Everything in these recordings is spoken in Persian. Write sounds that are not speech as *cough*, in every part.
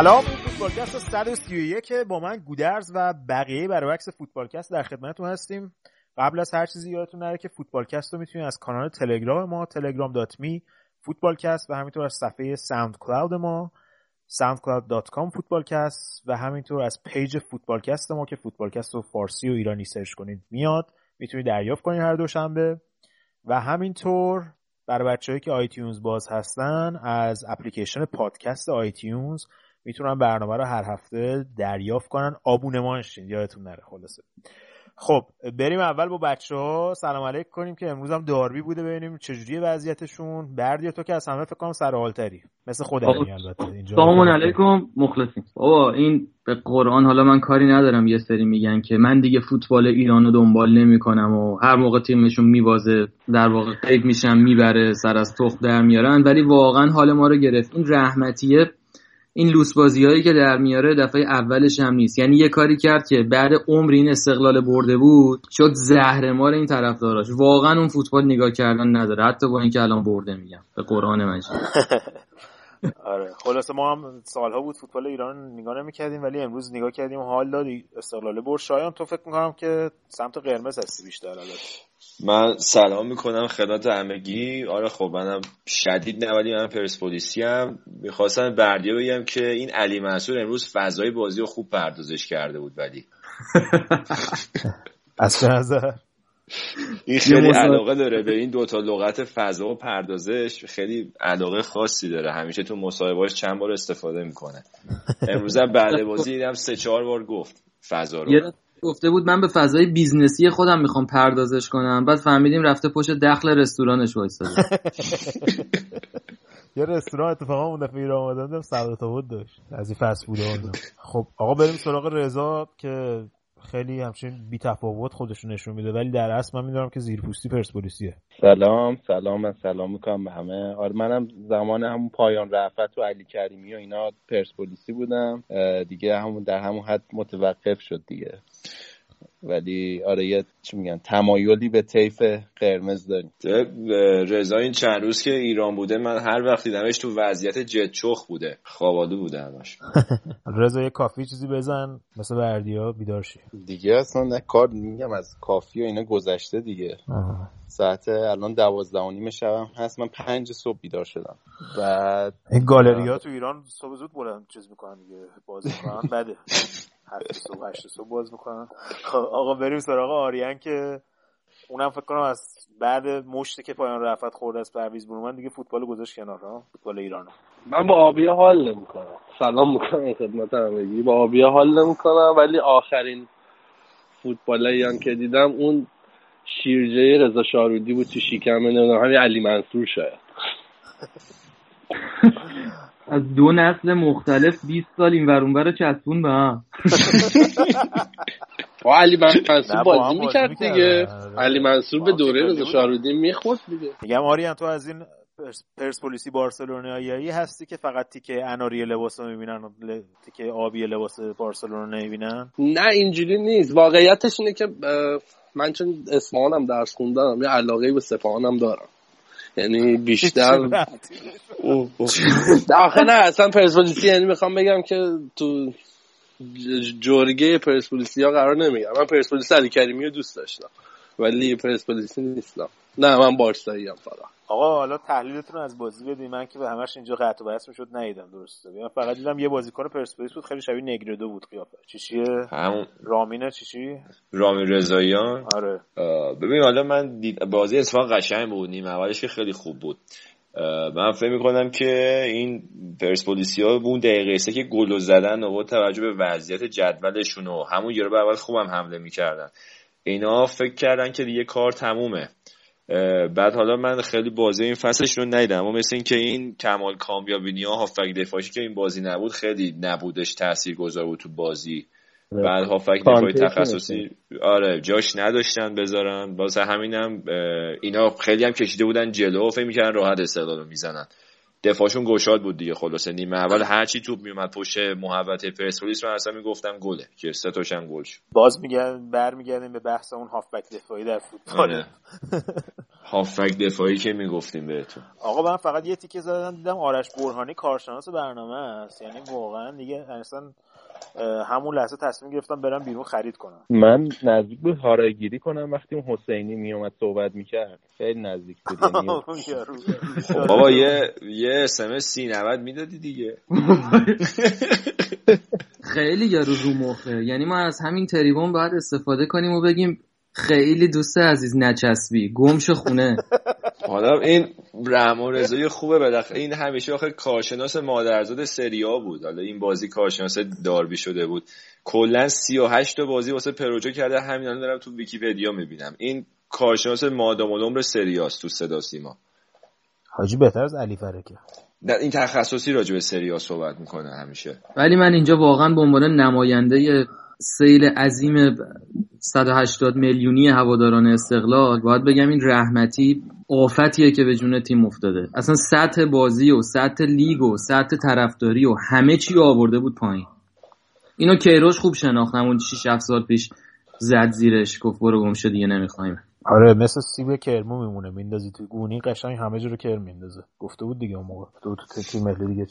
سلام. فوتبالکست 131 با من گودرز و بقیه برعکس فوتبالکست در خدمتتون هستیم. قبل از هر چیزی یادتون نره که فوتبالکست رو می‌تونید از کانال تلگرام ما telegram.me فوتبالکست و همینطور از صفحه SoundCloud ما soundcloud.com فوتبالکست و همینطور از page فوتبالکست ما که فوتبالکست رو فارسی و ایرانی search کنید میاد. می‌تونید دریافت کنید هر دوشنبه. و همینطور برای بچههایی که iTunes باز هستن از اپلیکیشن پادکست iTunes می‌تونن برنامه رو هر هفته دریافت کنن. آبونمان شین یادتون نره خلاصه. خب بریم اول با بچه ها سلام علیک کنیم که امروز هم داربی بوده ببینیم چجوری وضعیتشون. بردی تو که از همه فکر کنم سر حالتری. مثل خود البته سلام علیکم. مخلصیم. بابا این به قرآن حالا من کاری ندارم یه سری میگن که من دیگه فوتبال ایران رو دنبال نمی‌کنم و هر موقع تیمشون میبازه در واقع قید میشم می‌بره سر از تخم در میارن. ولی واقعا حال ما رو گرفت. این رحمتیه. این لوس بازی هایی که در میاره دفعه اولش هم نیست. یعنی یه کاری کرد که بعد عمر این استقلال برده بود شد زهرمار این طرفداراش. واقعا اون فوتبال نگاه کردن نداره. حتی با اینکه الان برده میگم. به قرآن مجید. *laughs* آره. خلاصه ما هم سالها بود فوتبال ایران نگاه نمی‌کردیم ولی امروز نگاه کردیم حال داد استقلال برد. شایان تو فکر می‌کنم که سمت قرمز هستی بیشتر البته. من سلام می‌کنم خدمت همگی. آره خب منم شدید نه ولی من پرسپولیسی هم می‌خواستم بردیه بگم که این علی منصور امروز فضای بازی رو خوب پردازش کرده بود ولی. *laughs* از چه نظر. این خیلی علاقه داره به این دوتا لغت فضا و پردازش. خیلی علاقه خاصی داره. همیشه تو مصاحبهاش چند بار استفاده می‌کنه. امروز بعد بازی دیدم سه چهار بار گفت فضا رو. گفته بود من به فضای business ی خودم می‌خوام پردازش کنم. بعد فهمیدیم رفته پشت دخل رستورانش وایساده *laughs* یه رستوران اتفاقا اون دفعه ایران اومدم دیدم آباد داشت. از این فست فود خب آقا بریم سراغ رضا که خیلی همچین بی تفاوت خودشون نشون میده. ولی در اصل من می‌دونم که زیرپوستی پرسپولیسیه. سلام سلام من سلام می‌کنم به همه. آره منم زمان همون پایان رفت و علی کریمی و اینا پرسپولیسی بودم. دیگه همون در همون حد متوقف شد دیگه. ولی آره یه چی میگن تمایلی به طیف قرمز داریم. رضا این چند روز که ایران بوده من هر وقت دیدمش تو وضعیت جتچخ بوده. خوابالو بوده همش. *laughs* رضا یه کافی چیزی بزن مثل بردیا بیدار شی. دیگه اصلا نه کار میگم از کافی و اینا گذشته دیگه. ساعت الان دوازده و نیم شبم هست من پنج صبح بیدار شدم. بعد این گالری ها تو ایران صبح زود بلند چیز می‌کنن دیگه بازی بده. *laughs* هفت صبح هشت صبح باز می‌کنن. خب آقا بریم سراغ آریان که اونم فکر کنم از بعد مشتی که پایان رفت خورده از پرویز برومن دیگه فوتبال گذاشت کنار ها فوتبال ایران. من با آبیا حال نمی‌کنم. سلام می‌کنم خدمت همگی. با آبیا حال نمی‌کنم ولی آخرین فوتبال ایران که دیدم اون شیرجه رضا شارودی بود تو شیکم نمی‌دونم همین علی منصور شاید. *laughs* از دو نسل مختلف 20 سال این ورون رو چسبون به هم. *laughs* با علی منصور بازی می‌کرد دیگه. علی منصور به دوره رضا شارودی می‌خورد دیگه. میگم آریان تو از این پرسپولیسی بارسلونایی هستی که فقط تیکه اناری لباس رو می‌بینن تیکه آبی لباس بارسلونا نمی‌بینن؟ نه اینجوری نیست. واقعیتش اینه که من چون اسمانم درس خوندم یه علاقه به سپاهانم دارم. یعنی *laughs* بیشتر آخه نه اصلا پرسپولیسی یعنی می‌خوام بگم که تو جرگه پرسپولیسی ها قرار نمیگم. من پرسپولیسی علی کریمی رو دوست داشتم ولی پرسپولیسی نیستم. نه من بارسایی هم فقط. آقا حالا تحلیلتون از بازی بدید من که به همش اینجا قطع و بحث می‌شد ندیدم درسته. من فقط دیدم یه بازیکن پرسپولیس بود خیلی شبیه نگردو بود قیافه. چیشیه همون رامینه چیشی رامین رضاییان. آره. ببین حالا من دید... بازی اتفاق قشنگ بود نیمه اولش که خیلی خوب بود. من فکر می‌کنم که این پرسپولیسی ها اون دقیقه سه که گل زدن و توجه به وضعیت جدولشون و همون یورو اول خوبم حمله می‌کردن. اینا فکر کردن که دیگه کار تمومه. بعد حالا من خیلی بازی این فصلش رو ندیدم اما مثل این که این کمال کامیابینی ها هافک دفاعشی که این بازی نبود خیلی نبودش تاثیر گذار بود تو بازی. بعد هافک دفاعی تخصصی آره جاش نداشتن بذارن. واسه همینم اینا خیلی هم کشیده بودن جلو و فکر می‌کردن راحت استقلال رو می‌زنن. دفاعشون گشاد بود دیگه خلاصه نیمه اول هر چی توپ میومد پشت محوطه پرسپولیس من اصلا می‌گفتم گله که سه تاش هم گل شد. باز میگن برمیگردیم به بحث اون هافبک دفاعی در فوتبال. آره. هافبک دفاعی که می‌گفتیم بهتون. آقا من فقط یه تیکه زدم دیدم آرش برهانی کارشناس برنامه است. یعنی واقعا دیگه اصلا همون لحظه تصمیم گرفتم برم بیرون خرید کنم. من نزدیک بود هارایگیری کنم وقتی اون حسینی میومد صحبت می‌کرد. خیلی نزدیک بود. *laughs* یعنی خب بابا یه یه اسمس سی 90 می‌دادی دیگه. *laughs* خیلی یارو رو مخه. یعنی ما از همین تریبون باید استفاده کنیم و بگیم خیلی دوست عزیز نچسبی. گمش خونه. *laughs* حالا این رحمان رضایی خوبه بالاخره. این همیشه آخه کارشناس مادرزاد سریا بود. حالا این بازی کارشناس داربی شده بود. کلا 38 تا بازی واسه پروژه کرده. همین الان دارم تو ویکیپدیا می‌بینم. این کارشناس مادام العمر سریاست تو صدا سیما. حاجی بهتر از علی فرکه. در این تخصصی راجع به سریا صحبت می‌کنه همیشه. ولی من اینجا واقعا به عنوان نماینده سیل عظیم 180 میلیونی هواداران استقلال باید بگم این رحمتی آفتیه که به جون تیم افتاده. اصلا سطح بازی و سطح لیگ و سطح طرفداری و همه چی آورده بود پایین. اینو کیروش خوب شناختم اون 6 7 سال پیش زد زیرش گفت برو گم دیگه نمی‌خوایم. آره مثل سیب کرمو میمونه. میندازی تو گونی قشنگ همه جا رو کرم میندازه. گفته بود دیگه اون موقع. تو تو تیم ملی دیگه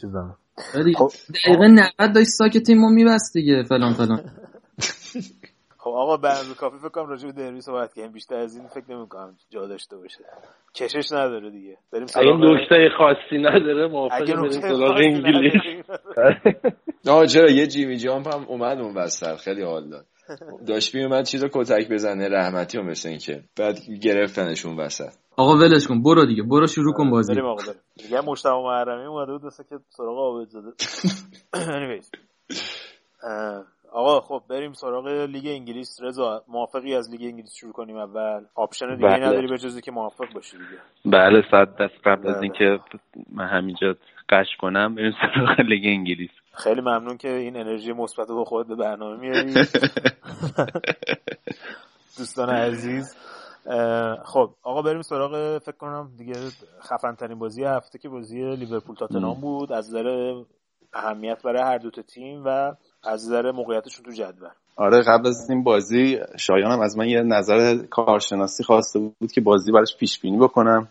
خب. دقیقه 90 داشت ساک تیمو میبست دیگه فلان فلان. خب آقا بعد کافی فکر کنم راجع به دربی صحبت کنیم بیشتر از این فکر نمی‌کنم جا داشته باشه. کشش نداره دیگه. بریم این نکته خاصی نداره موافقم بریم سراغ انگلیس. نه *laughs* چرا؟ یه جیمی جامپ هم اومد اون وسط. خیلی حال داد. داشت اومد چیزو کتک بزنه رحمتی و مثل اینکه. بعد گرفتنشون وسط. آقا ولش کن. برو دیگه. برو شروع کن بازی. بریم آقا بریم. دیگه مجتبی محرمی اومده بود که سراغ عابد زاده *laughs* آقا خب بریم سراغ لیگ انگلیس. رضا موافقی از لیگ انگلیس شروع کنیم اول؟ option دیگه بله. نداری به جز اینکه موافق باشی دیگه. بله صد دست قبل بله. از اینکه من همینجا قش کنم بریم سراغ لیگ انگلیس. خیلی ممنون که این انرژی مثبت رو خود به برنامه میاری. *laughs* دوستان عزیز. خب آقا بریم سراغ فکر کنم دیگه خفن ترین بازی هفته که بازی لیورپول تاتنهام بود. از نظر اهمیت برای هر دو تیم و از نظر موقعیتشون تو جدول. آره قبل از این بازی شایانم از من یه نظر کارشناسی خواسته بود که بازی براش پیش بینی بکنم.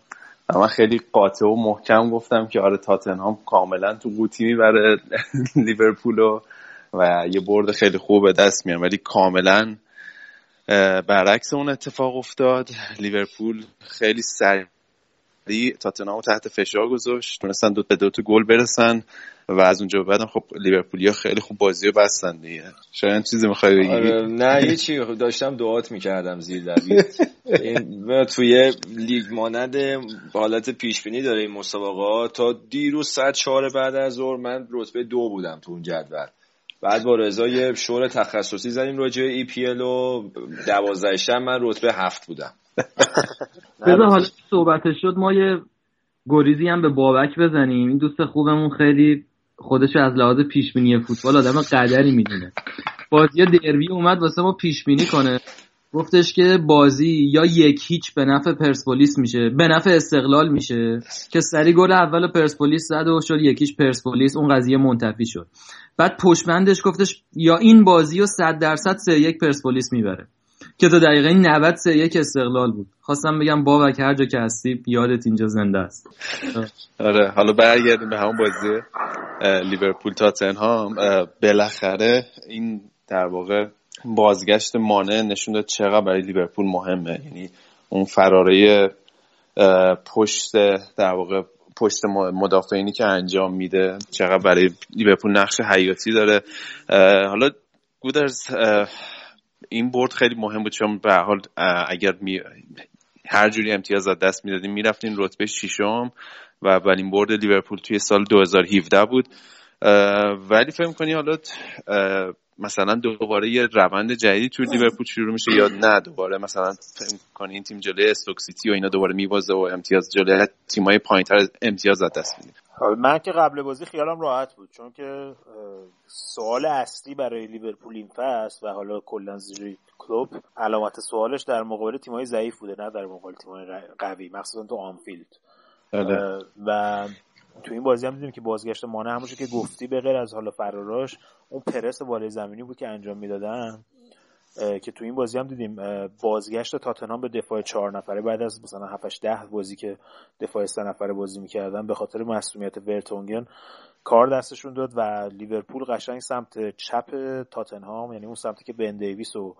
و من خیلی قاطع و محکم گفتم که آره تاتنهام کاملا تو قوطی می‌بره *laughs* لیورپول و یه برد خیلی خوب به دست میاره ولی کاملا برعکس اون اتفاق افتاد. لیورپول خیلی سریع تاتنهام تحت فشار گذاشت تونستن دو به دو تا گل برسن و از اونجا بعدم خب لیورپولیا خیلی خوب بازی رو بستن دیگه. شاید چیزی می‌خوای بگی؟ آره نه یه چی داشتم دعات می‌کردم زیر دوید این توی لیگ مانند حالت پیش بینی داره این مسابقات تا دیروز ساعت چهار بعد از ظهر من رتبه دو بودم تو اون جدول. بعد با رضا یه شور تخصصی زدیم راجع ای پی ال و دوازده من رتبه هفت بودم. رضا حالا صحبتش شد ما یه گریزی هم به بابک بزنیم. این دوست خوبمون خیلی خودش از لحاظ پیش بینی فوتبال آدم قدری می‌دونه. بازی دربی اومد واسه ما پیش بینی کنه. گفتش که بازی یا یک هیچ به نفع پرسپولیس میشه. به نفع استقلال میشه. که سری گل اول پرسپولیس زد و شد یکیش پرسپولیس. اون قضیه منتفی شد. بعد پشمندش گفتش یا این بازی رو صد درصد سه یک پرسپولیس می‌بره. که تا دقیقه 90 سه یک استقلال بود. خواستم بگم بابک هر جا که هستی یادت اینجا زنده است. آره حالا برگردیم به همون بازی لیورپول تاتنهام. بالاخره این در واقع بازگشت مانع نشون داد چقدر برای لیورپول مهمه. یعنی اون فراره پشت در واقع پشت مدافعینی که انجام میده چقدر برای لیورپول نقش حیاتی داره. حالا گودرز این برد خیلی مهم بود چون به حال اگر می هر جوری امتیاز از دست می‌دادیم می‌رفتیم رتبه ششم و اولین برد لیورپول توی سال 2017 بود. ولی فکر کنی حالا مثلا دوباره یه روند جدیدی توی لیورپول شروع میشه یا نه؟ دوباره مثلا فکر کنی این تیم جلوی استوک سیتی و اینا دوباره میبازه و امتیاز جلوی تیمای پایینتر امتیاز از دست میده؟ من که قبل بازی خیالم راحت بود چون که سوال اصلی برای لیورپول این فصل و حالا کلا زیری کلوب علامت سوالش در مقابل تیمای ضعیف بوده نه در مقابل تیمای قوی مخصوصا تو آنفیلد بله. و تو این بازی هم دیدیم که بازگشت مانه همونجور که گفتی به غیر از حالا فراراش اون پرس بالای زمینی بود که انجام می‌دادن که تو این بازی هم دیدیم بازگشت تاتنهام به دفاع چهار نفره بعد از مثلا 7 ده بازی که دفاع سه نفره بازی می‌کردن به خاطر مسئولیت ورتونگن کار دستشون داد و لیورپول قشنگ سمت چپ تاتنهام یعنی اون سمتی که بن دیویس و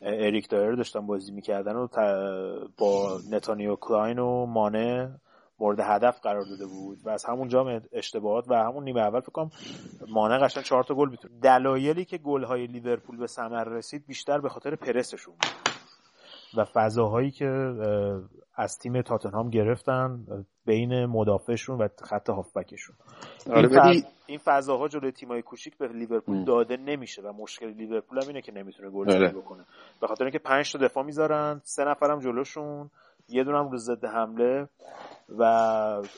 اریک دایر داشتن بازی می‌کردن و با نتنیل کلاین و مانه مورد هدف قرار داده بود و از همون جام اشتباهات و همون نیمه اول فکر کنم مانه قشنگ چهار تا گل می‌تونه دلایلی که گل های لیورپول به ثمر رسید بیشتر به خاطر پرسشون و فضاهایی که از تیم تاتنهام گرفتن بین مدافعشون و خط هافبکشون. آره این, این فضاها جلوی تیمای کوچیک به لیورپول داده نمیشه و مشکل لیورپول هم اینه که نمی‌تونه گل آره. بکنه. به خاطر اینکه 5 تا دفاع می‌ذارن سه نفرم جلوشون یه دونه هم رو ضد حمله. و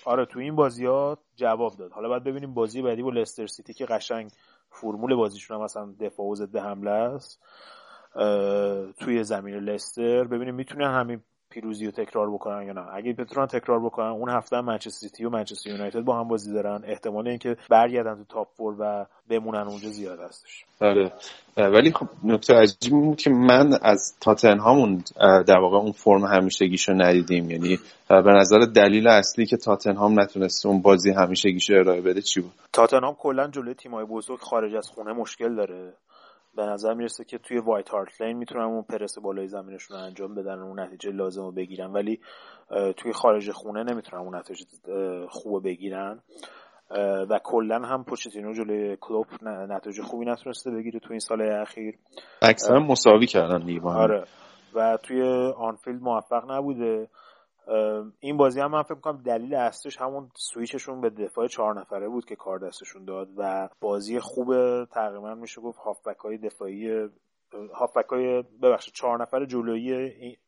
آره تو این بازی ها جواب داد. حالا باید ببینیم بازی بعدی با لستر سیتی که قشنگ فرمول بازیشون هم مثلا دفاع و ضد حمله است. توی زمین لستر. ببینیم می‌تونن همین پیروزی رو تکرار بکنن یا نه. اگه بتونن تکرار بکنن اون هفته منچستر سیتی و منچستر یونایتد با هم بازی دارن. احتمال اینکه برگردن تو top four و بمونن اونجا زیاد هستش. آره. ولی خب نکته عجیب این که من از تاتنهامون در واقع اون فرم همیشگیشو ندیدیم. یعنی به نظر دلیل اصلی که تاتنهام نتونست اون بازی همیشگیشو ارائه بده چی بود؟ تاتنهام کلا جلوی تیمای بزرگ خارج از خونه مشکل داره. به نظر می‌رسه که توی وایت هارت لین می‌تونن اون پرس بالای زمینشون رو انجام بدن اون نتیجه لازم رو بگیرن. ولی توی خارج خونه نمی‌تونن اون نتیجه خوب بگیرن. و کلا هم پوچتینو جلوی کلوب نتیجه خوبی نتونسته بگیره توی این سال اخیر. اکثرا مساوی کردن دیگه آره. و توی آنفیلد موفق نبوده. این بازی هم من فکر می‌کنم دلیل اصلیش همون سویچشون به دفاع چهار نفره بود که کار دستشون داد و بازی خوب تقریبا میشه گفت هافبک های دفاعی هافبک های ببخشید چهار نفر جلویی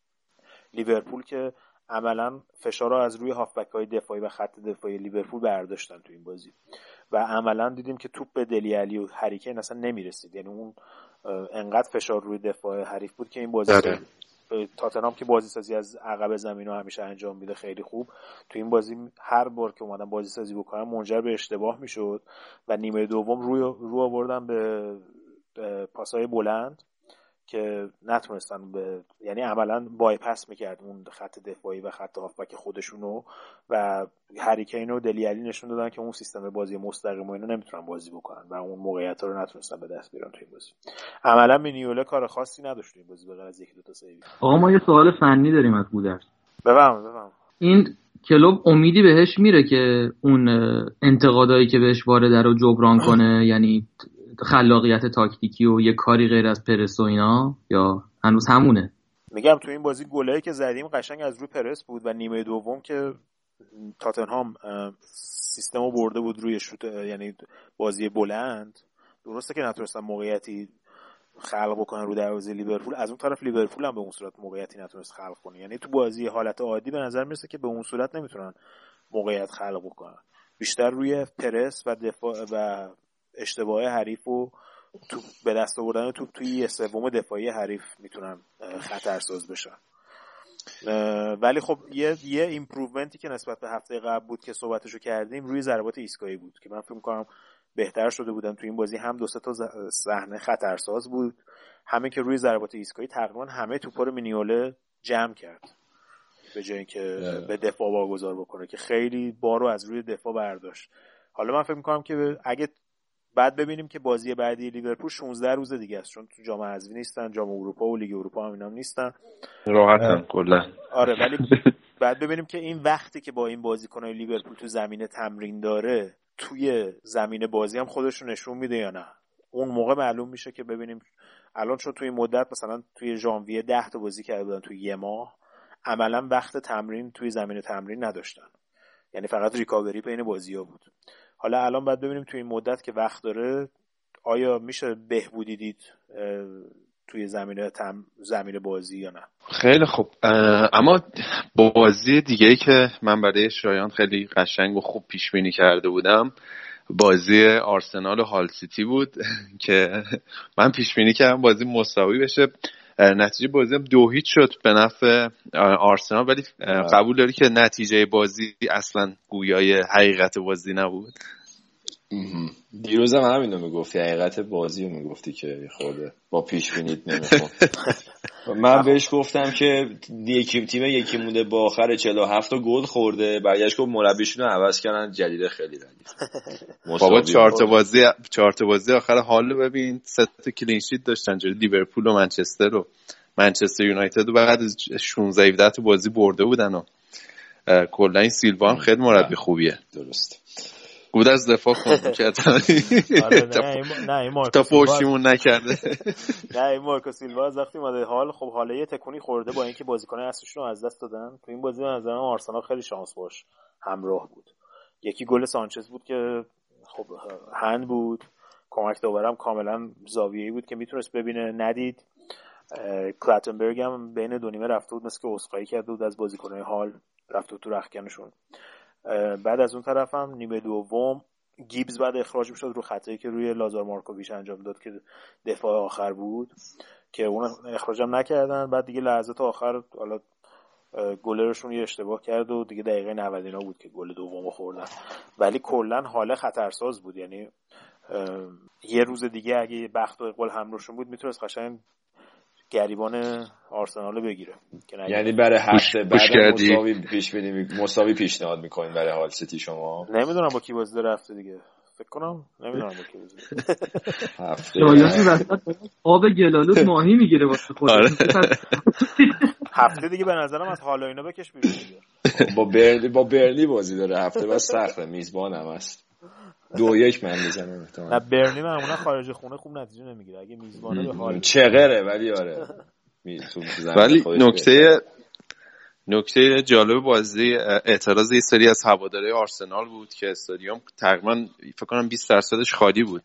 لیورپول که عملا فشار رو از روی هافبک های دفاعی و خط دفاعی لیورپول برداشتن تو این بازی و عملا دیدیم که توپ به دلی علی و هریکین اصلا نمی‌رسید یعنی اون انقدر فشار روی دفاع حریف بود که این بازی داره. تاتنهام که بازی سازی از عقب زمین رو همیشه انجام میده خیلی خوب. تو این بازی هر بار که اومدن بازی سازی بکنن منجر به اشتباه می‌شد و نیمه دوم روی رو آوردن به پاسای بلند. که نتونستن به یعنی عملا بایپس می‌کرد اون خط دفاعی و خط هافبک خودشونو و هریکین و دلیالی نشون دادن که اون سیستم بازی مستقیم و اینو نمی‌تونن بازی بکنن و اون موقعیت رو نتونستن به دست بیارن تو این بازی. عملا مینیوله کار خاصی نداشت تو این بازی به از یکی دو تا سیوی آقا ما یه سوال فنی داریم از بودرس بفهم بفهم این کلوب امیدی بهش میره که اون انتقادایی که بهش وارده رو جبران کنه یعنی خلاقیت تاکتیکی و یه کاری غیر از پرس و اینا؟ یا هنوز همونه؟ میگم تو این بازی گلایی که زدیم قشنگ از روی پرس بود و نیمه دوم که تاتنهام سیستم رو برده بود روی شوت یعنی بازی بلند. درسته که نتونستن موقعیتی خلق بکنن رو دروازه لیورپول. از اون طرف لیورپول هم به اون صورت موقعیتی نتونست خلق کنه. یعنی تو بازی حالت عادی به نظر می‌رسه که به اون صورت نمی‌تونن موقعیت خلق بکنن. بیشتر روی پرس و دفاع و اشتباه حریف و تو به دست آوردن توپ توی یه سوم دفاعی حریف می‌تونن خطرساز بشن. ولی خب یه یه improvement ی که نسبت به هفته قبل بود که صحبتشو کردیم روی ضربات ایستگاهی بود که من فکر می‌کنم بهتر شده بودن تو این بازی. هم دو تا صحنه خطرساز بود. همه که روی ضربات ایستگاهی تقریبا همه توپا رو مینیوله جمع کرد. به جای اینکه به دفاع واگذار بکنه که خیلی بارو از روی دفاع برداشت. حالا من فکر می‌کنم که اگه بعد ببینیم که بازی بعدی لیورپول 16 روز دیگه است چون تو جام حذفی نیستن جام اروپا و لیگ اروپا هم اینا نیستن. راحتن کلا. آره ولی *laughs* بعد ببینیم که این وقتی که با این بازیکنای لیورپول تو زمین تمرین داره توی زمین بازی هم خودش رو نشون میده یا نه؟ اون موقع معلوم میشه که ببینیم الان چون توی مدت مثلا توی ژانویه 10 تا بازی کرده بودن توی یه ماه عملا وقت تمرین توی زمین تمرین نداشتن. یعنی فقط ریکاوری بین بازی ها بود. حالا الان باید ببینیم توی این مدت که وقت داره آیا میشه بهبودی دید توی زمینه تم زمین بازی یا نه؟ خیلی خوب. اما بازی دیگه ای که من برای شایان خیلی قشنگ و خوب پیش بینی کرده بودم بازی آرسنال و هال سیتی بود *laughs* که من پیش بینی کردم بازی مساوی بشه. نتیجه بازی هم دو هیچ شد به نفع آرسنال. ولی قبول داری که نتیجه بازی اصلا گویای حقیقت بازی نبود؟ دیروز هم همین می‌گفتی حقیقت بازی رو می‌گفتی که خورده با پیش بینید نمی‌خورد *laughs* من بهش گفتم که یکی تیم یکی مونده با آخر 47 تا گل خورده. برگشت گفت مربیشون رو عوض کردن. جدید خیلی ردیف *laughs* بابا چهار تا بازی چهار بازی آخر حال ببین. سه تا کلین شیت داشتن جوری لیورپول و منچستر و منچستر یونایتد و بعد 16 17 تا بازی برده بودن و کلا این سیلوا هم خیلی مربی خوبیه. درست. بود از دفاع کن *laughs* آره نه این *laughs* تا پشتیمون نکرده. *laughs* نه این مارکو سیلوا از وقتی اومده حال خب حالا یه تکونی خورده با اینکه بازیکن اصلیشون رو از دست دادن. تو این بازی به نظرم آرسنال خیلی شانس باش همراه بود. یکی گل سانچز بود که خب هند بود. کمک داورم کاملا زاویه‌ای بود که می‌تونست ببینه. ندید. کلاتنبرگ هم بین دو نیمه رفته بود مثل که عذرخواهی کرده بود از بازیکن‌های حال رفته تو رختکنشون بعد از اون طرف هم نیمه دوم گیبز بعد اخراج می‌شد رو خطایی که روی لازار مارکوویچ انجام داد که دفاع آخر بود که اون اخراجم نکردن. بعد دیگه لحظات آخر حالا گلرشون یه اشتباه کرد و دیگه دقیقه 90 اینا بود که گل دومو خوردن. ولی کلا حاله خطرساز بود. یعنی یه روز دیگه اگه بخت و اقبال همروشون بود می‌تونست قشنگ گریبان آرسنال بگیره. یعنی برای هفته بعد مساوی پیش مساوی پیشنهاد می‌کنین برای حال سیتی شما؟ نمی‌دونم با کی بازی داره هفته دیگه. فکر کنم نمی‌دونم با کی بازی *laughs* هفته آب گلالود ماهی می‌گیره واسه خودش. آره. *laughs* هفته دیگه به نظرم از حالا اینا بکش بیرون با برلی با برلی بازی داره هفته بعد سخته میزبان هم هست. دو یک من می‌زنم نه برنی معمولا خارج خونه خوب نتیجه نمی‌گیره. اگه میزبانه به حال چغره ولی آره. ولی نکته نکته جالب بازی اعتراض یه سری از هواداره آرسنال بود که استادیوم تقریبا فکر کنم 20 درصدش خالی بود.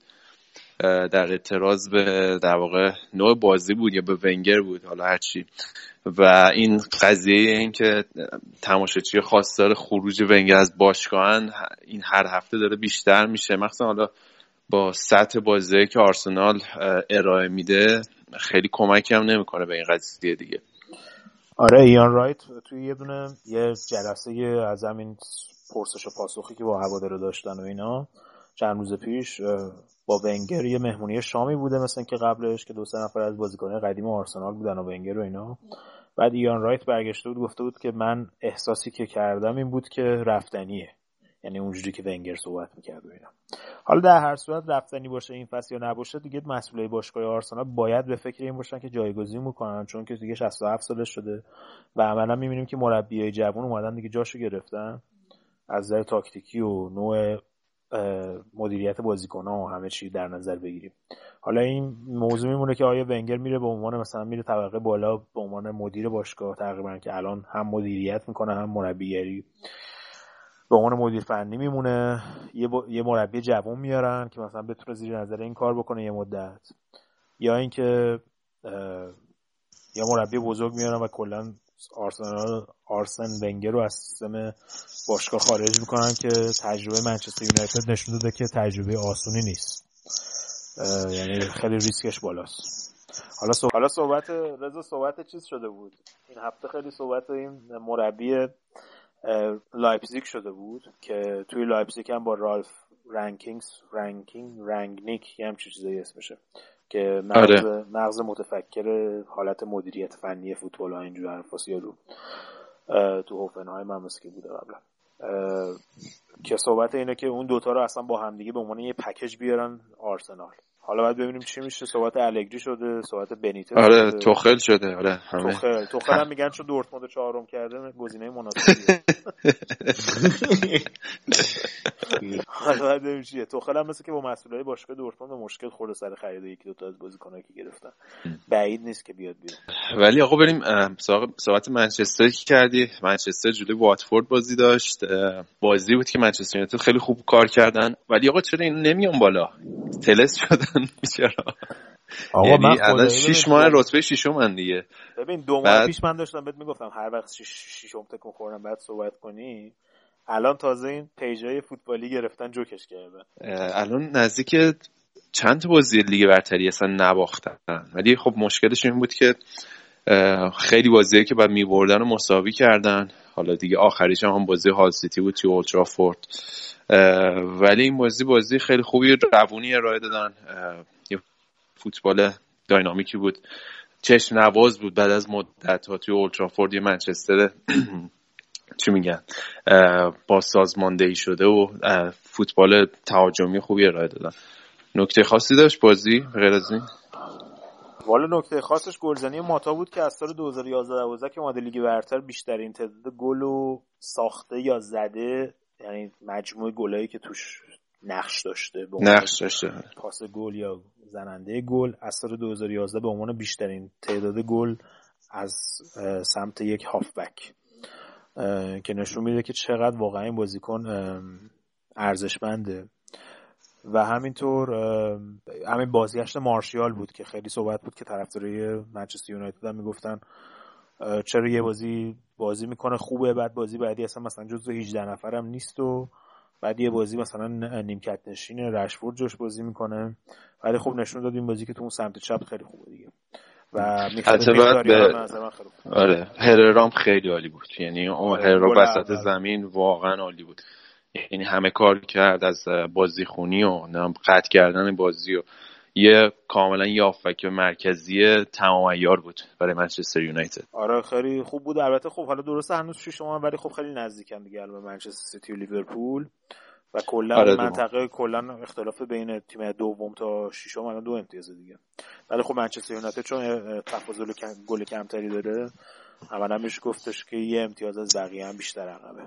در اعتراض به در واقع نوع بازی بود یا به ونگر بود حالا هرچی و این قضیه این که تماشاچی خواستار خروج ونگر از باشگاهن این هر هفته داره بیشتر میشه. مخصوصا حالا با سطح بازی که آرسنال ارائه میده خیلی کمکی هم نمی‌کنه به این قضیه دیگه. آره ایان رایت توی یه دونه یه جلسه از همین پرسش و پاسخی که با هوادارا داشتن و اینا. چند روز پیش با ونگر یه مهمونی شامی بوده مثل که قبلش که دو سه نفر از بازیکنان قدیم آرسنال بودن و ونگر و اینا. بعد ایان رایت برگشته بود گفته بود که من احساسی که کردم این بود که رفتنیه. یعنی اونجوری که ونگر صحبت می‌کرد و اینا. حالا در هر صورت رفتنی باشه این فصل یا نباشه دیگه مسئولای باشگاه آرسنال باید به فکر این باشن که جایگزین می‌کنن چون که دیگه 67 سالش شده و عملا می‌بینیم که مربیای جوان اومدن دیگه جاشو گرفتن. از نظر تاکتیکی و نوع مدیریت بازیکن ها و همه چی در نظر بگیریم. حالا این موضوع میمونه که آیا ونگر میره به عنوان مثلا میره طبقه بالا به عنوان مدیر باشگاه تقریبا که الان هم مدیریت می‌کنه هم مربیگری به عنوان مدیر فنی میمونه. یه, یه مربی جوان میارن که مثلا بتونه زیر نظر این کار بکنه یه مدت. یا اینکه یا مربی بزرگ میارن و کلا آرسنال آرسن ونگر رو از سیستم باشگاه خارج می‌کنن که تجربه منچستر یونایتد نشون داده که تجربه آسونی نیست. یعنی خیلی ریسکش بالاست. حالا صحبت حالا صحبت رضا صحبت چیز شده بود؟ این هفته خیلی صحبت این مربی لایپزیگ شده بود که توی لایپزیگ هم با رالف رانگنیک رانگنیک رنگنیک یه همچین چیزایی اسمشه. که مغز, آره. مغز متفکر حالت مدیریت فنی فوتبال ها اینجور حرفاس رو تو هوفنهایم هم که بوده قبلا که صحبت اینه که اون دوتا رو اصلا با همدیگه به عنوان یه پکیج بیارن آرسنال حالا باید ببینیم چی میشه. صحبت الگری شده صحبت بنیتس آره. توخل شده آره همه. توخل. توخل هم میگن چون دورتموند چهارم کرده گزینه مناسبیه. *laughs* حالا باید ببینیم چیه. توخل هم مثل که با مسئولای باشگاه دورتموند مشکل خورده سر خرید یکی دو تا از بازیکنایی که گرفتن. بعید نیست که بیاد بیرون. ولی آقا بریم صحبت منچستر که کردی؟ منچستر جلوی واتفورد بازی داشت. بازی بود که منچستر یونایتد خیلی خوب کار کردن. ولی آقا چرا این نمیان بالا؟ تلس شدن. *laughs* چرا؟ آقا یعنی من الان 6 ماه رتبه ششم من دیگه. ببین دو ماه بعد... پیش من داشتم بهت می‌گفتم هر وقت ششم تکون خوردم بعد صحبت کنی. الان تازه این پیجای فوتبالی گرفتن جوکش کردن الان نزدیک چند تا بازی لیگ برتری اصلا نباختن. ولی خب مشکلش این بود که خیلی بازیه که بعد میبردن و مساوی کردن. حالا دیگه آخریش هم بازی هال سیتی بود توی اولترافورد ولی این بازی بازی خیلی خوبی روونی ارائه دادن. یه فوتبال داینامیکی بود. چشم نواز بود بعد از مدت ها توی اولترافورد یه منچستر. *clears throat* چی میگن؟ با سازماندهی شده و فوتبال تهاجمی خوبی ارائه دادن. نکته خاصی داشت بازی غیر از این؟ والا نکته خاصش گلزنی ماتا بود که از سال 2011 12 که اومده لیگ برتر بیشترین تعداد گل و ساخته یا زده یعنی مجموع گلایی که توش نقش داشته نقش داشته. پاس گل یا زننده گل از سال 2011 به عنوان بیشترین تعداد گل از سمت یک هافبک. که نشون میده که چقدر واقعا این بازیکن ارزشمنده. و همینطور همین بازیگشت مارشیال بود که خیلی صحبت بود که طرفدارای منچستر یونایتد هم می‌گفتن چرا یه بازی بازی می‌کنه خوبه بعد بازی بعدی اصلا مثلا جزو 18 نفرم نیست و بعد یه بازی مثلا نیمکت نشین رشفورد جوش بازی می‌کنه. ولی خب نشون داد این بازی که تو اون سمت چپ خیلی خوبه دیگه. و به آره هررام خیلی عالی بود. یعنی هررام وسط زمین واقعا عالی بود. یعنی همه کار کرد از بازی خونی و قطع کردن بازی و یه کاملا یافک مرکزی تمام ایار بود برای منچستر یونایتد. آره خیلی خوب بود. البته خب حالا درسته هنوز شما ولی خب خیلی نزدیکن دیگه به منچستر سیتی و لیورپول. و کلا آره منطقه کلا اختلاف بین تیم دوم تا ششم الان دو امتیاز دیگه. ولی خب منچستر یونایتد چون تفاضل گل کمتری داره اولا میشه گفتش که یه امتیاز از بقیه هم بیشتر عقبه.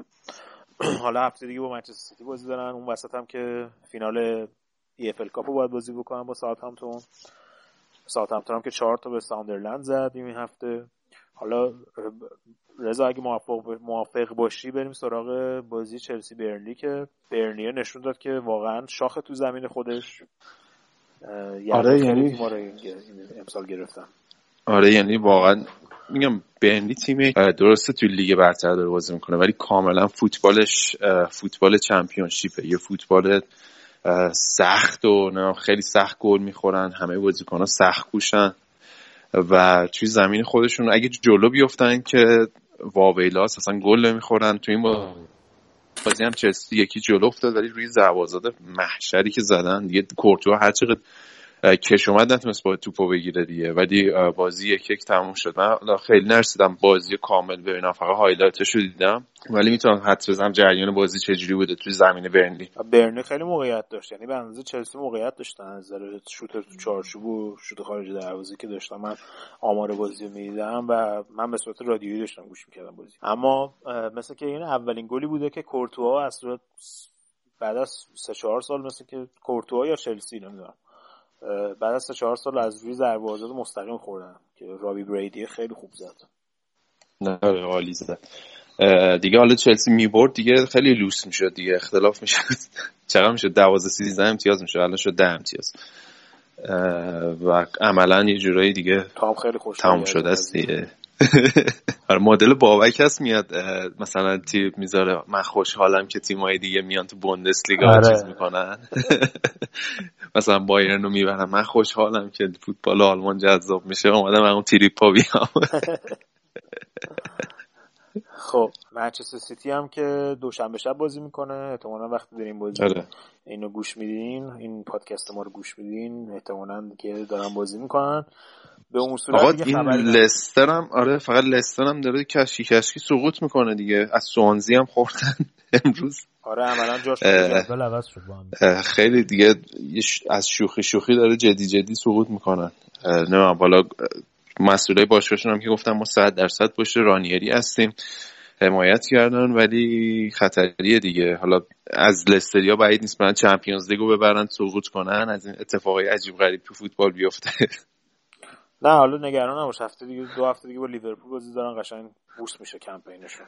*clears throat* حالا هفته دیگه با منچستر سیتی بازی دارن. اون وسط هم که فینال EFL Cup باید بازی بکنن با ساوثهامپتون. ساوثهامپتون هم که چهار تا به ساندرلند زد این هفته. حالا رضا اگه موافق, موافق باشی بریم سراغ بازی چلسی برنلی که برنیه نشون داد که واقعا شاخ تو زمین خودش. یعنی آره یعنی رو امسال گرفتن. آره یعنی واقعا میگم برنلی تیم درسته توی لیگ برتر داره بازی می‌کنه ولی کاملا فوتبالش فوتبال چمپیونشیپه. یه فوتبال سخت و خیلی سخت گل می‌خورن همه بازیکن ها سخت کوشن و توی زمین خودشون اگه جلو بیفتن که واویلاس اصلا گل نمی‌خورن. توی این بازی هم چلسی یکی جلو افتاد ولی روی زوازاده محشری که زدن دیگه کورتوا هر چقدر کش اومد نتونست با توپو بگیره دیگه. ولی بازی یک یک تموم شد. من خیلی نرسیدم بازی کامل ببینم فقط highlight ش رو دیدم. ولی می‌تونم حدس بزنم جریان بازی چجوری بوده توی زمین برنلی. برنلی خیلی موقعیت داشت. یعنی به اندازه چلسی موقعیت داشتن از نظر شوت تو چارچوب و شوت خارج دروازه که داشتم. من آمار بازی می‌دیدم و من به صورت رادیویی داشتم گوش می‌کردم بازی. اما مثل که این اولین گلی بوده که کورتوا از بعد از سه چهار سال مثل که کورتوا یا چلسی نمی‌دونم. بعد از چهار سال از روی ضربه آزاد مستقیم خوردن که رابی بریدی خیلی خوب زد. نه آره، عالی زد. دیگه حالا چلسی می‌برد دیگه خیلی لوس می‌شد دیگه اختلاف می‌شد. *laughs* چقدر می‌شد؟ 12 13 امتیاز می‌شد الان شد 10 امتیاز. و عملا یه جورایی دیگه تام خیلی خوش تمام شده است دیگه. *laughs* آره مدل بابک هست میاد مثلا تیپ می‌ذاره من خوشحالم که تیمای دیگه میان تو بوندسلیگا آره. چیز می‌کنن. *laughs* مثلا بایرن رو می‌برم من خوشحالم که فوتبال آلمان جذاب میشه. اومدم من اون تریپا بیام. *laughs* خب منچستر سیتی هم که دوشنبه شب بازی می‌کنه. احتمالا وقتی داریم بازی آره. اینو گوش میدین. این پادکست ما رو گوش میدین. احتمالا که دارن بازی می‌کنن. به اون صورت آقا این لستر هم آره فقط لستر هم داره کشکی کشکی سقوط می‌کنه دیگه. از سوانزی هم خوردن *laughs* امروز. آره عملا جاش عوض شد خیلی دیگه از شوخی شوخی داره جدی جدی سقوط می‌کنن. نه بالا مسئولای باشگاهشون هم که گفتم ما 100 درصد پشت رانیری هستیم. حمایت کردن ولی خطریه دیگه. حالا از لستریا بعید نیست برن چمپیونز لیگو ببرن سقوط کنن از این اتفاقای عجیب غریب تو فوتبال بیفته. نه حالا نگران نباش. هفته دیگه دو هفته دیگه با لیورپول بازی دارن قشنگ بوست میشه کمپینشون.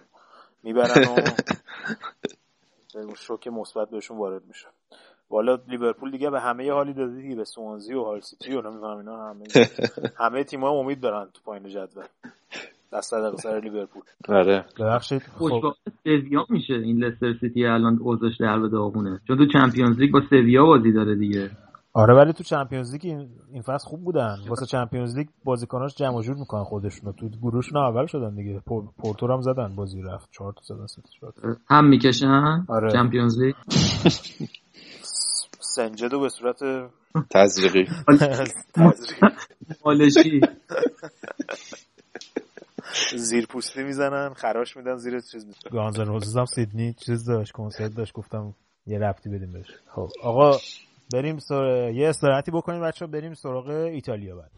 می‌برن و شوک مثبت بهشون وارد میشه. والا لیورپول دیگه به همه حالی داده دیگه به سوانزی و هال سیتی و نمی‌دونم اینا همه *laughs* همه تیم‌ها امید دارن تو پایین جدول. دست دقیقه سر لیورپول. آره. ببخشید. خب. سویا میشه. این لستر سیتی الان اوضاعش در به داغونه. چون تو چمپیونز لیگ با سویا بازی داره دیگه. آره ولی تو چمپیونز لیگ این, فصل خوب بودن. واسه چمپیونز لیگ بازیکناش جمع جور می‌کنن خودشونو. تو گروهشون اول شدن دیگه. پورتو هم زدن بازی رفت. چهار تا زدن سه هم می‌کشن آره. چمپیونز لیگ؟ سنجدو به صورت تزریقی. مالشی. زیر پوستی می‌زنن خراش میدن زیر چیز گانز روزز هم سیدنی چیز داشت کنسرت داشت. گفتم یه رفتی بدیم بهش. خب آقا بریم سر... یه استراحتی بکنیم بچه بریم سراغ ایتالیا بعد.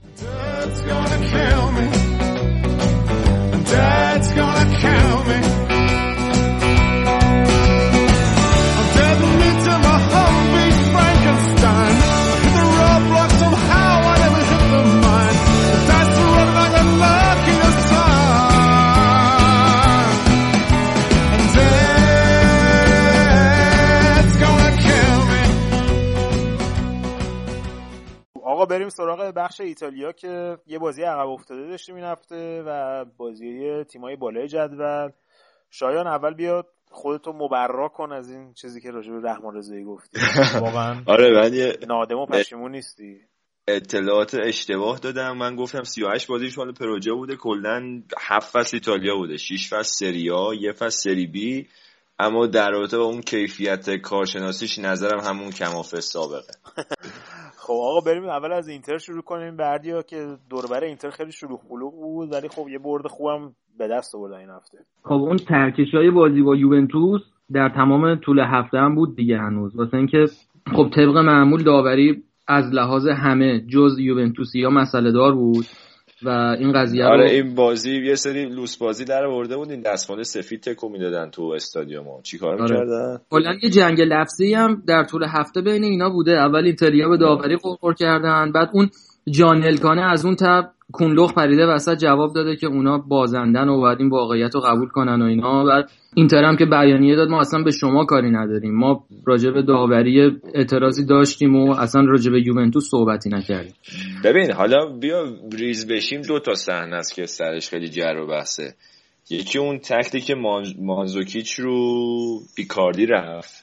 بریم سراغ بخش ایتالیا که یه بازی عقب افتاده داشتیم این هفته و بازی تیمای بالای جدول. شایان اول بیاد خودتو مبرا کن از این چیزی که راجع به رحمان رضایی گفتی. *laughs* واقعا. آره من یه نادم و پشیمون نیستی. اطلاعات اشتباه دادم. من گفتم 38 بازیش مال پروژه بوده. کلا 7 فصل ایتالیا بوده. 6 فصل سریا یه فصل سری بی. اما در رابطه با اون کیفیت کارشناسیش نظرم همون کمافه سابقه. *laughs* خب آقا بریم اول از اینتر شروع کنیم. بردیا که دور و بر اینتر خیلی شلوغ پلوغ بود ولی خب یه برد خوبم به دست آوردن این هفته. خب اون ترکش های بازی با یوونتوس در تمام طول هفته هم بود دیگه هنوز. واسه اینکه خب طبق معمول داوری از لحاظ همه جز یوونتوسی ها مسئله دار بود. و این قضیه آره رو... این بازی یه سری لوس بازی در آورده بود این دستمال سفید تکون می‌دادن تو استادیوم چیکار آره. می‌کردن؟ کلا یه جنگ لفظی هم در طول هفته بین اینا بوده. اول ایتالیا به داوری قرقر کردن بعد اون جان الکانه از اون تب کونلخ پریده وسط جواب داده که اونا بازندن و باید این واقعیت رو قبول کنن و اینا. بعد اینتر هم که بیانیه داد ما اصلا به شما کاری نداریم. ما راجع به داوری اعتراضی داشتیم و اصلا راجع به یوونتوس صحبتی نکردیم. ببین حالا بیا ریز بشیم دو تا صحنه است که سرش خیلی جر و بحثه. یکی اون تکتیک مانزوکیچ رو بیکاردی رفت.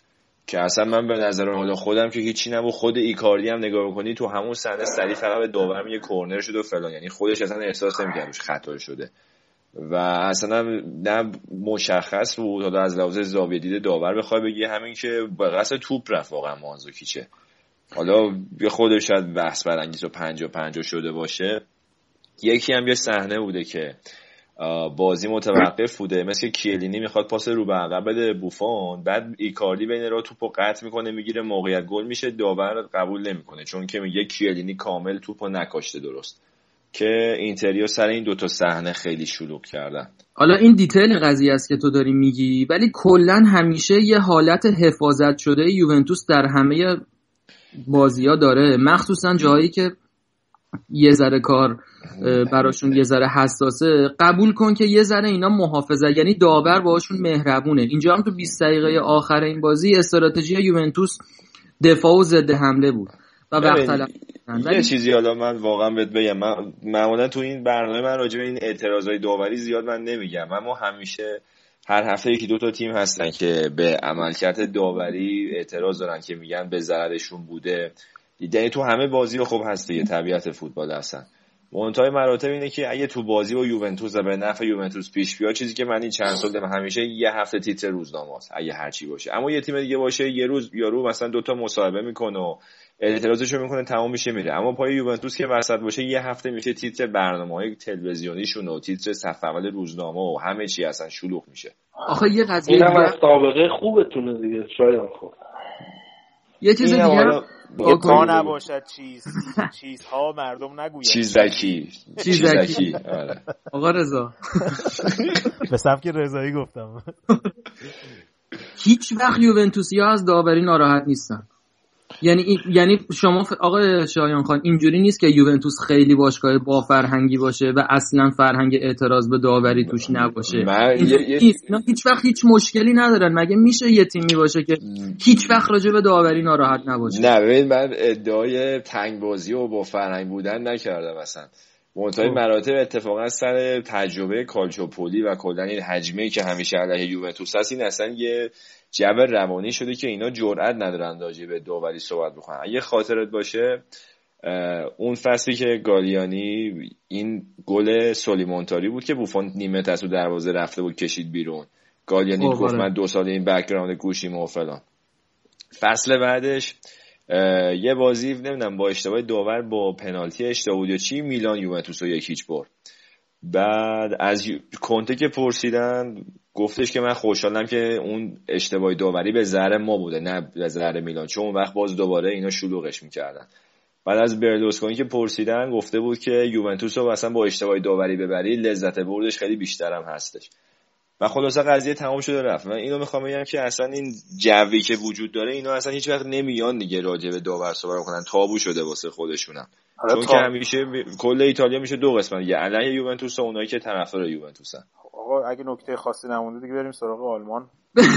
که اصلا من به نظر حالا خودم که هیچی نبود خود ایکاردی هم نگاه کنی تو همون صحنه سری فقط به داورم یه کورنر شد و فلان. یعنی خودش اصلا احساس نمی‌کرد خطا شده. و اصلا نه مشخص بود حالا از لحاظ زاویه دیده داور بخوای بگی همین که به قصد توپ رفت واقعا مانزوکیچه حالا یه خودش شاید بحث برانگیز و پنجا پنجا شده باشه. یکی هم یه صحنه بوده که بازی متوقف بوده. مثل کیلینی می‌خواد پاس رو به عقب بده. بوفون. بعد ایکاردی بین رو توپو قطع می‌کنه می‌گیره موقعیت گل میشه. داور قبول نمی‌کنه. چون که میگه کیلینی کامل توپو نکاشته درست. که اینتریا سر این دوتا صحنه خیلی شلوغ کردن. حالا این detail قضیه است که تو داری میگی ولی کلا همیشه یه حالت حفاظت شده یوونتوس در همه بازی ها داره. مخصوصا جایی که یه ذره کار براشون یه ذره حساسه. قبول کن که یه ذره اینا محافظه یعنی داور باشون مهربونه. اینجا هم تو 20 دقیقه آخر این بازی استراتژی یوونتوس دفاع و ضد حمله بود و وقت یه چیزی حالا من واقعا بهت بگم. من معمولا تو این برنامه من راجع به این اعتراضای داوری زیاد من نمیگم. اما همیشه هر هفته یکی دو تا تیم هستن که به عملکرد داوری اعتراض دارن که میگن به ضررشون بوده. یعنی تو همه بازی خب هست دیگه طبیعت فوتبال هستن. منتهای مراتب اینه که اگه تو بازی با یوونتوس و به نفع یوونتوس پیش بیاد چیزی که من این چند سال دارم همیشه یه هفته تیتر روزنامه است اگه هرچی باشه. اما یه تیم دیگه باشه یه روز یارو مثلا دوتا مصاحبه می‌کنه و اعتراضشو می‌کنه تمام میشه میره. اما پای یوونتوس که وسط باشه یه هفته میشه تیتر برنامه های تلویزیونیشون و تیتر صفحه اول روزنامه و همه چی اصلا شلوغ میشه. آخه یه قضیه اینم از سابقه خوبتونه دیگه شاید خوب یه چیز دیگه تا نباشد چیز *laughs* چیزها مردم نگوید چیزکی. چیزکی. آره. آقا رضا. *laughs* به سبک رضایی گفتم. هیچ وقت یوونتوسی ها از داوری ناراحت نیستن. یعنی یعنی شما آقای شایان خان اینجوری نیست که یوونتوس خیلی باشگاه با فرهنگی باشه و اصلا فرهنگ اعتراض به داوری توش نباشه؟ اینا هیچ وقت هیچ مشکلی ندارن. مگه میشه یه تیمی باشه که هیچ وقت راجع به داوری ناراحت نباشه؟ نه ببین من ادعای تنگ بازی و با فرهنگ بودن نکردم اصلا. منتهای خب. مراتب اتفاقا سر تجربه کالچوپولی و کلا این حجمه که همیشه علیه یوونتوس هست این اصلا یه جو روانی شده که اینا جرئت ندارن راجع به داوری صحبت بکنن. اگه خاطرت باشه اون فصلی که گالیانی این گل سولیمونتاری بود که بوفون نیمه تسو دروازه رفته بود کشید بیرون. گالیانی گفت آره. من دو سال این background گوشی و فلان. فصل بعدش یه بازی نمی‌دونم با اشتباه داور با پنالتی اشتباه بود یا چی میلان یوونتوس رو یک هیچ برد. بعد از کنته که پرسیدن گفتش که من خوشحالم که اون اشتباه داوری به ضرر ما بوده نه به ضرر میلان چون اون وقت باز دوباره اینا شلوغش می‌کردن. بعد از برلوسکونی که پرسیدن گفته بود که یوونتوس رو اصلا با اشتباه داوری ببری لذت بردش خیلی بیشترم هستش. و خلاصه قضیه تمام شده رفت. من اینو می‌خوام بگم که اصلا این جوی که وجود داره اینا اصلا هیچ وقت نمیان دیگه راجع به داور صحبت کنن. تابو شده واسه خودشونم. چون تا... که همیشه کل ایتالیا میشه دو قسمت. یه علیه یوونتوس و اونایی که طرفدار یوونتوسن. آقا اگه نکته خاصی نمونده دیگه بریم سراغ آلمان. *laughs*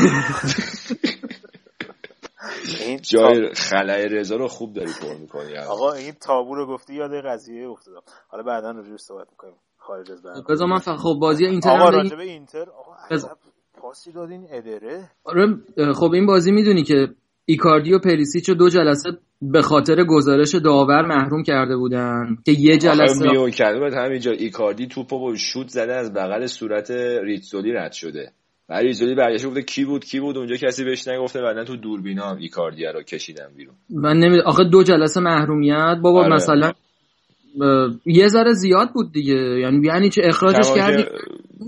این جای خلای رضا رو خوب داری پر می‌کنی. آقا این تابو رو گفتی یاد قضیه افتادم. حالا بعدا رو صحبت می‌کنیم. خارج از برنامه. بذار من خب بازی اینتر آقا راجع به اینتر آقا پاسی دادین ادره. آره خب این بازی می‌دونی که ایکاردی و پریسیچ دو جلسه به خاطر گزارش داور محروم کرده بودن که یه جلسه میون کرده بود. همینجا ایکاردی توپو با شوت زده از بغل صورت ریتزولی رد شده. بعد ریتزولی برگشت گفته کی بود کی بود؟ اونجا کسی بهش نگفته. بعدا تو دوربینا هم ایکاردی رو کشیدن بیرون. من نمی آخه دو جلسه محرومیت. بابا آره. مثلا یه ذره زیاد بود دیگه. یعنی یعنی چه اخراجش کردی؟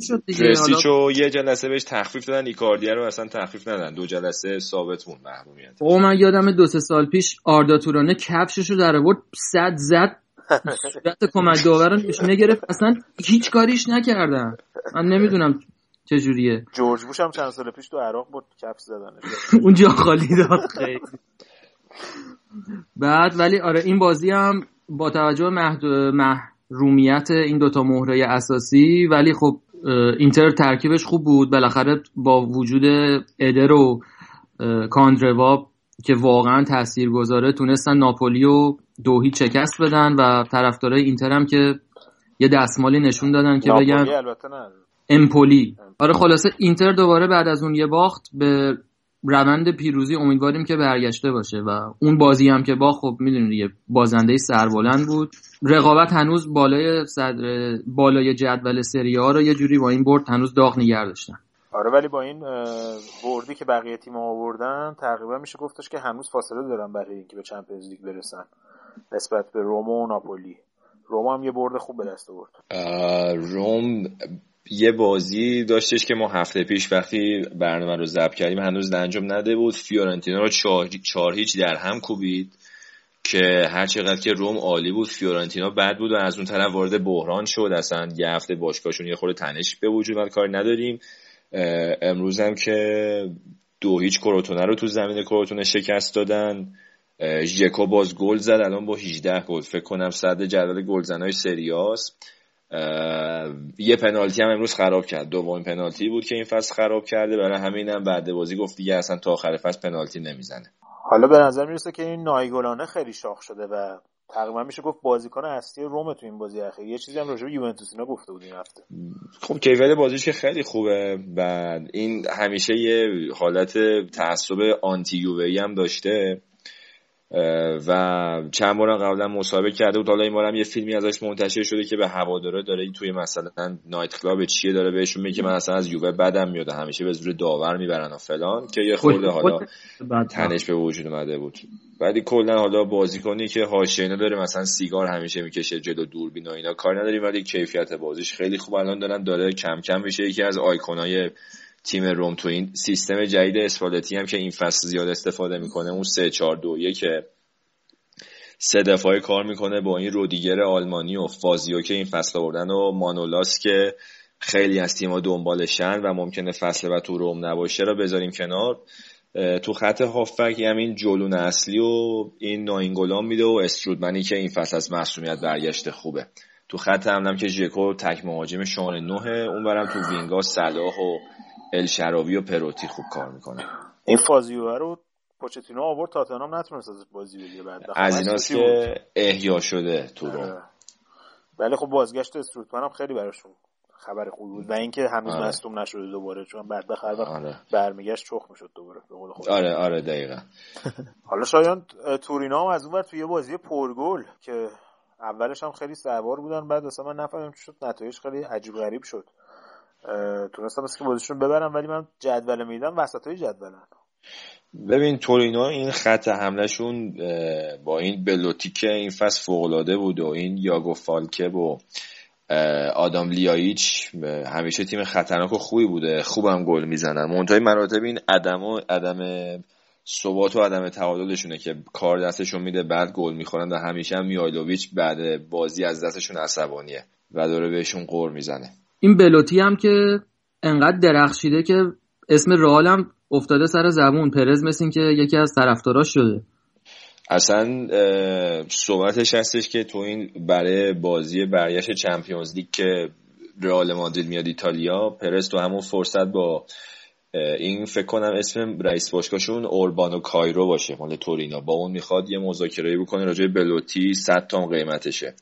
شد دیگه. حالا... یه جلسه بهش تخفیف دادن ایکاردیا رو اصلا تخفیف ندادن. دو جلسه ثابت مون محرومیت او من یادم دو سه سال پیش آردا تورانه کفشش رو در آورد صد زد. صورت کمک داور نشونه گرفت. اصلا هیچ کاریش نکردن. من نمی‌دونم چجوریه جورج بوش هم چند سال پیش تو عراق بود کفش زدنش *laughs* اونجا خالی داد خیلی. بعد ولی آره این بازی هم با توجه به محرومیت این دوتا مهره اساسی ولی خب اینتر ترکیبش خوب بود. بالاخره با وجود ادر و کاندروا که واقعا تأثیر گذاره تونستن ناپولی و دو هیچ شکست بدن و طرفدارای اینتر هم که یه دستمالی نشون دادن که بگن امپولی. آره خلاصه اینتر دوباره بعد از اون یه باخت به روند پیروزی امیدواریم که برگشته باشه و اون بازی هم که با خب می‌دونید دیگه بازنده سربلند بود. رقابت هنوز بالای صدر بالای جدول سری ها رو یه جوری با این برد هنوز داغ نگه داشتن. آره ولی با این بردی که بقیه تیم آوردن تقریبا میشه گفتش که هنوز فاصله دارن برای اینکه به چمپیونز لیگ برسن. نسبت به روم و ناپولی. روم هم یه برد خوب به دست آورد. روم یه بازی داشتش که ما هفته پیش وقتی برنامه رو ضبط کردیم هنوز انجام نده بود. فیورنتینا رو چهار هیچ در هم کوبید که هر چقدر که روم عالی بود فیورنتینا بد بود و از اون طرف وارد بحران شد. اصلا یه هفته باشگاهشون یه خورده تنش به وجود و کار نداریم. امروز هم که دو هیچ کروتونه رو تو زمین کروتونه شکست دادن. ژکو باز گل زد الان با 18 گل. فکر کنم صد جدول گلزنای سریاس یه پنالتی هم امروز خراب کرد. دومین پنالتی بود که این فصل خراب کرده. برای همینم هم بعد بازی گفت دیگه اصلا تا آخر فصل پنالتی نمی‌زنه. حالا به نظر می‌رسه که این نایگلانه خیلی شاخ شده و تقریبا میشه گفت بازیکن اصلی روم تو این بازی اخیر. یه چیزی هم راجع به یوونتوس اینا گفته بود این هفته. خب کیفیت بازیش که خیلی خوبه بعد این همیشه یه حالت تعصب آنتی یووی هم داشته. و چند بار قبلا مصاحبه کرده بود. حالا این بارم یه فیلمی ازش منتشر شده که به هواداره داره. این توی مثلا نایت کلاب چیه داره بهشون میگه من اصلا از یووه بدم میاد همیشه به زور داور می‌برن و فلان که یه خورده حالا تنش به وجود اومده بود. بعدی کلا حالا بازیکنی که حاشیه داره مثلا سیگار همیشه می‌کشه جلو دوربین و اینا کار نداریم ولی کیفیت بازیش خیلی خوب. الان دارن داره کم کم میشه. یکی از آیکونای تیم روم تو این سیستم جدید اسپالتی هم که این فصل زیاد استفاده می‌کنه اون 3 4 2 که سه دفاعی کار می‌کنه با این رودیگر آلمانی و فازیو که این فصل آوردن و مانولاس که خیلی از تیم‌ها دنبالشن و ممکنه فصل و تو روم نباشه رو بذاریم کنار. تو خط هافک همین جلون اصلی و این ناینگولان میده و استرودمنی که این فصل از مسئولیت برگشته خوبه. تو خط هم که ژکو تک مهاجم شان نوه اون برم تو وینگا صلاح و الشراوی و پروتی خوب کار می‌کنه. این فازیو رو پوچتینو آورد تاتنهام نتونست از بازی بگیره بعد از ایناست که احیا شده تو رو ولی خب بازگشت استروتمن هم خیلی براشون خبر خوبی بود و اینکه هنوز آره. مصدوم نشده دوباره چون بعد به خبر آره. برمیگشت چخ می‌شد دوباره به قول آره آره دقیقا. *laughs* حالا شایان تورینا هم از اون توی بازی پرگل که اولش هم خیلی سوار بودن بعد اصلا من نفهمیدم شد نتایج خیلی عجیب غریب شد. تونستم که بازیشون ببرم ولی من جدول میدم وسط های جدولن ببین تورینو این خط حملهشون با این بلوتی که این فصل فوقلاده بود و این یاگو فالکه و آدام لیایچ همیشه تیم خطرناک و خوبی بوده. خوبم گل می‌زنن. منتهای مراتب این عدم و عدم ثبات و عدم تعادلشونه که کار دستشون میده بعد گل می‌خورن و همیشه هم میایلوویچ بعد بازی از دستشون عصبانیه و داره بهشون قور می‌زنه. این بلوتی هم که انقدر درخشیده که اسم رئال افتاده سر زبون. پرز مثل که یکی از طرفداراش شده. اصلا صحبتش هستش که تو این برای بازی برگشت چمپیونز لیگ که رئال مادرید میاد ایتالیا پرز تو همون فرصت با این فکر کنم اسم رئیس باشگاهشون اوربانو کایرو باشه مال تورینا با اون می‌خواد یه مذاکره بکنه راجع بلوتی 100 تا قیمتشه.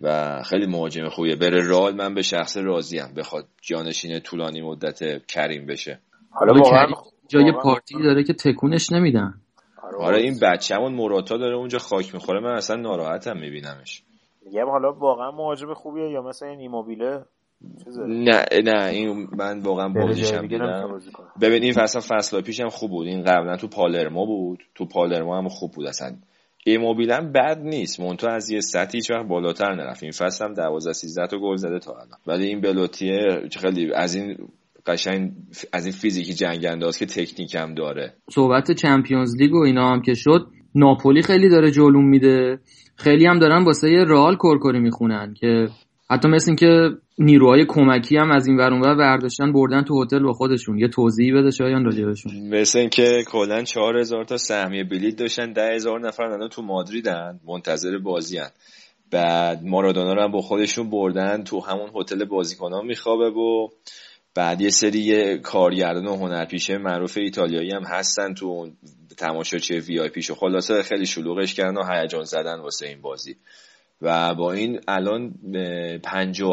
و خیلی مهاجم خوبیه. بره رال من به شخص راضیم. بخواد جانشین طولانی مدت کریم بشه. حالا واقعا جای پارتی داره که تکونش نمیدن. آره, آره، این بچه‌مون موراتا داره اونجا خاک می‌خوره. من اصلا ناراحتم میبینمش. میگم حالا واقعا مهاجم خوبیه یا مثلا این ایموبیله؟ نه نه این من واقعا بازیشم دیدم. ببین این فصل فصل پیشم خوب بود. این قبلا تو پالرمو بود. تو پالرمو هم خوب بود اصلا. ایموبیل هم بد نیست. مونتو از یه سطحی هیچ وقت بالاتر نرفت. این فصل هم 12 13 تا گل زده تا الان. ولی این بلوتیه خیلی از این قشنگ از این فیزیکی جنگ انداز که تکنیک هم داره. صحبت چمپیونز لیگ و اینا هم که شد ناپولی خیلی داره جلوم میده. خیلی هم دارن واسه رئال کرکری می‌خونن که حتی مثل که نیروهای کمکی هم از این ور اونور برداشتن بردن تو هتل با خودشون. یه توضیحی بده شایان راجبشون مثل اینکه کلا 4000 تا سهمیه بلیت داشتن 10000 نفر الان تو مادریدن منتظر بازیان بعد مارادونا رو هم با خودشون بردن تو همون هتل بازیکنان میخوابه و بعد یه سری کارگردان و هنرپیشه معروف ایتالیایی هم هستن تو اون تماشاچی وی آی خلاصه خیلی شلوغش کردن و هیجان زدن واسه این بازی. و با این الان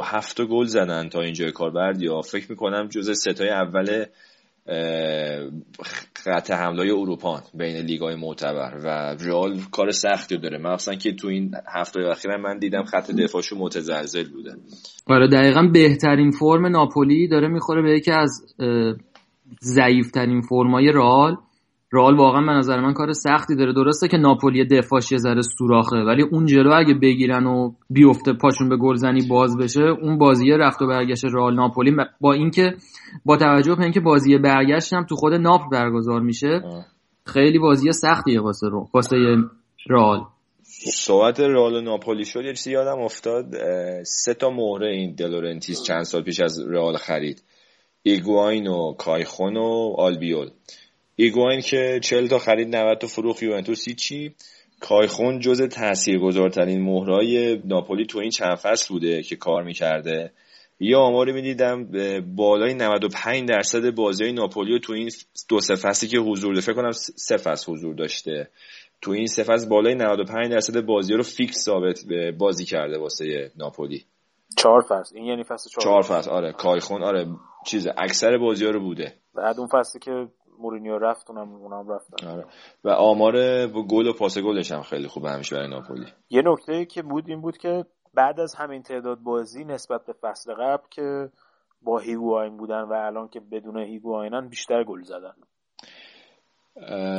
هفت گل زدن تا اینجای کار یا فکر می‌کنم جز ستای اول خط حمله اروپا بین لیگای معتبر و رئال کار سختی داره. مخصوصا که تو این هفته اخیر من دیدم خط دفاعشو متزلزل بوده. آره دقیقا بهترین فرم ناپولی داره می‌خوره به یکی از ضعیفترین فرمای رئال. رئال واقعا به نظر من کار سختی داره. درسته که ناپولی دفاعش یه ذره سوراخه ولی اون جلو اگه بگیرن و بیفته پاشون به گلزنی باز بشه اون بازی رفت و برگشت رئال ناپولی. با اینکه با توجه به اینکه بازی برگشت هم تو خود ناپل برگزار میشه خیلی بازی سختیه واسه رو واسه رئال. صحبت رئال و ناپولی شد یه چیزی یادم افتاد. سه تا مهره این دلورنتیس چند سال پیش از رئال خرید. ایگواین و کایخون و آلبیول. ایگواین که 40 تا خرید 90 تا فروخت یوونتوس چی کایخون جز تاثیرگذارترین مهرای ناپولی تو این چند فصل بوده که کار می‌کرده. یه آماری می‌دیدم بالای 95 درصد بازی های ناپولی تو این دو سه فصلی که حضور داشته فکر کنم سه فصل حضور داشته. تو این سه فصل بالای 95 درصد بازی رو فیکس ثابت بازی کرده واسه ناپولی. چهار فصل. این یعنی فصل چهار, چهار فصل. آره کایخون آره چیز اکثر بازی ها رو بوده. بعد اون فصلی که مورینیو رفت اونم اونم رفتن. آره. و آمار گل و پاس گلش هم خیلی خوبه همیشه برای ناپولی. یه نکته که بود این بود که بعد از همین تعداد بازی نسبت به فصل قبل که با هیگواین بودن و الان که بدون هیگواینن بیشتر گل زدن.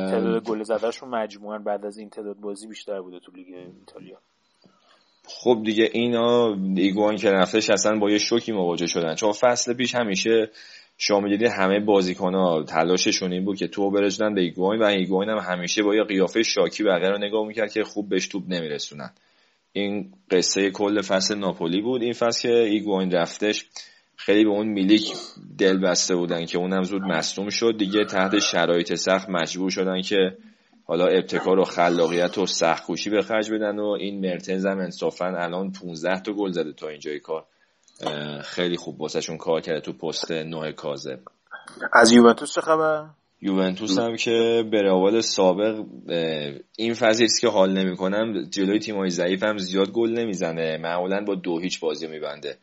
تعداد گل زدهشون مجموعا بعد از این تعداد بازی بیشتر بوده تو لیگ ایتالیا. خب دیگه اینا ایگواین که رفتش اصلا با یه شوکی مواجه شدن. چون فصل پیش همیشه شما می‌دیدی همه بازیکن ها تلاششون این بود که تو برسونن به ایگواین و ایگواین هم همیشه با یه قیافه شاکی بقیه رو نگاه می‌کرد که خوب بهش توپ نمیرسونن. این قصه کل فصل ناپولی بود. این فصل که ایگواین رفتش خیلی به اون میلیک دل بسته بودن که اونم زود مصدوم شد. دیگه تحت شرایط سخت مجبور شدن که حالا ابتکار و خلاقیت و سخت کوشی به خرج بدن و این مرتنز هم انصافا الان 15 تا گل زده تا اینجای کار. خیلی خوب واسهشون کار کرده تو پست نوع کازه. از یوونتوس چه خبر؟ یوونتوس هم که به روال سابق این فصل که حال نمی‌کنم. جلوی تیمای ضعیف هم زیاد گل نمی‌زنه. معمولا با دو هیچ بازی میبنده.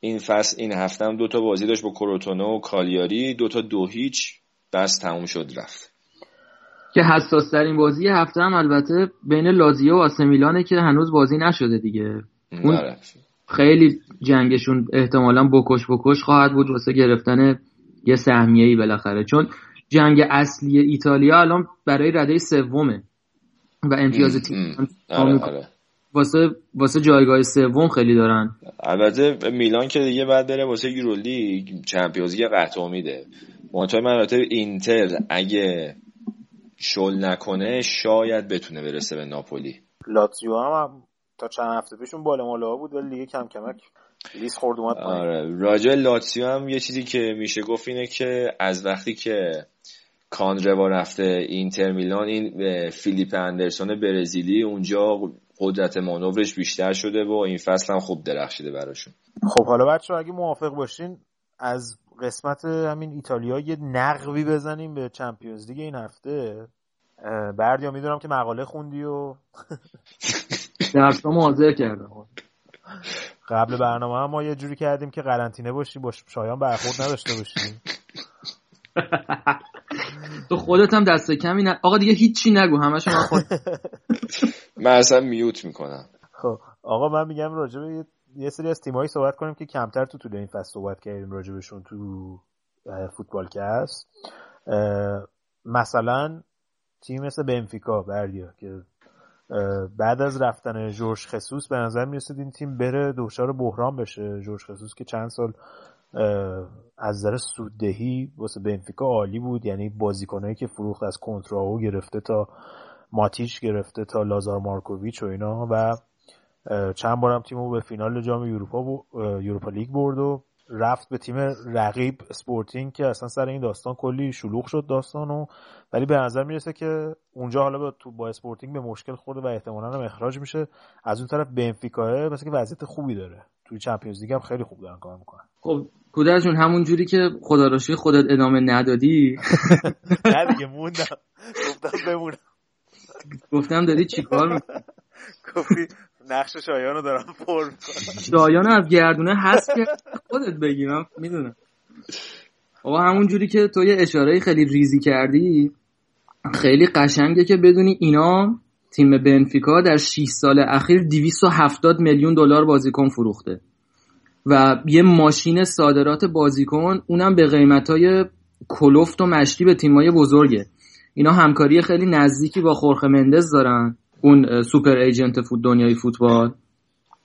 این فصل این هفته هم دو تا بازی داشت با کروتونو و کالیاری. دو تا دو هیچ بس تموم شد رفت. که حساس ترین بازی هفته هم البته بین لازیو و آسمیلانه که هنوز بازی نشده دیگه. اون. خیلی جنگشون احتمالا بکش بکش خواهد بود واسه گرفتن یه سهمیه ای بالاخره. چون جنگ اصلی ایتالیا الان برای رده سومه و امتیاز تیم آره آره. واسه واسه جایگاه سوم خیلی دارن. البته میلان که دیگه بعد بره واسه یورولیگ چمپیونز لیگ قطع امیده منتها مراتب اینتر اگه شل نکنه شاید بتونه برسه به ناپولی. لاتزیو هم تا چند هفته پیشون بالا مالا بود ولی دیگه کم کمک لیز خورد اومد. آره. راجع لاتسیو هم یه چیزی که میشه گفت اینه که از وقتی که کاندروا رفته اینتر میلان این فیلیپ اندرسون برزیلی اونجا قدرت مانورش بیشتر شده و این فصل هم خوب درخشیده براشون. خب حالا بچه اگه موافق باشین از قسمت همین ایتالیا یه نقبی بزنیم به چمپیونز لیگ این هفته. بردیا می‌دونم که مقاله خوندی و *laughs* درسامو حاضر کردم. قبل برنامه هم ما یه جوری کردیم که قرنطینه باشی با شایان برخورد نداشته باشیم تو خودت هم دست کمی نه آقا دیگه هیچی نگو همشو من خود *laughs* من اصلا میوت می‌کنم. خب آقا من میگم راجع به یه- سری از تیمایی صحبت کنیم که کمتر تو طول این فصل صحبت کردیم راجع بهشون تو فوتبال کست. اه، مثلا تیم مثل بنفیکا بردیا که بعد از رفتن جورج خصوص به نظر می‌رسید این تیم بره دچار بحران بشه. جورج خصوص که چند سال از نظر سوددهی واسه بنفیکا عالی بود. یعنی بازیکنایی که فروخت از کنتراو گرفته تا ماتیچ گرفته تا لازار مارکوویچ و اینا و چند بارم تیمو به فینال جام اه، اروپا لیگ برد و رفت به تیم رقیب اسپورتینگ که اصلا سر این داستان کلی شلوغ شد داستان و ولی به نظر می‌رسه که اونجا حالا با تو با اسپورتینگ به مشکل خورده و احتمالاً هم اخراج میشه. از اون طرف بنفیکا مثل که وضعیت خوبی داره. توی Champions League هم خیلی خوب دارن کار می‌کنن. خب کودر جون همون جوری که خدا خودت ادامه ندادی. *laughs* نه دیگه موندم. گفتم بمونم. گفتم داری چیکار *laughs* می‌کنی؟ گفتی نقش شایانو دارم پر شایان از گردونه هست که خودت بگی من می‌دونم. آقا همون جوری که تو یه اشاره خیلی ریزی کردی خیلی قشنگه که بدونی اینا تیم بنفیکا در 6 سال اخیر 270 میلیون دلار بازیکن فروخته. و یه ماشین صادرات بازیکن اونم به قیمت های کلفت و مشتی به تیمای بزرگه. اینا همکاری خیلی نزدیکی با خورخه مندز دارن. اون سوپر ایجنت فوت دنیای فوتبال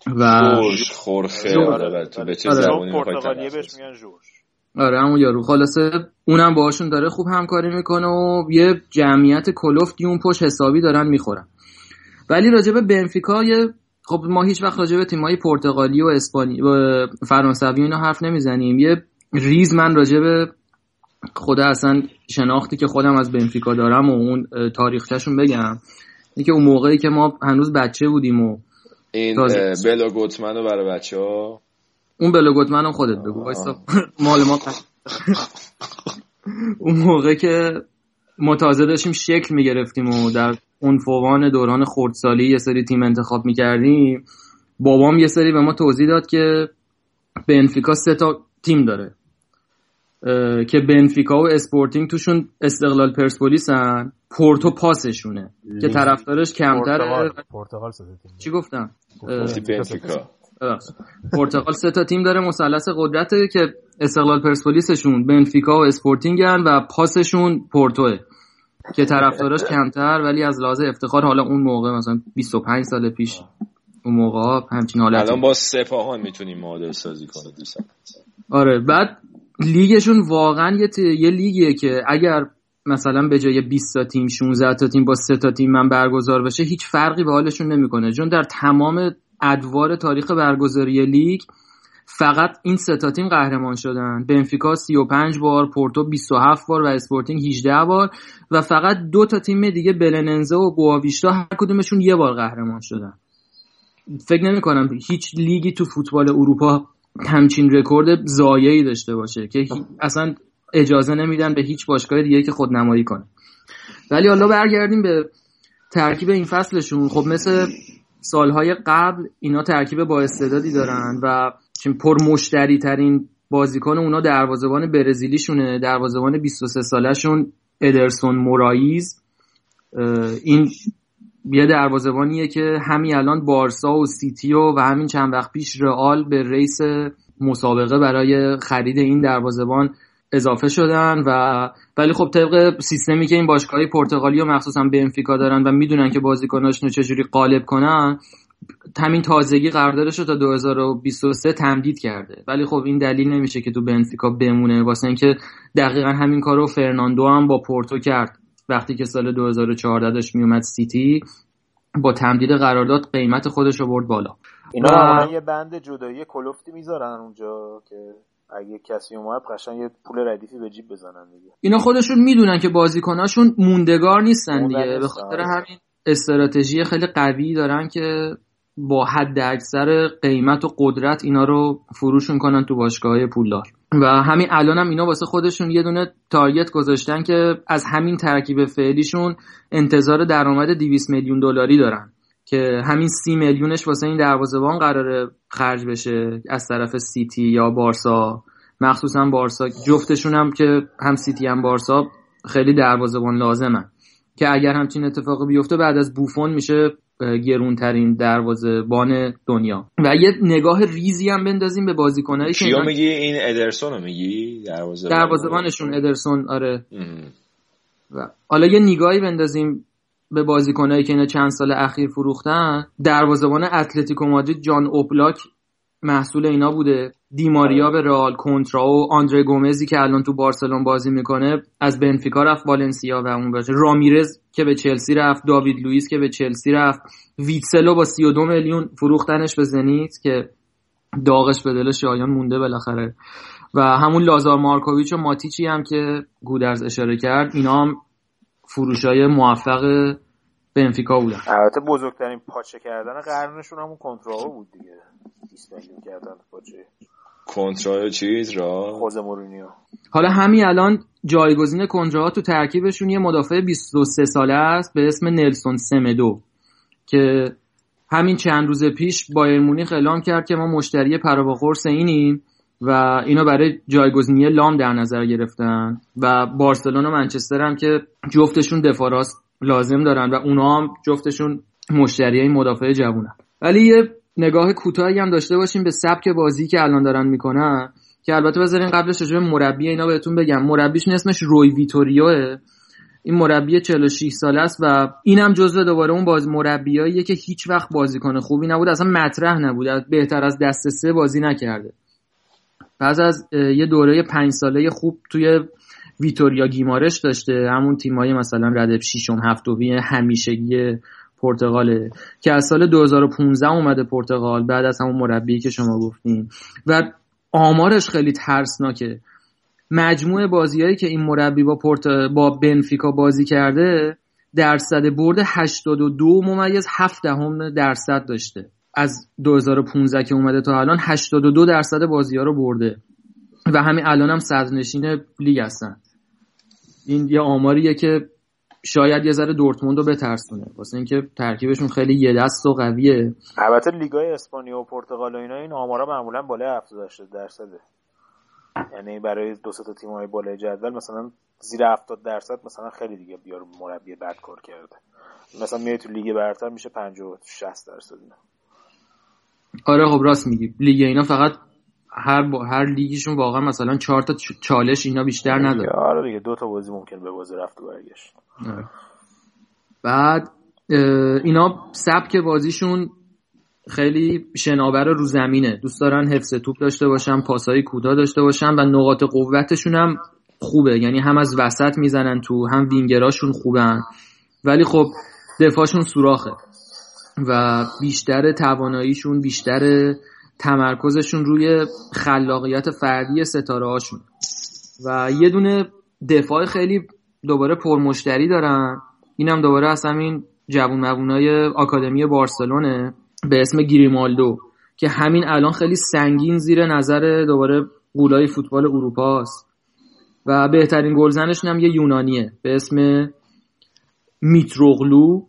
و جورج خورخه. آره بله، تو به چه آره. تلفظ بهش؟ میگن جورج آره همون یارو خلاصه اونم باهاشون داره خوب همکاری می‌کنه و یه جمعیت کلفتی اون پشت حسابی دارن می‌خورن ولی راجب بنفیکا یه خب ما هیچ وقت راجب تیمای پرتغالی و اسپانی و فرانسوی اینا حرف نمی‌زنیم یه ریز من راجب خود اصلا شناختی که خودم از بنفیکا دارم و اون تاریخچهشون بگم اینکه اون موقعی که ما هنوز بچه بودیم و این بلا گوتمن رو برای بچه ها اون بلوگوت منم خودت بگو وایسا. مال ما اون موقع که ما تازه داشتیم شکل می‌گرفتیم و در اون عنفوان دوران خردسالی یه سری تیم انتخاب می‌کردیم بابام یه سری به ما توضیح داد که بنفیکا سه تا تیم داره. که بنفیکا و اسپورتینگ توشون استقلال پرسپولیسن. پورتو پاسشونه که طرفدارش کمتره. پرتغال. پرتغال سه تیم چی گفتم. پرتغال سه تا تیم. داره مثلث قدرته که استقلال پرسپولیسشون بنفیکا و اسپورتینگن و پاسشون پورتوه که طرفداراش کمتر ولی از لحاظ افتخار حالا اون موقع مثلا 25 سال پیش اون موقع ها همچین حالتی. الان با سپاهان می‌تونیم معادل سازی کنه دوستان. آره بعد لیگشون واقعا یه, ت- یه لیگیه که اگر مثلا به جای 20 تا تیم 16 تا تیم با 3 تا تیم من برگزار بشه هیچ فرقی به حالشون نمی‌کنه. چون در تمام ادوار تاریخ برگزاری لیگ فقط این سه تا تیم قهرمان شدن. بنفیکا 35 بار پورتو 27 بار و اسپورتینگ 18 بار و فقط دو تا تیم دیگه بلننزه و بواویشتا هر کدومشون یه بار قهرمان شدن. فکر نمی کنم هیچ لیگی تو فوتبال اروپا همچین رکورد ضایعی داشته باشه که اصلا اجازه نمیدن به هیچ باشگاه دیگه که خودنمایی کنه. ولی حالا برگردیم به ترکیب این فصلشون. خب مثل سالهای قبل اینا ترکیب با استعدادی دارن و چون پر مشتری ترین بازیکن اونا دروازه‌بان برزیلیشونه. دروازه‌بان 23 سالشون ادرسون مورایز. این یه دروازه‌بانیه که همین الان بارسا و سیتی و, و همین چند وقت پیش رئال به ریس مسابقه برای خرید این دروازه‌بان اضافه شدن و ولی خب طبق سیستمی که این باشگاهی پرتغالی و مخصوصا بنفیکا دارن و می‌دونن که بازیکناشونو چجوری قالب کنن همین تازگی قراردادش رو تا 2023 تمدید کرده. ولی خب این دلیل نمیشه که تو بنفیکا بمونه. واسه اینکه دقیقا همین کارو فرناندو هم با پورتو کرد. وقتی که سال 2014 داشت میومد سیتی با تمدید قرارداد قیمت خودش رو برد بالا. اینا و... یه بند جدایی کلفتی می‌ذارن اونجا که اگه کسی اومد قشنگ یه پول ردیفی به جیب بزنن دیگه. اینا خودشون می‌دونن که بازیکناشون موندگار نیستن دیگه. به خاطر همین استراتژی خیلی قوی دارن که با حد اکثر قیمت و قدرت اینا رو فروش کنن تو باشگاه پولدار. و همین الان هم اینا واسه خودشون یه دونه تارگت گذاشتن که از همین ترکیب فعلیشون انتظار درآمد 200 میلیون دلاری دارن. که همین سی میلیونش واسه این دروازه‌بان قراره خرج بشه از طرف سیتی یا بارسا. مخصوصا بارسا. جفتشون هم که هم سیتی هم بارسا خیلی دروازه‌بان لازمن. که اگر همچین اتفاقی بیفته بعد از بوفون میشه گرونترین بان دنیا. و یه نگاه ریزی هم بندازیم به بازیکنایی که میگی؟ این ادرسون رو میگی دروازه‌بانشون ادرسون آره. و حالا یه نگاهی بندازیم به بازیکنایی که اینا چند سال اخیر فروختن دروازه‌بان اتلتیکو مادرید جان اوبلاک محصول اینا بوده. دیماریا به رئال کنترا و آندره گومزی که الان تو بارسلون بازی می‌کنه از بنفیکا رفت والنسیا و اون باشه رامیرز که به چلسی رفت داوید لوئیس که به چلسی رفت. ویتسلو با 32 میلیون فروختنش به زنیت که داغش به دل شایان مونده بالاخره. و همون لازار مارکوویچ و ماتیچی هم که گودرز اشاره کرد اینا هم فروشای موفق بنفیکا بودن. البته بزرگترین پاچه کردن قرنشون همون کنترا بود دیگه. 20 میلیون کردن پاچه. کنترا چیز را؟ خوزه مورینیو. حالا همین الان جایگزین کنترا تو ترکیبشون یه مدافع 23 ساله است به اسم نلسون سمدو که همین چند روز پیش بایر مونیخ اعلام کرد که ما مشتری پرا قرص اینیم. و اینو برای جایگزینی لام در نظر گرفتن و بارسلون و منچستر هم که جفتشون دفاع لازم دارن و اونا هم جفتشون مشتری مدافع جوونن. ولی یه نگاه کوتاهی هم داشته باشیم به سبک بازی که الان دارن می‌کنن که البته بذارین قبلش راجع مربی اینا بهتون بگم. مربیش اسمش روی ویتوریوه. این مربی 46 ساله است و اینم جزو دوباره اون باز مربیاییه که هیچ وقت بازیکن خوبی نبود. اصلا مطرح نبود. بهتر از دست سه بازی نکرده. پس از یه دوره پنج ساله خوب توی ویتوریا گیمارش داشته. همون تیمایی مثلا ردب شیشم هفتمی همیشگی پرتغاله که از سال 2015 اومده پرتغال بعد از همون مربی که شما گفتین. و آمارش خیلی ترسناکه. مجموع بازیهایی که این مربی با پورت با بنفیکا بازی کرده درصد برد 82 ممیز 7 دهم درصد داشته. از 2015 که اومده تا الان 82 درصد بازی ها رو برده. و همین الان هم صدرنشین لیگ هستن. این یه آماریه که شاید یه ذره دورتموند رو بترسونه. واسه اینکه ترکیبشون خیلی یه دست و قویه. البته لیگای اسپانیا و پرتغال و اینا این آمارا معمولا بالای 70 درصده. یعنی برای دو تا تیم های بالای جدول مثلا زیر 70 درصد مثلا خیلی دیگه بیار مربی بد کار کرده. مثلا میای تو لیگ برتر میشه 50 60 درصد. اینا آره خب راست میگی. لیگ اینا فقط هر با هر لیگشون واقعا مثلا چهار تا چالش اینا بیشتر نداره آره دیگه دو تا بازی ممکن به بازی رفت و برگشت. آره. بعد اینا سبک بازیشون خیلی شناور رو زمینه. دوست دارن حفظ توپ داشته باشن پاسای کوتاه داشته باشن و نقاط قوتشون هم خوبه. یعنی هم از وسط می‌زنن تو هم وینگراشون خوبن. ولی خب دفاعشون سوراخه. و بیشتر تواناییشون بیشتر تمرکزشون روی خلاقیت فردی ستاره هاشون. و یه دونه دفاع خیلی دوباره پرمشتری دارن. اینم دوباره از همین جوون مبونای آکادمی بارسلونه به اسم گریمالدو که همین الان خیلی سنگین زیر نظر دوباره قولای فوتبال اروپا است و بهترین گلزنشون هم یه یونانیه به اسم میتروغلو.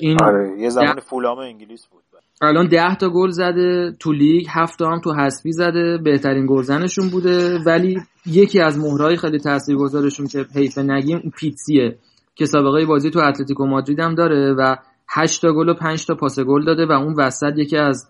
این آره یه زمان فولام انگلیس بود. الان ده تا گل زده تو لیگ هفت هم تو حسبی زده بهترین گلزنشون بوده. ولی یکی از مهرهای خیلی تاثیرگذارشون که حیف نگیم پیتسیه که سابقه بازی تو اتلتیکو مادرید هم داره و 8 تا گل و 5 تا پاس گل داده و اون وسط یکی از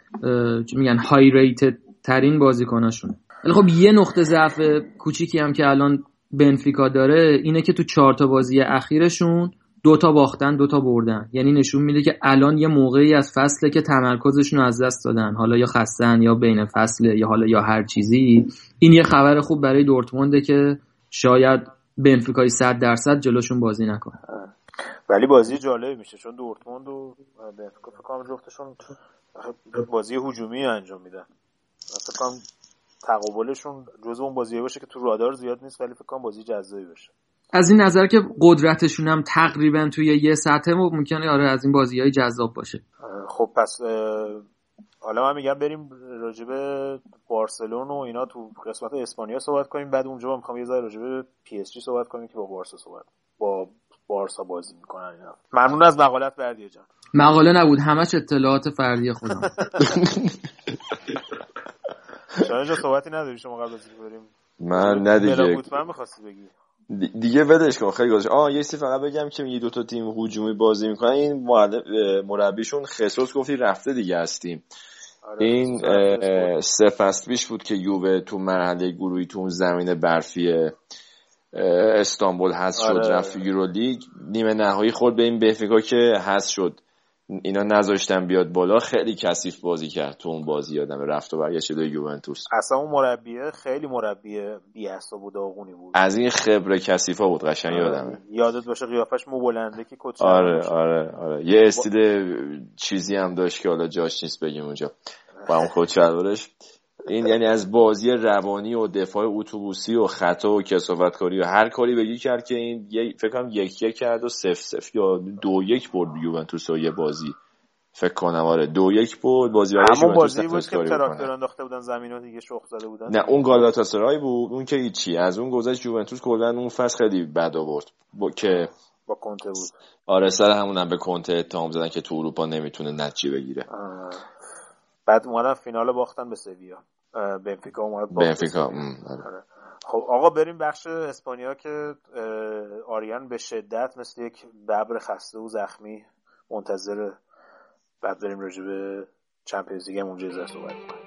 چی میگن های ریتد ترین بازیکناشونه ولی خب یه نقطه ضعف کوچیکی هم که الان بنفیکا داره اینه که تو چهار تا بازی اخیرشون دو تا باختن دو تا بردن. یعنی نشون میده که الان یه موقعی از فصله که تمرکزشون از دست دادن. حالا یا خستن یا بین فصله یا حالا یا هر چیزی. این یه خبر خوب برای دورتمونده که شاید بنفیکای 100 درصد جلوشون بازی نکنه. ولی بازی جالب میشه چون دورتموند و بنفیکا فکر جفتشون بازی هجومی انجام میدن. کنم تقابلشون جزو اون بازی باشه که تو رادار زیاد نیست ولی فکر کنم بازی جذابی باشه. از این نظر که قدرتشون هم تقریبا توی یه سطح ممکنه آره از این بازی های جذاب باشه. خب پس حالا من میگم بریم راجب بارسلون و اینا تو قسمت اسپانیا صحبت کنیم. بعد اونجا می‌خوام یه ذره راجب پی اس جی صحبت کنیم که با بارسا صحبت با بارسا بازی می‌کنن اینا. ممنون از مقالت بردیا جان. مقاله نبود همش اطلاعات فردی خودم. *laughs* شما صحبتی نداری شما قبل از بریم. من نه دیگه. من می‌خواستی بگی؟ دیگه ولش کن خیلی گذاشت. آه یه چیزی فقط بگم که یه دو تا تیم هجومی بازی می‌کنن این مربیشون خصوص گفتی رفته دیگه هستیم آره این سه فصل پیش بود که یووه تو مرحله گروهی تو اون زمین برفی استانبول هست شد آره. رفت یورو لیگ نیمه نهایی خورد به این بفیکا که هست شد. اینا نذاشتن بیاد بالا خیلی کثیف بازی کرد تو اون بازی یادم رفت و برگشت به یوونتوس. اصلا اون مربیه خیلی مربی بی بود آقونی بود. از این خبره کثیفا بود قشنگ آره. یادمه. یادت باشه قیافش مو بلنده که کت آره آره آره. یه استیل چیزی هم داشت که حالا جاش نیست بگیم اونجا. با اون خود این یعنی از بازی روانی و دفاع اتوبوسی و خطا و کسافتکاری و هر کاری بگی کرد که این فکر کنم یک یک کرد و سف سف یا دو یک برد یوونتوس و یه بازی. فکر کنم آره. دو یک برد بازی همون بازی بود که تراکتور انداخته بودن زمین و دیگه شخ زده بودن. نه اون گالاتاسرای بود اون که هیچی. از اون گذشت یوونتوس کلا اون فصل خیلی بد آورد. با که با کنته بود. آره سر همون هم به کنته اتهام زدن که تو اروپا نمی‌تونه نتیجه بگیره. بعد اومدن فینال باختن به سویا. بنفیکا اومد بنفیکا آره. آره. خب آقا بریم بخش اسپانیا که آریان به شدت مثل یک ببر خسته و زخمی منتظر بعد بریم راجع به چمپیونز لیگ اونجا صحبت کنیم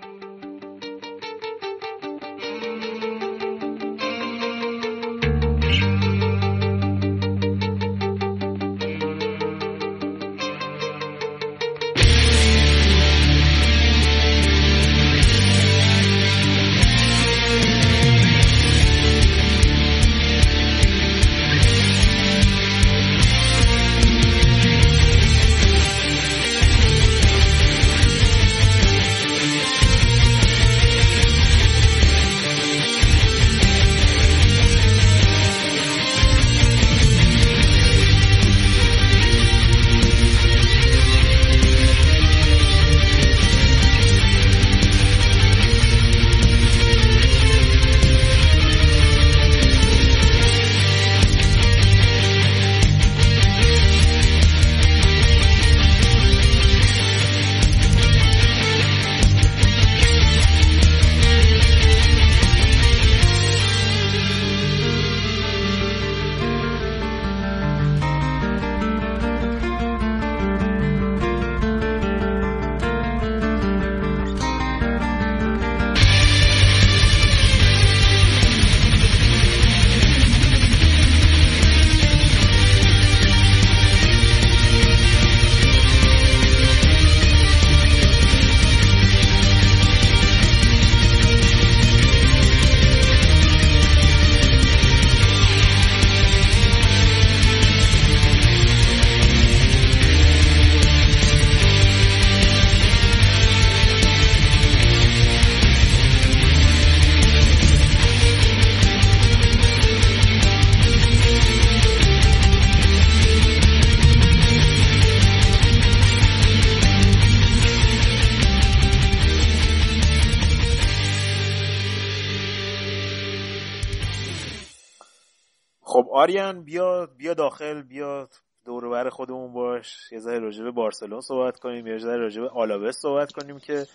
آریان بیا بیا داخل بیا دور خودمون باش. یه ذره راجع به بارسلون صحبت کنیم یه ذره راجع به آلاوس صحبت کنیم که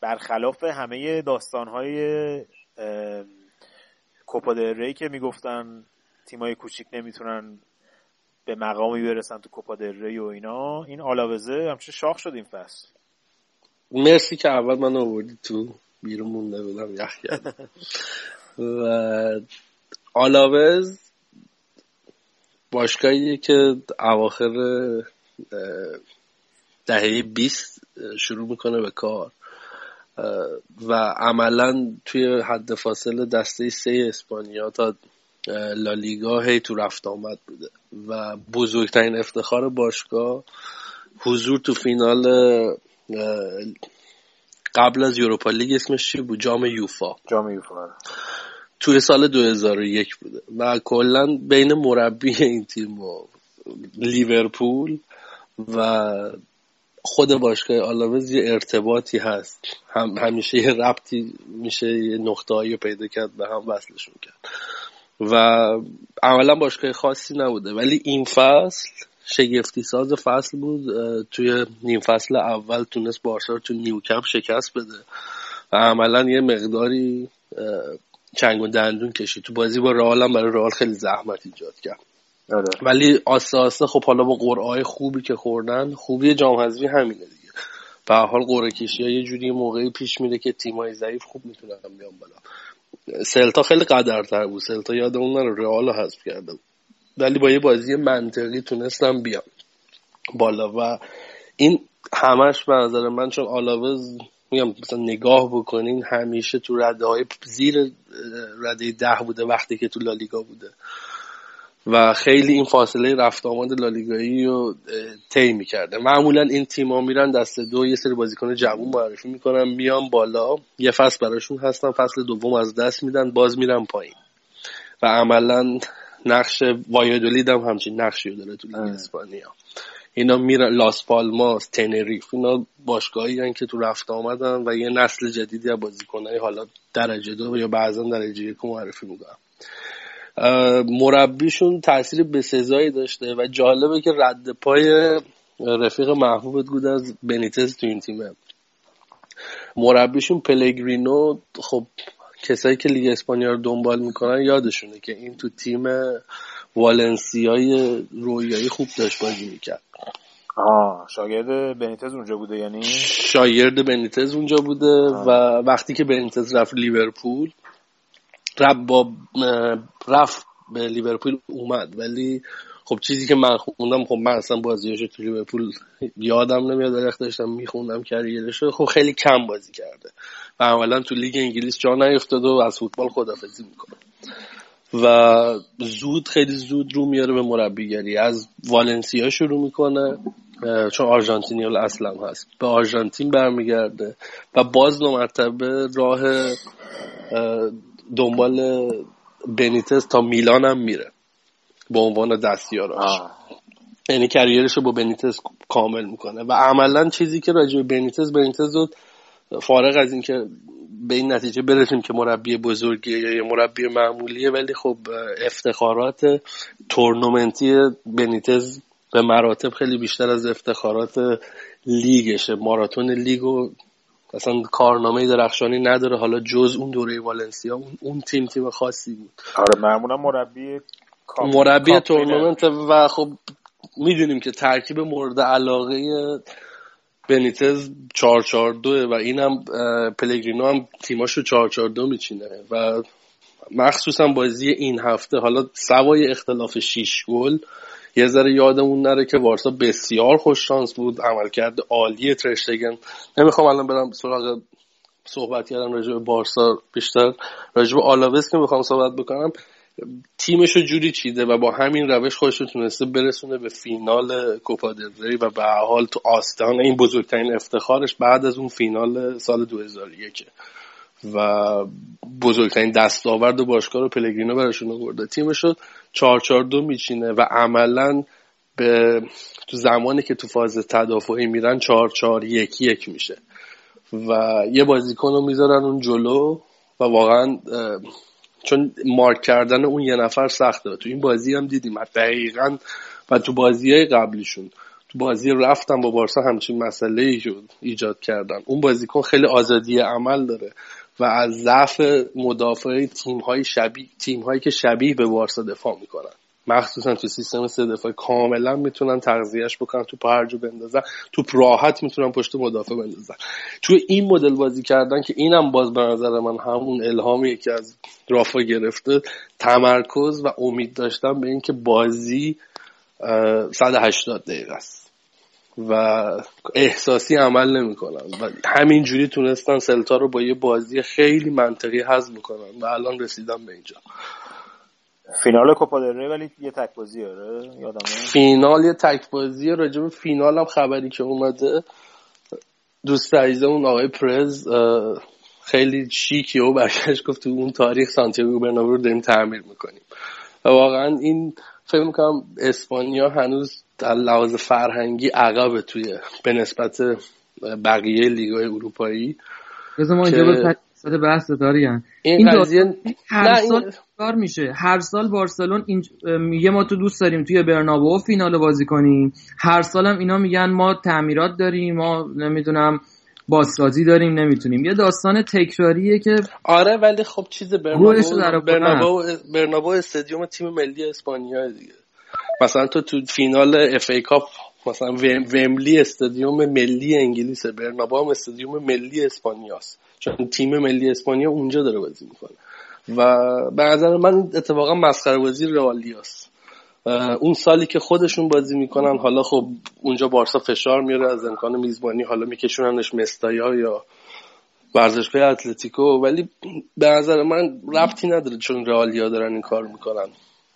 برخلاف همه داستانهای کوپا ری که می‌گفتن تیمای کوچیک نمی‌تونن به مقامی برسن تو کوپا ری و اینا این آلاوزه همچه شاخ شد این فصل. مرسی که اول من آوردی تو بیرون مونده بودم یخ و آلاوز باشگاهی که اواخر دهه 20 شروع می‌کنه به کار. و عملا توی حد فاصل دسته سه اسپانیا تا لالیگا هی تو رفت آمد بوده. و بزرگترین افتخار باشگاه حضور تو فینال قبل از یوروپا لیگ اسمش چی بود؟ جام یوفا. جام یوفا آره. توی سال 2001 بوده. و کلا بین مربی این تیم و لیورپول و خود باشگاه آلاوز یه ارتباطی هست. هم همیشه یه ربطی میشه یه نقطه پیدا کرد به هم وصلشون کرد. و عملا باشگاه خاصی نبوده. ولی این فصل شگفتی ساز فصل بود. توی نیم فصل اول تونست بارسا رو تو نیوکمپ شکست بده. و عملا یه مقداری چنگ و دندون کشید. تو بازی با رئال هم برای رئال خیلی زحمت ایجاد کرد. آره. ولی آسته آسته خب حالا با قرعه خوبی که خوردن خوبی جام حذفی همینه دیگه. به حال قرعه کشی ها یه جوری موقعی پیش میره که تیمای ضعیف خوب می‌تونن بیان بالا. سلتا خیلی قدرتر بود. سلتا یادمون نره رئال رو حذف کرده ولی با یه بازی منطقی تونستم بیان بالا. و این همش به نظر من چون آلاوز میگم مثلا نگاه بکنین همیشه تو رده های زیر رده ده بوده وقتی که تو لالیگا بوده. و خیلی این فاصله رفت آمد لالیگایی رو طی می‌کرده. معمولا این تیما میرن دست دو یه سری بازیکن جوون معرفی می‌کنن میان بالا یه فصل براشون هستن فصل دوم از دست میدن باز میرن پایین. و عملا نقش وایادولید هم همچین نقشی رو داره تو لیگ اسپانیا. اینا میرن لاس پالماس تنریف اینا باشگاهی که تو رفت آمدن و یه نسل جدیدی از بازیکنای حالا درجه دو یا بعضا درجه یک معرفی می‌کنن مربیشون تاثیر بسزایی داشته و جالبه که رد پای رفیق محبوبت بود از بنیتز تو این تیمه. مربیشون پلگرینو خب کسایی که لیگ اسپانیا رو دنبال می‌کنن یادشونه که این تو تیم والنسیای رویایی خوب داشت بازی می‌کرد. آه شاگرد بنیتز اونجا بوده یعنی؟ شاگرد بنیتز اونجا بوده و وقتی که بنیتز رفت لیورپول رفت با رفت به لیورپول اومد. ولی خب چیزی که من خوندم خب من اصلا بازیاشو تو لیورپول یادم نمیاد درخت داشتم میخوندم کریرش خب خیلی کم بازی کرده. و عملا تو لیگ انگلیس جا نیفتاده و از فوتبال خدافزی می‌کنه. و زود خیلی زود رو میاره به مربیگری. از والنسیا شروع می‌کنه چون آرژانتینیال اصلا هست. به آرژانتین برمیگرده و باز دو مرتبه راه دنبال بنیتز تا میلان هم میره به عنوان دستیاراش. یعنی کریرش رو با بنیتز کامل می‌کنه. و عملا چیزی که راجع به بنیتز بنیتز رو فارغ از اینکه به این نتیجه برسیم که مربی بزرگیه یا یه مربی معمولیه ولی خب افتخارات تورنمنتی بنیتز به مراتب خیلی بیشتر از افتخارات لیگشه. ماراتون لیگ و اصلا کارنامه درخشانی نداره. حالا جز اون دوره والنسیا اون, اون تیم تیم خاصی بود. آره معمولا مربی مربی تورنمنت و خب می‌دونیم که ترکیب مورد علاقه بنیتز 442 و اینم پلگرینو هم تیماشو 442 میچینه و مخصوصا بازی این هفته حالا سوای اختلاف 6 گل یه ذره یادمون نره که وارسا بسیار خوش شانس بود عملکرد عالی ترشتگن. نمی‌خوام الان برم سراغ صحبت کردم راجع به بارسا بیشتر. راجع به آلاوس که می‌خوام صحبت بکنم. تیمشو جوری چیده و با همین روش خودش رو تونسته برسونه به فینال کوپا ری و به حال تو آستان این بزرگترین افتخارش بعد از اون فینال سال 2001 و بزرگترین دستاورد و باشگاه رو پلگرینو براشون آورده. تیمشو 442 میچینه و عملا به تو زمانی که تو فاز تدافعی میرن 441 میشه. و یه بازیکن رو می‌ذارن اون جلو و واقعا چون مارک کردن اون یه نفر سخته. تو این بازی هم دیدیم. دقیقا و تو بازی های قبلیشون. تو بازی رفتن با بارسا همچین مسئله ای ایجاد کردن. اون بازیکن خیلی آزادی عمل داره و از ضعف مدافع تیم های شبیه تیم هایی که شبیه به بارسا دفاع می‌کنن. مخصوصا تو سیستم سه دفاعی کاملا می‌تونن تغذیهش بکنن تو پرجو بندازن تو راحت می‌تونن پشت مدافع بندازن. توی این مدل بازی کردن که اینم باز به نظر من همون الهامی که از رافا گرفته تمرکز و امید داشتن به اینکه بازی 180 دقیقه است. و احساسی عمل نمی‌کنن. و همینجوری تونستن سلتا رو با یه بازی خیلی منطقی حذف می‌کنن. و الان رسیدن به اینجا. فینال کوپا ولی یه تک بازی آره فینال یه تک بازی راجع فینال هم خبری که اومده. دوست عزیزمون آقای پرز خیلی شیکی و برگشت گفت تو اون تاریخ سانتیاگو برنابو رو داریم تعمیر می‌کنیم. و واقعا این فکر می‌کنم اسپانیا هنوز در لحاظ فرهنگی عقبه توی به نسبت بقیه لیگای اروپایی. بذار ما اینجا به بحث داریان این, این قضیه هر سال کار میشه؟ هر سال بارسلون این میگه ما تو دوست داریم توی برنابو فینال بازی کنیم. هر سالم اینا میگن ما تعمیرات داریم ما نمی‌دونم بازسازی داریم نمی‌تونیم. یه داستان تکراریه که آره ولی خب چیز برنابو برنابو, برنابو استادیوم تیم ملی اسپانیا دیگه. مثلا تو تو فینال اف ای کاپ مثلا وملی استادیوم ملی انگلیسه برنابو هم استادیوم ملی اسپانیاست. چون تیم ملی اسپانیا اونجا داره بازی می‌کنه. و به نظر من اتفاقا مسخره بازی رئالیاست اون سالی که خودشون بازی می‌کنن حالا خب اونجا بارسا فشار میاره از امکان میزبانی حالا میکشوننش مستایا یا ورزشگاه اتلتیکو ولی به نظر من ربطی نداره چون رئالیا دارن این کار می‌کنن.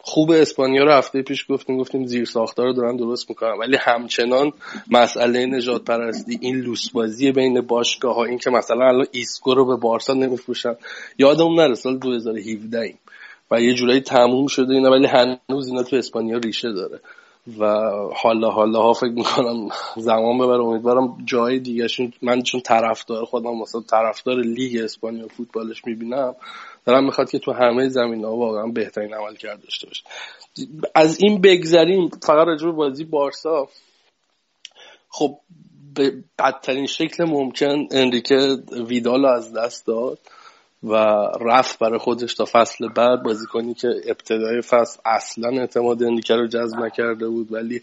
خوب اسپانیا رو هفته پیش گفتیم گفتیم زیر ساختا رو دارن درست می‌کنن. ولی همچنان مسئله نژاد پرستی این لوس بازی بین باشگاه ها این که مثلا الان ایسکو رو به بارسا نمیفروشن. یادمون نره سال 2017 ایم و یه جورایی تموم شده اینا ولی هنوز اینا تو اسپانیا ریشه داره. و حالا حالا ها فکر می‌کنم زمان ببر امیدوارم جای دیگه من چون طرفدار خودم مثلا طرفدار لیگ اسپانیا فوتبالش می‌بینم. دارم می‌خواد که تو همه زمین ها واقعا بهترین عمل کرده داشته باشه. از این بگذریم فقط راجع بازی بارسا. خب به بدترین شکل ممکن انریکه ویدال از دست داد و رفت برای خودش تا فصل بعد. بازیکنی که ابتدای فصل اصلا اعتماد انریکه رو جذب نکرده بود ولی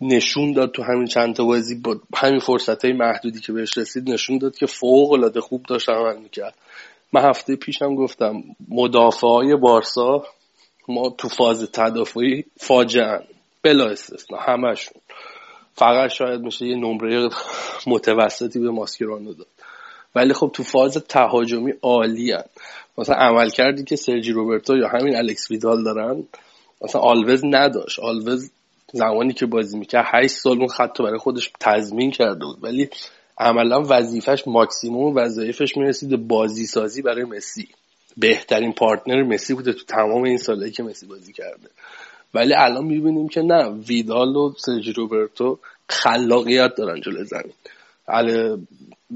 نشون داد تو همین چند تا بازی با همین فرصت محدودی که بهش رسید نشون داد که فوق العاده خوب داشت عمل می‌کرد. من هفته پیشم گفتم مدافع های بارسا ما تو فاز تدافعی فاجعه بلا استثنا همشون. فقط شاید میشه یه نمره متوسطی به ماسکرانو داد. ولی خب تو فاز تهاجمی عالی هن. مثلا عملکردی که سرجی روبرتو یا همین الکس ویدال دارن مثلا آلوز نداشت. آلوز زمانی که بازی می‌کرد 8 سال اون خط برای خودش تضمین کرده بود. ولی عملا وظیفش ماکسیموم وظایفش می‌رسید بازی سازی برای مسی. بهترین partner مسی بوده تو تمام این سالهایی که مسی بازی کرده. ولی الان می‌بینیم که نه ویدال و سرجی روبرتو خلاقیت دارن جلو زمین.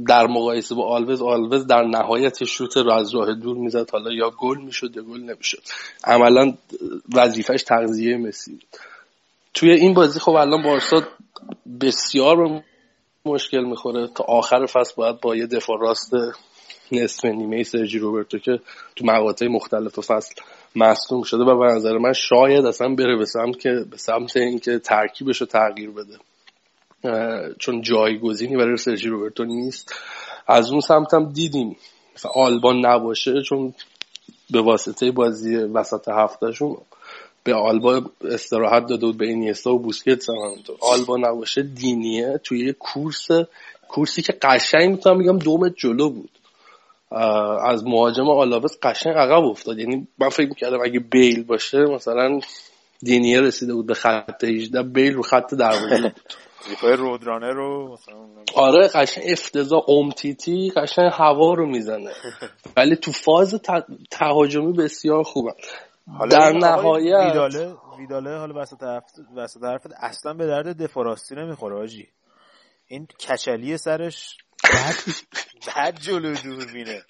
در مقایسه با آلوز آلوز در نهایت شوت رو از راه دور می‌زد. حالا یا گل می‌شد یا گل نمی‌شد. عملا وظیفش تغذیه مسی توی این بازی خب الان بارسا بسیار مشکل می‌خوره. تا آخر فصل باید با یه دفاع راست نصف نیمه سرجی روبرتو که تو مقاطع مختلف فصل مصدوم شده و به نظر من شاید اصلا بره به سمت که به سمت اینکه ترکیبش رو تغییر بده. چون جایگزینی برای سرجی روبرتو نیست. از اون سمت هم دیدیم. آلبان نباشه چون به واسطه بازی وسط هفتهشون به آلبا استراحت داده بود به اینیستا و بوسکتس هم آلبا نباشه دینیه. توی یه کورس کورسی که قشنگ می‌تونم بگم دومت جلو بود. از مهاجم آلاوز قشنگ عقب افتاد. یعنی من فکر می‌کردم اگه بیل باشه مثلا دینیه رسیده بود به خط 18 بیل رو خط دروازه بود. *laughs* رودرانه رو آره قشنگ افتضاح امتیتی قشنگ هوا رو می‌زنه. *laughs* ولی تو فاز تهاجمی بسیار خوبه در نهایت. ویداله ویداله حالا وسط حرف وسط حرفت اصلا به درد دفاراستی نمی‌خوره آجی. این کچلی سرش بعد بعد جلو دور بینه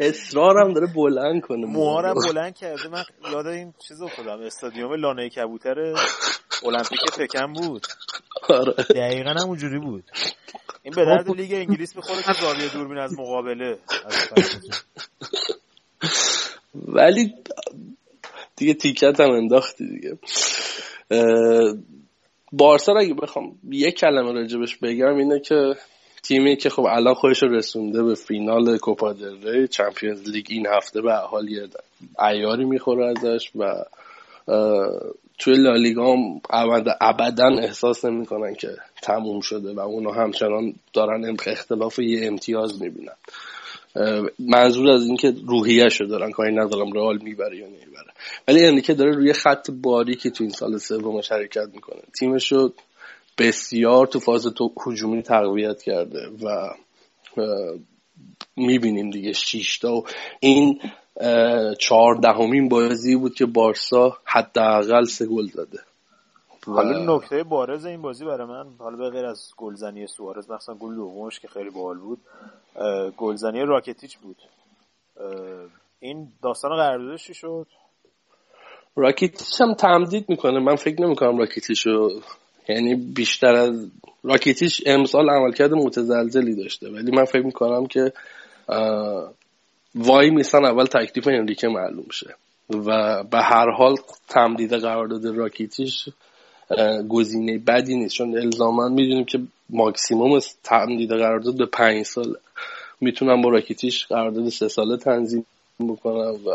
اصرارم داره بلند کنه. موهارم بلند کرده. من یاد این چیز خودم استادیوم لانه کبوتر المپیک پکن بود. آره. دقیقا هم اونجوری بود. این به درد لیگ انگلیس می‌خوره که زاویه دوربین از مقابله. از. ولی دیگه تیکت هم انداختی دیگه. بارسا رو اگه بخوام یه کلمه راجبش بگم اینه که تیمی که خب الان خودش رسونده به فینال کوپا دل چمپیونز لیگ این هفته به حال یه عیاری می‌خوره ازش و توی لالیگا هم ابد- ابدا احساس نمی‌کنن که تموم شده و اونو همچنان دارن اختلاف یه امتیاز می‌بینن. منظور از اینکه روحیه‌شو دارن کاری ندارم رئال می‌بره یا نمی‌بره. ولی انریکه داره روی خط باریکی تو این سال سومش حرکت می‌کنه. تیمش رو بسیار تو فاز تو هجومی تقویت کرده و می‌بینیم دیگه شیشتا و این چهاردهمین بازی بود که بارسا حداقل سه گل زده. حالا نکته بارز این بازی برای من حالا به غیر از گلزنی سوارز مثلا گل دومش که خیلی باحال بود. گلزنی راکتیچ بود. این داستان قراردادش شد؟ راکیتیش هم تمدید می‌کنه. من فکر نمی‌کنم راکیتیش رو یعنی بیشتر از راکیتیش امسال عملکرد متزلزلی داشته. ولی من فکر می‌کنم که وای میسن اول تکلیف انریکه معلوم شه. و به هر حال تمدید قرارداد راکیتیش گزینه بدی نیست. چون الزاما می‌دونیم که ماکسیموم تمدید قرارداد به پنج ساله می‌تونم با راکیتیش قرارداد سه ساله تنظیم بکنم و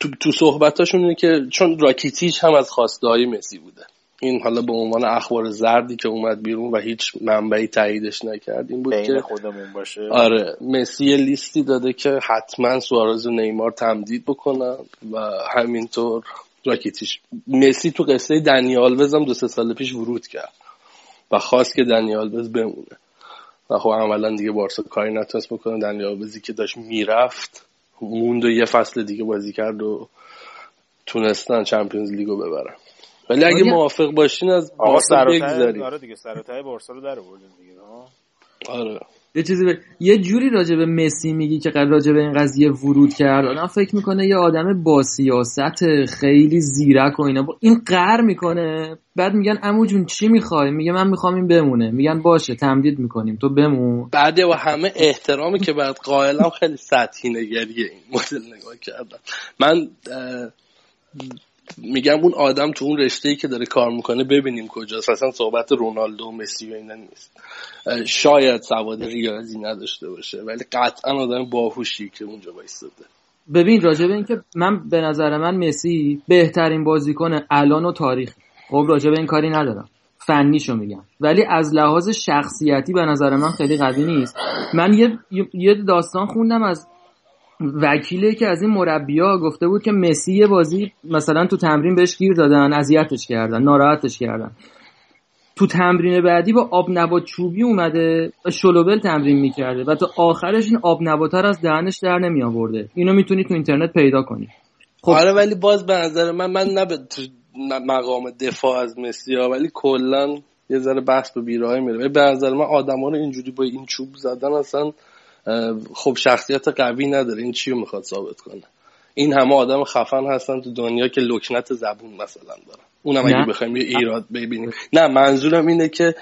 تو, تو صحبتاشون اینه که چون راکیتیش هم از خواسته های مسی بوده. این حالا به عنوان اخبار زردی که اومد بیرون و هیچ منبعی تاییدش نکرد این بود که خودمون باشه. آره مسی لیستی داده که حتما سوارز و نیمار تمدید بکنن و همینطور راکیتیش مسی تو قصه دنی آلوز هم دو سه سال پیش ورود کرد و خواست که دنی آلوز بمونه. و خب عملا دیگه بارسا کاری نتونست بکنه دنی آلوزی که داشت می‌رفت موند و یه فصل دیگه بازی کرد و تونستن چمپیونز لیگو ببرن ولی اگه. موافق باشین از بارسا بگذاریم آره دیگه سر و بارسا رو در آوردیم دیگه ها. آره یه چیزی بر... یه جوری راجع به مسی میگی که راجع به این قضیه ورود کرد. آدم فکر می‌کنه یه آدم با سیاست خیلی زیرک و اینا. این قهر می‌کنه. بعد میگن امو جون چی می‌خوای؟ میگه من می‌خوام این بمونه. میگن باشه تمدید می‌کنیم. تو بمون. بعد و همه احترامی که بعد قائلم خیلی سطحی نگریه این مدل نگاه کردن من میگم اون آدم تو اون رشته ای که داره کار می‌کنه ببینیم کجاست. اصلا صحبت رونالدو و مسی و اینا نیست. شاید سواد ریاضی نداشته باشه ولی قطعا آدم باهوشی که اونجا وایستاده. ببین راجع به این که من به نظر من مسی بهترین بازیکن الان و تاریخ. خب راجع به این کاری ندارم. فنیشو میگم. ولی از لحاظ شخصیتی به نظر من خیلی قوی نیست. من یه, یه داستان خوندم از وکیلی که از این مربیا گفته بود که مسی یه بازی مثلا تو تمرین بهش گیر دادن اذیتش کردن ناراحتش کردن. تو تمرین بعدی با آب نبات چوبی اومده شلوبل تمرین می‌کرده و تا آخرش این آب نبات رو از دهنش در نمی آورده اینو می‌تونی تو اینترنت پیدا کنی. خب. آره ولی باز به نظر من من نه به مقام دفاع از مسی ها ولی کلا یه ذره بحث به بیراهی میره. به نظر من آدما رو اینجوری با این چوب زدن اصلا خب شخصیت قوی نداره. این چی رو می‌خواد ثابت کنه؟ این همه آدم خفن هستن تو دنیا که لکنت زبون مثلا دارن. اونم اگه بخوایم یه ایراد ببینیم. نه منظورم اینه که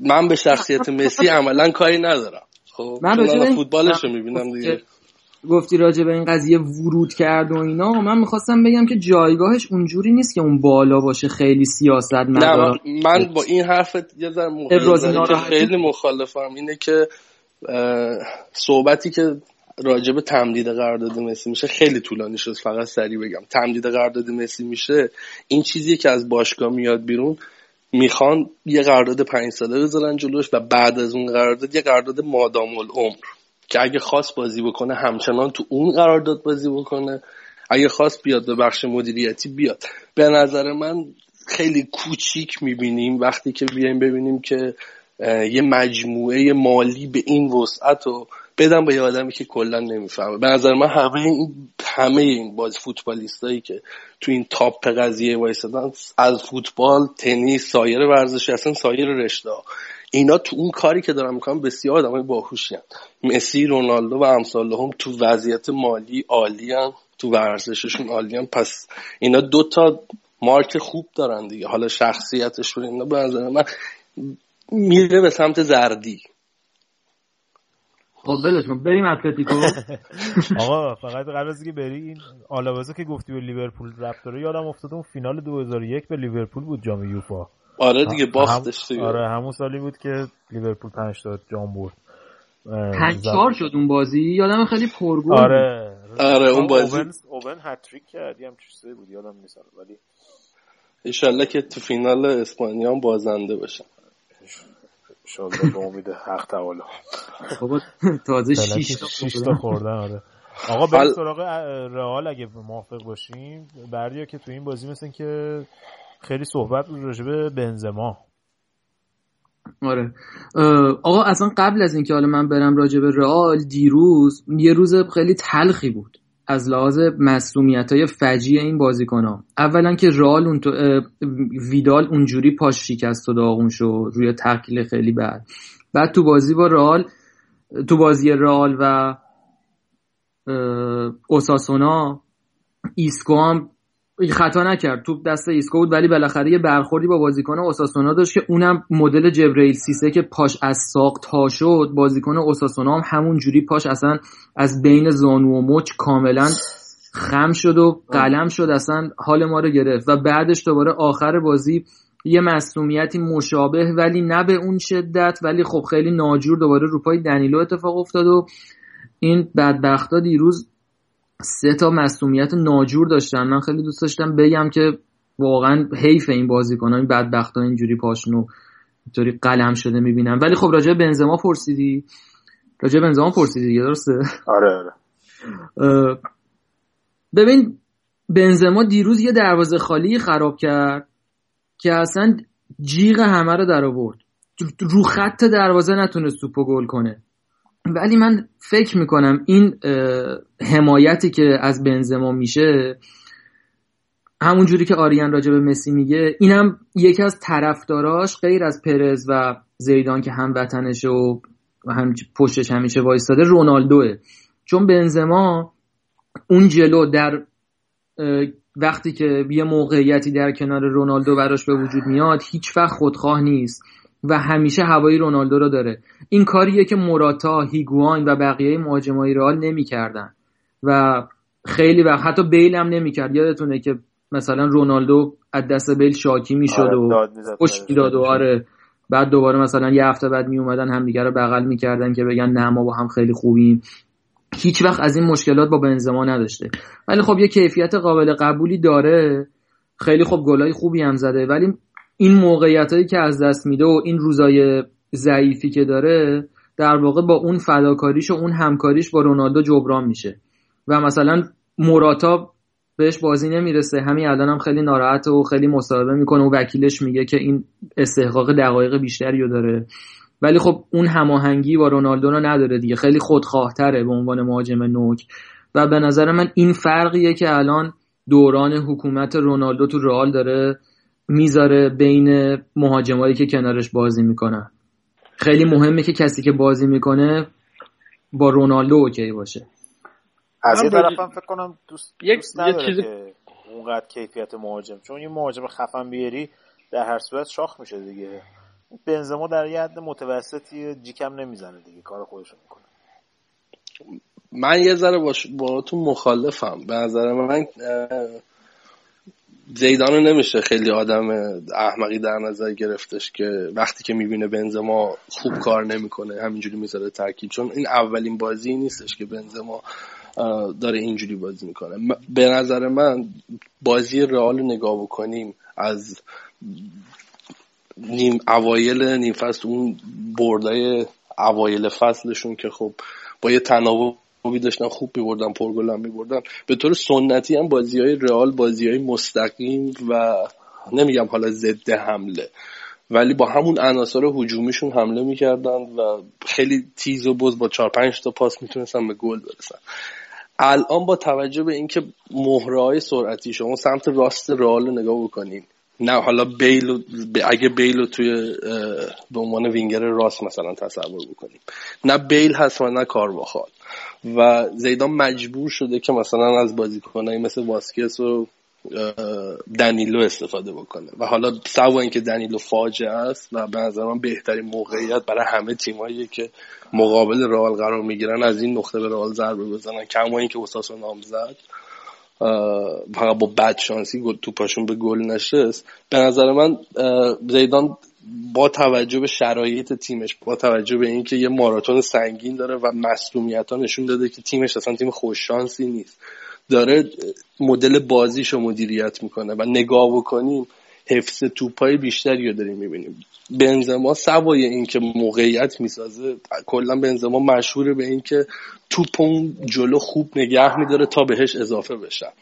من به شخصیت مسی عملا کاری ندارم. خب من چون فوتبالش رو می‌بینم دیگه. گفتی راجع به این قضیه ورود کرد و اینا. من می‌خواستم بگم که جایگاهش اونجوری نیست که اون بالا باشه خیلی سیاست نه من با این حرفت یه ذره خیلی مخالفم. اینه که صحبتی که راجب تمدید قرارداد مسی میشه خیلی طولانی شد فقط سریع بگم. تمدید قرارداد مسی میشه این چیزی که از باشگاه میاد بیرون می‌خوان یه قرارداد پنج ساله بذارن جلوش و بعد از اون قرارداد یه قرارداد مادام العمر که اگه خواست بازی بکنه همچنان تو اون قرارداد بازی بکنه. اگه خواست بیاد به بخش مدیریتی بیاد. به نظر من خیلی کوچیک می‌بینیم وقتی که بیایم ببینیم که یه مجموعه مالی به این وسعت و بدم به یه آدمی که کلا نمی‌فهمه. به نظر من همه این همه این باز فوتبالیستایی که تو این تاپ قضیه وایسادن از فوتبال تنیس سایر ورزشی اصلا سایر رشته اینا تو اون کاری که دارن می‌کنن بسیار آدمای باهوشی مسی رونالدو و امثال هم تو وضعیت مالی عالی تو ورزششون عالی پس اینا دو تا مارک خوب دارن دیگه. حالا شخصیتشون اینا به نظر من میره به سمت زردی. خب ولش بریم اتلتیکو. *laughs* آقا فقط قبل از اینکه بری این آلاوازه که گفتی به لیورپول رفت داره یادم افتاد اون فینال 2001 به لیورپول بود جام یوفا. آره دیگه باختش دیگه آره همون سالی بود که لیورپول 5 تا جام برد. پنج چهار شد اون بازی. یادم خیلی پرگل آره. آره اون بازی اوون اوون هتریک کرد هم چیزی بود یادم نیست. ولی ان که تو فینال اسپانیا هم بازنده باشن انشالله به امید حق تعالی. بابا تازه 6 تا خوردن آره. آقا بریم سراغ رئال اگه موافق باشیم. بردیا که تو این بازی مثل که خیلی صحبت بود راجع به بنزما. آره. آقا اصلا قبل از اینکه حالا من برم راجع به رئال دیروز یه روز خیلی تلخی بود. از لحاظ مسئولیت های فجی این بازیکن ها اولا که رال اون تو ویدال اونجوری پاش شکست و داغون شد روی تحقیل خیلی بعد بعد تو بازی با رال تو بازی رال و اوساسونا ایسکو هم خطا نکرد. توپ دست ایسکو بود ولی بالاخره یه برخوردی با بازیکن اوساسونا داشت که اونم مدل جبرئیل سیسه که پاش از ساق تا شد بازیکن اوساسونا هم همون جوری پاش اصلا از بین زانو و مچ کاملا خم شد و قلم شد اصلا حال ما رو گرفت. و بعدش دوباره آخر بازی یه مصدومیتی مشابه ولی نه به اون شدت ولی خب خیلی ناجور دوباره رو پای دنیلو اتفاق افتاد و این بدبختا دیروز سه تا مصومیت ناجور داشتن. من خیلی دوست داشتم بگم که واقعا حیف این بازیکن این بدبخت ها اینجوری پاشنو اینطوری قلم شده می‌بینم ولی خب راجع بنزما پرسیدی؟ راجع بنزما پرسیدی دیگه درسته؟ آره آره. ببین بنزما دیروز یه دروازه خالی خراب کرد که اصلا جیغ همه رو در آورد. رو خط دروازه نتونست توپو گل کنه. ولی من فکر می‌کنم این حمایتی که از بنزما میشه همون جوری که آریان راجع به مسی میگه اینم یکی از طرفداراش غیر از پرز و زیدان که هم وطنش و هم پشتش همیشه وایستاده رونالدوه. چون بنزما اون جلو در وقتی که یه موقعیتی در کنار رونالدو براش به وجود میاد هیچ وقت خودخواه نیست. و همیشه هوایی رونالدو رو داره. این کاریه که موراتا هیگوان و بقیه مهاجمای رئال نمی‌کردن. و خیلی وقت حتی بیل هم نمی‌کرد. یادتونه که مثلا رونالدو از دست بیل شاکی می‌شد آره و خوش می‌داد و آره. بعد دوباره مثلا یه هفته بعد می اومدن همدیگه رو بغل می‌کردن که بگن نه ما با هم خیلی خوبیم. هیچ وقت از این مشکلات با بنزما نداشته. ولی خب یه کیفیت قابل قبولی داره. خیلی خب گلای خوبی هم زده. ولی این موقعیت هایی که از دست میده و این روزای ضعیفی که داره در واقع با اون فداکاریش و اون همکاریش با رونالدو جبران میشه. و مثلا موراتا بهش بازی نمی‌رسه. همین الان هم خیلی ناراحت و خیلی مصاحبه می‌کنه و وکیلش میگه که این استحقاق دقایق بیشتری رو داره. ولی خب اون هماهنگی با رونالدو رو نداره دیگه. خیلی خودخواهتره به عنوان مهاجم نوک. و به نظر من این فرقیه که الان دوران حکومت رونالدو تو رئال داره. می‌ذاره بین مهاجمایی که کنارش بازی می‌کنن. خیلی مهمه که کسی که بازی می‌کنه با رونالدو اوکی باشه. از یه طرفم فکر کنم دوست, دوست نداره چیز... که اونقدر کیفیت مهاجم چون یه مهاجم خفن بیاری در هر صورت شاخ میشه دیگه. بنزما در یه حد متوسطی جیکم نمی‌زنه دیگه کار خودش می‌کنه. من یه ذره با, با تو مخالفم. به نظر من زیدان نمیشه خیلی آدم احمقی در نظر گرفتش که وقتی که می‌بینه بنزما خوب کار نمی‌کنه همینجوری می‌ذاره ترکیب. چون این اولین بازی نیستش که بنزما داره اینجوری بازی می‌کنه. به نظر من بازی رئال نگاه بکنیم از نیم اوایل نیم فصل اون بردای اوایل فصلشون که خب با یه تناوب خوبی داشتن خوب میبردن پرگل هم میبردن. به طور سنتی هم بازی های رئال بازی های مستقیم و نمیگم حالا ضد حمله. ولی با همون عناصر هجومیشون حمله می‌کردن و خیلی تیز و بز با چهار پنج تا پاس می‌تونستن به گل برسن. الان با توجه به اینکه مهره های سرعتی شما سمت راست رئال نگاه بکنین. نه حالا بیل اگه بیل توی به عنوان وینگر راست مثلا تصور بکنیم. نه بیل هست و نه کارواخال. و زیدان مجبور شده که مثلا از بازیکنایی مثل واسکس و دنیلو استفاده بکنه. و حالا سوا اینکه دنیلو فاجعه است و به نظر بهترین موقعیت برای همه تیمایی که مقابل رئال قرار می‌گیرن از این نقطه به رئال ضربه بزنن. کما اینکه اوساسو نام زد فقط با شانسی توپاشون به گل نشست. به نظر من زیدان با توجه به شرایط تیمش با توجه به اینکه یه ماراتون سنگین داره و مصدومیت نشون داده که تیمش اصلا تیم خوششانسی نیست. داره مدل بازیشو مدیریت می‌کنه و نگاه بکنیم حفظ توپای بیشتری رو داریم می‌بینیم. بنزما سوای اینکه موقعیت می‌سازه کلا بنزما مشهوره به اینکه توپ اون جلو خوب نگه میداره تا بهش اضافه بشن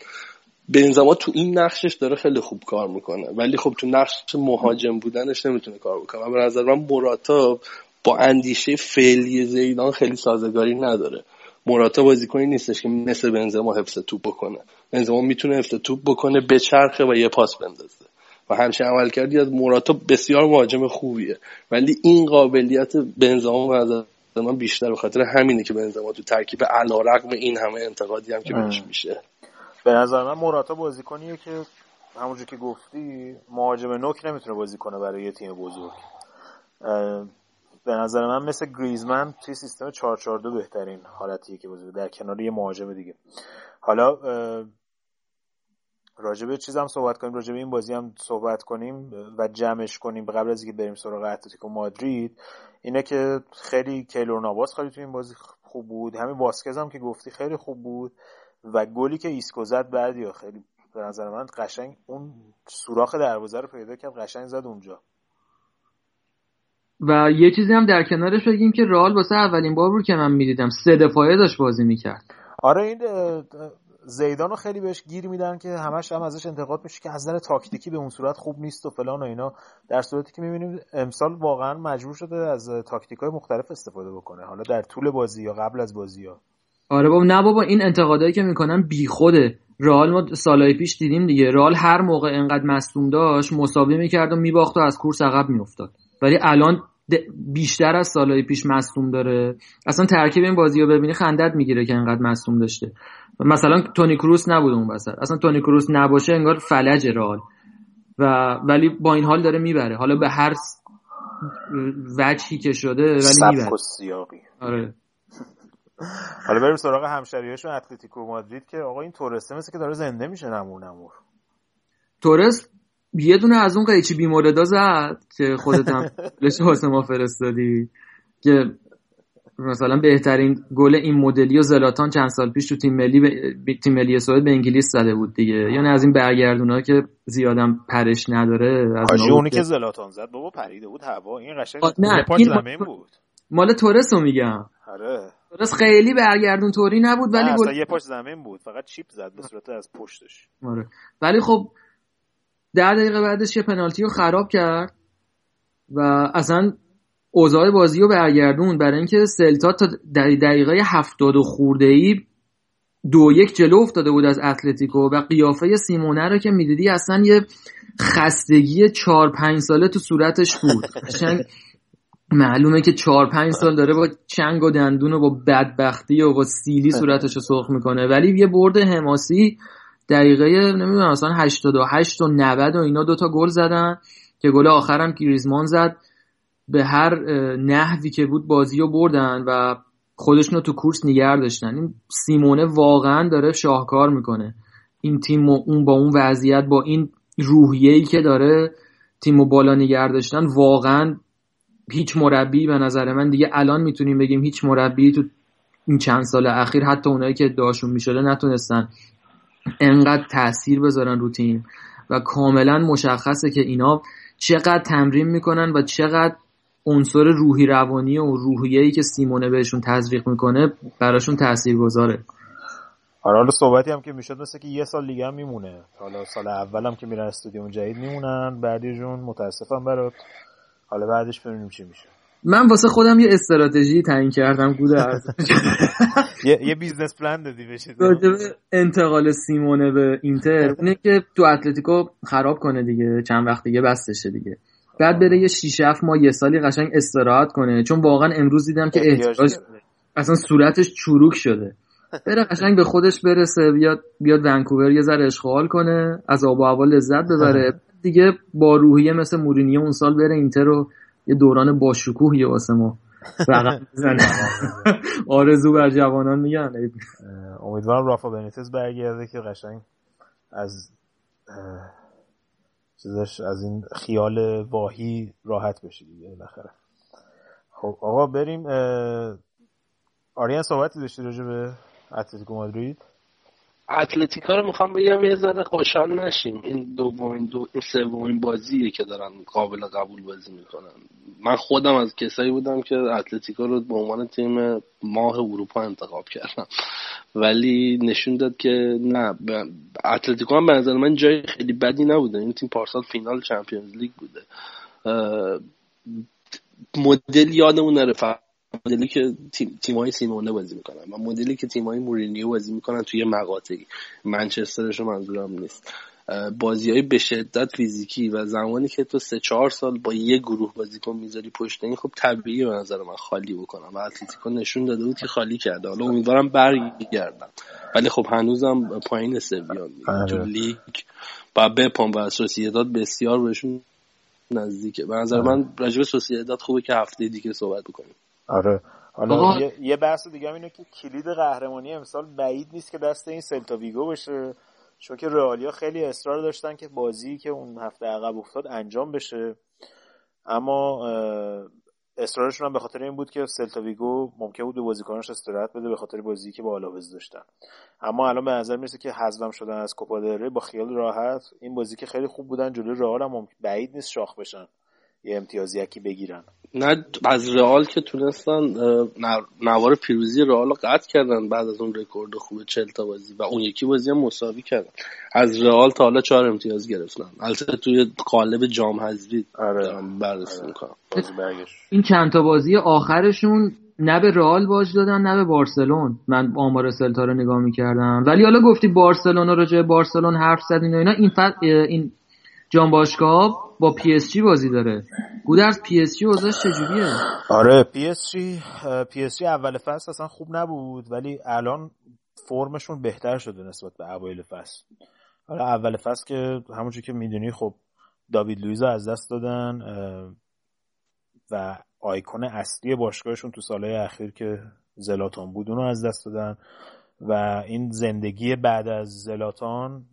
بنزما تو این نقشش داره خیلی خوب کار می‌کنه. ولی خب تو نقش مهاجم بودنش نمی‌تونه کار بکنه. به نظر من مراتا با اندیشه فعلی زیدان خیلی سازگاری نداره. مراتا بازیکنی نیستش که مثل بنزما حفظ توپ بکنه. بنزما می‌تونه حفظ توپ بکنه بچرخه و یه پاس بندازه. و همچنین عمل کردی از موراتا بسیار مهاجم خوبیه. ولی این قابلیت بنزما از من بیشتر به خاطر همینه که بنزما تو ترکیب رقم این همه انتقادی هم که بهش میشه. به نظر من موراتا بازیکنیه که همونجور که گفتی مهاجم نوک نمی‌تونه بازی کنه برای یه تیم بزرگ. به نظر من مثل گریزمن توی سیستم 442 بهترین حالتیه که بازی در کنار یه مهاجم دیگه. حالا راجبه چیز هم صحبت کنیم راجبه این بازی هم صحبت کنیم و جمعش کنیم قبل از اینکه بریم سراغ اتلتیکو مادرید. اینه که خیلی کیلور نواس خیلی تو این بازی خوب بود. همین واسکز هم که گفتی خیلی خوب بود و گلی که ایسکو زد بعد یا خیلی به نظر من قشنگ اون سوراخ دروازه رو پیدا کرد قشنگ زد اونجا. و یه چیزی هم در کنارش بگیم که رئال واسه اولین بار رو که من می‌دیدم. سه دفاعه داشت بازی می‌کرد. آره این زیدان رو خیلی بهش گیر میدن که همش هم ازش انتقاد میشه که از نظر تاکتیکی به اون صورت خوب نیست و فلان و اینا. در صورتی که می‌بینیم امسال واقعا مجبور شده از تاکتیک های مختلف استفاده بکنه. حالا در طول بازی یا قبل از بازی ها. آره بابا نه بابا این انتقادایی که می‌کنن بیخوده. رئال ما سالهای پیش دیدیم دیگه. رئال هر موقع انقدر مصدوم داشت مساوی می‌کرد و میباخت و از کورس عقب میافتاد. ولی الان بیشتر از سالهای پیش مصدوم داره. اصلا ترکیب این بازی رو ببینی خندت می‌گیره که انقدر مصدوم داشته. مثلا تونی کروس نبود اون وسط. اصلا تونی کروس نباشه انگار فلج رئال. و ولی با این حال داره می‌بره. حالا به هر وجهی که شده ولی می‌بره. آره. حالا بریم سراغ همشریاشون اتلتیکو مادرید که آقا این تورسته مثل که داره زنده میشه نمور نمور تورس یه دونه از اون قیچی بیموردا زد که خودت هم *laughs* لش ما فرستادی. که مثلا بهترین گل این مدلی و زلاتان چند سال پیش تو تیم ملی ب... تیم ملی سوئد به انگلیس زده بود دیگه. یعنی از این برگردونا که زیادم پرش نداره از اونی که زلاتان زد بابا پریده بود هوا. این قشنگ نه این زمین بود. مال تورس رو میگم. آره. تورس خیلی برگردون طوری نبود ولی گل یه پشت زمین بود. فقط چیپ زد به صورت از پشتش. آره. ولی خب ده دقیقه بعدش یه پنالتی رو خراب کرد و اصلا اوضاع بازی رو برگردون. برای اینکه سلتا تا دقیقه هفتاد و خورده ای دو یک جلو افتاده بود از اتلتیکو و قیافه سیمونه رو که می‌دیدی اصلا یه خستگی چهار پنج ساله تو صورتش بود. معلومه که چهار پنج سال داره با چنگ و دندون و با بدبختی و با سیلی صورتش رو سرخ می‌کنه. ولی یه برد حماسی دقیقه نمی‌دونم مثلا 88 و 90 و اینا دوتا گل زدن که گل آخرم گریزمان زد. به هر نحوی که بود بازی رو بردن و خودشون رو تو کورس نگر داشتن. این سیمونه واقعا داره شاهکار می‌کنه. این تیم اون با اون وضعیت با این روحیه‌ای که داره تیم و بالا نگر داشتن واقعا هیچ مربی به نظر من دیگه الان می‌تونیم بگیم هیچ مربی تو این چند سال اخیر حتی اونایی که ادعاشون می‌شده نتونستن انقدر تاثیر بذارن رو تیم و کاملا مشخصه که اینا چقدر تمرین می‌کنن و چقدر عنصر روحی روانی و روحیه‌ای که سیمونه بهشون تزریق می‌کنه براشون تاثیر گذاره آره حالا صحبتی هم که می‌شد مثل که یه سال دیگه هم میمونه. حالا سال اول هم که میرن استودیوم جدید میمونن بعدی جون متاسفم برات. حالا بعدش ببینیم چی میشه. من واسه خودم یه استراتژی تعیین کردم گوده *laughs* یه یه بیزنس پلان دادی بشه انتقال سیمونه به اینتر. اونه که تو اتلتیکو خراب کنه دیگه چند وقت دیگه بستشه دیگه. بعد بره یه 6 7 ماه یه سالی قشنگ استراحت کنه. چون واقعا امروز دیدم که احتیاج اصلا صورتش چروک شده. بره قشنگ به خودش برسه بیاد بیاد ونکوور یه ذره اشغال کنه از آب و هوا لذت ببره. دیگه با روحیه مثل مورینیو اون سال بره اینتر رو یه دوران باشکوهی واسه ما. رقم *laughs* بزنه آرزو بر جوانان میگن. امیدوارم رافا بنیتز برگرده که قشنگ از چیزش از این خیال واهی راحت بشه دیگه بالاخره. خب آقا بریم آریان صحبتی داشتی راجع به اتلتیکو مادرید؟ اتلتیکا رو می‌خوام بگم یه ذره خوشحال نشیم. این دومین دو این سومین بازیه که دارن قابل قبول بازی می‌کنن. من خودم از کسایی بودم که اتلتیکا رو به عنوان تیم ماه اروپا انتخاب کردم. ولی نشون داد که نه اتلتیکو هم به نظر من جای خیلی بدی نبوده. این تیم پارسال فینال چمپیونز لیگ بوده. مدل یادمون نره مدلی که تیم های سیمونه بازی می‌کنن. و مدلی که تیم های مورینیو بازی می‌کنن توی مقاطعی. منچسترش منظورم نیست. بازی های به شدت فیزیکی و زمانی که تو سه چهار سال با یه گروه بازیکن می‌ذاری پشت این خب طبیعی به نظر من خالی بکنم. و اتلتیکو نشون داده بود که خالی کرده. حالا امیدوارم برگردم. ولی خب هنوزم پایین سویان آره. لیگ و بپام و سوسیداد بسیار بهشون نزدیکه. به نظر آره. من راجب سوسیداد خوبه که هفته دیگه صحبت بکنیم. آره. حالا یه،, یه بحث دیگه اینه که کلید قهرمانی امسال بعید نیست که دست این سلتا ویگو بشه. چون که رئالیا خیلی اصرار داشتن که بازی که اون هفته عقب افتاد انجام بشه. اما اصرارشون هم به خاطر این بود که سلتا ویگو ممکن بود به بازیکناش استراحت بده به خاطر بازی که با آلاوز داشتن. اما الان به نظر می‌رسه که حذفم شدن از کوپا با خیال راحت. این بازی که خیلی خوب بودن جلوی رئال هم بعید نیست شاخ بشن. یه امتیازی یکی بگیرن. نه از رئال که تونستن نوار پیروزی رئال رو قطع کردن بعد از اون رکورد خوب 40 تا بازی و اون یکی بازی هم مساوی کردن. از رئال تا حالا چهار امتیاز گرفتن. البته توی قالب جام حذفی آره. بررسی آره. می‌کنم. این چند تا بازی آخرشون نه به رئال باج دادن نه به بارسلون. من آمار سلتا رو نگاه می‌کردم. ولی حالا گفتی بارسلونا راجع بارسلون حرف زدین و اینا این این جام باشگاه با پی اس جی بازی داره. گودرز پی اس جی وضعش چجوریه؟ آره پی اس جی پی اس جی اول فصل اصلا خوب نبود ولی الان فرمشون بهتر شده نسبت به اوایل فصل. حالا اول فصل که همونجور که می‌دونی خب داوید لویز از دست دادن و آیکون اصلی باشگاهشون تو سالهای اخیر که زلاتان بود اونو از دست دادن. و این زندگی بعد از زلاتان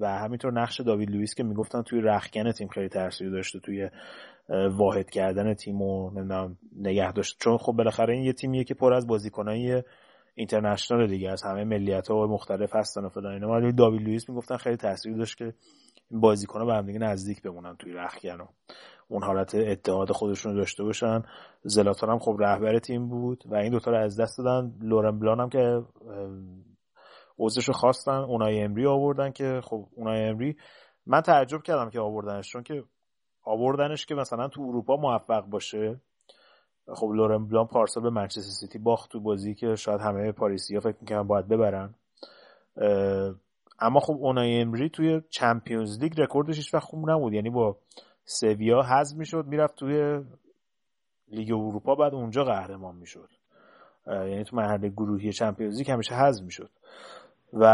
و همینطور نقش داوید لوئیس که می‌گفتن توی رخکن تیم خیلی تاثیر داشته توی واحد کردن تیم و نگه داشت. چون خب بالاخره این یه تیمیه که پر از بازیکنای اینترنشنال دیگه از همه ملیت ها مختلف هستن و فلان اینا. ولی داوید لوئیس می‌گفتن خیلی تاثیر داشت که این بازیکن‌ها به هم دیگه نزدیک بمونن توی رخکن و اون حالت اتحاد خودشون رو داشته باشن. زلاتان هم خب رهبر تیم بود و این دوتا رو از دست دادن. لورن بلان هم که عذرش رو خواستن اونای امری آوردن که خب اونای امری من تعجب کردم که آوردنش چون که آوردنش که مثلا تو اروپا موفق باشه. خب لورن بلان پارسال به منچستر سیتی باخت تو بازی که شاید همه پاریسیا فکر می‌کنن باید ببرن. اما خب اونای امری توی Champions League رکوردش هیچ وقت خوب نبود. یعنی با سویا حذف می‌شد می‌رفت توی لیگ اروپا بعد اونجا قهرمان می‌شد. یعنی تو مرحله گروهی Champions League همیشه حذف می‌شد. و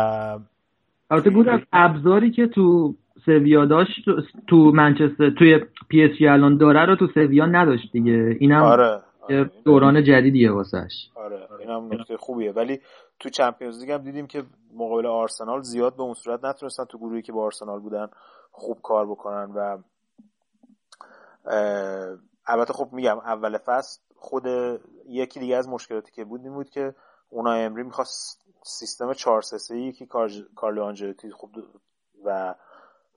البته بود از ابزاری که تو سویا داشت تو منچستر توی پی اس الان داره رو تو سویا نداشت دیگه اینم آره. آره. دوران جدیدیه واسش آره اینم نکته خوبیه ولی تو Champions League هم دیدیم که مقابل آرسنال زیاد به اون صورت نتونستن تو گروهی که با آرسنال بودن خوب کار بکنن و البته خب میگم اول فصل خود یکی دیگه از مشکلاتی که بود این بود که اونا امری می‌خواست سیستم 4 3 ای که کارلو آنجلوتی خوب و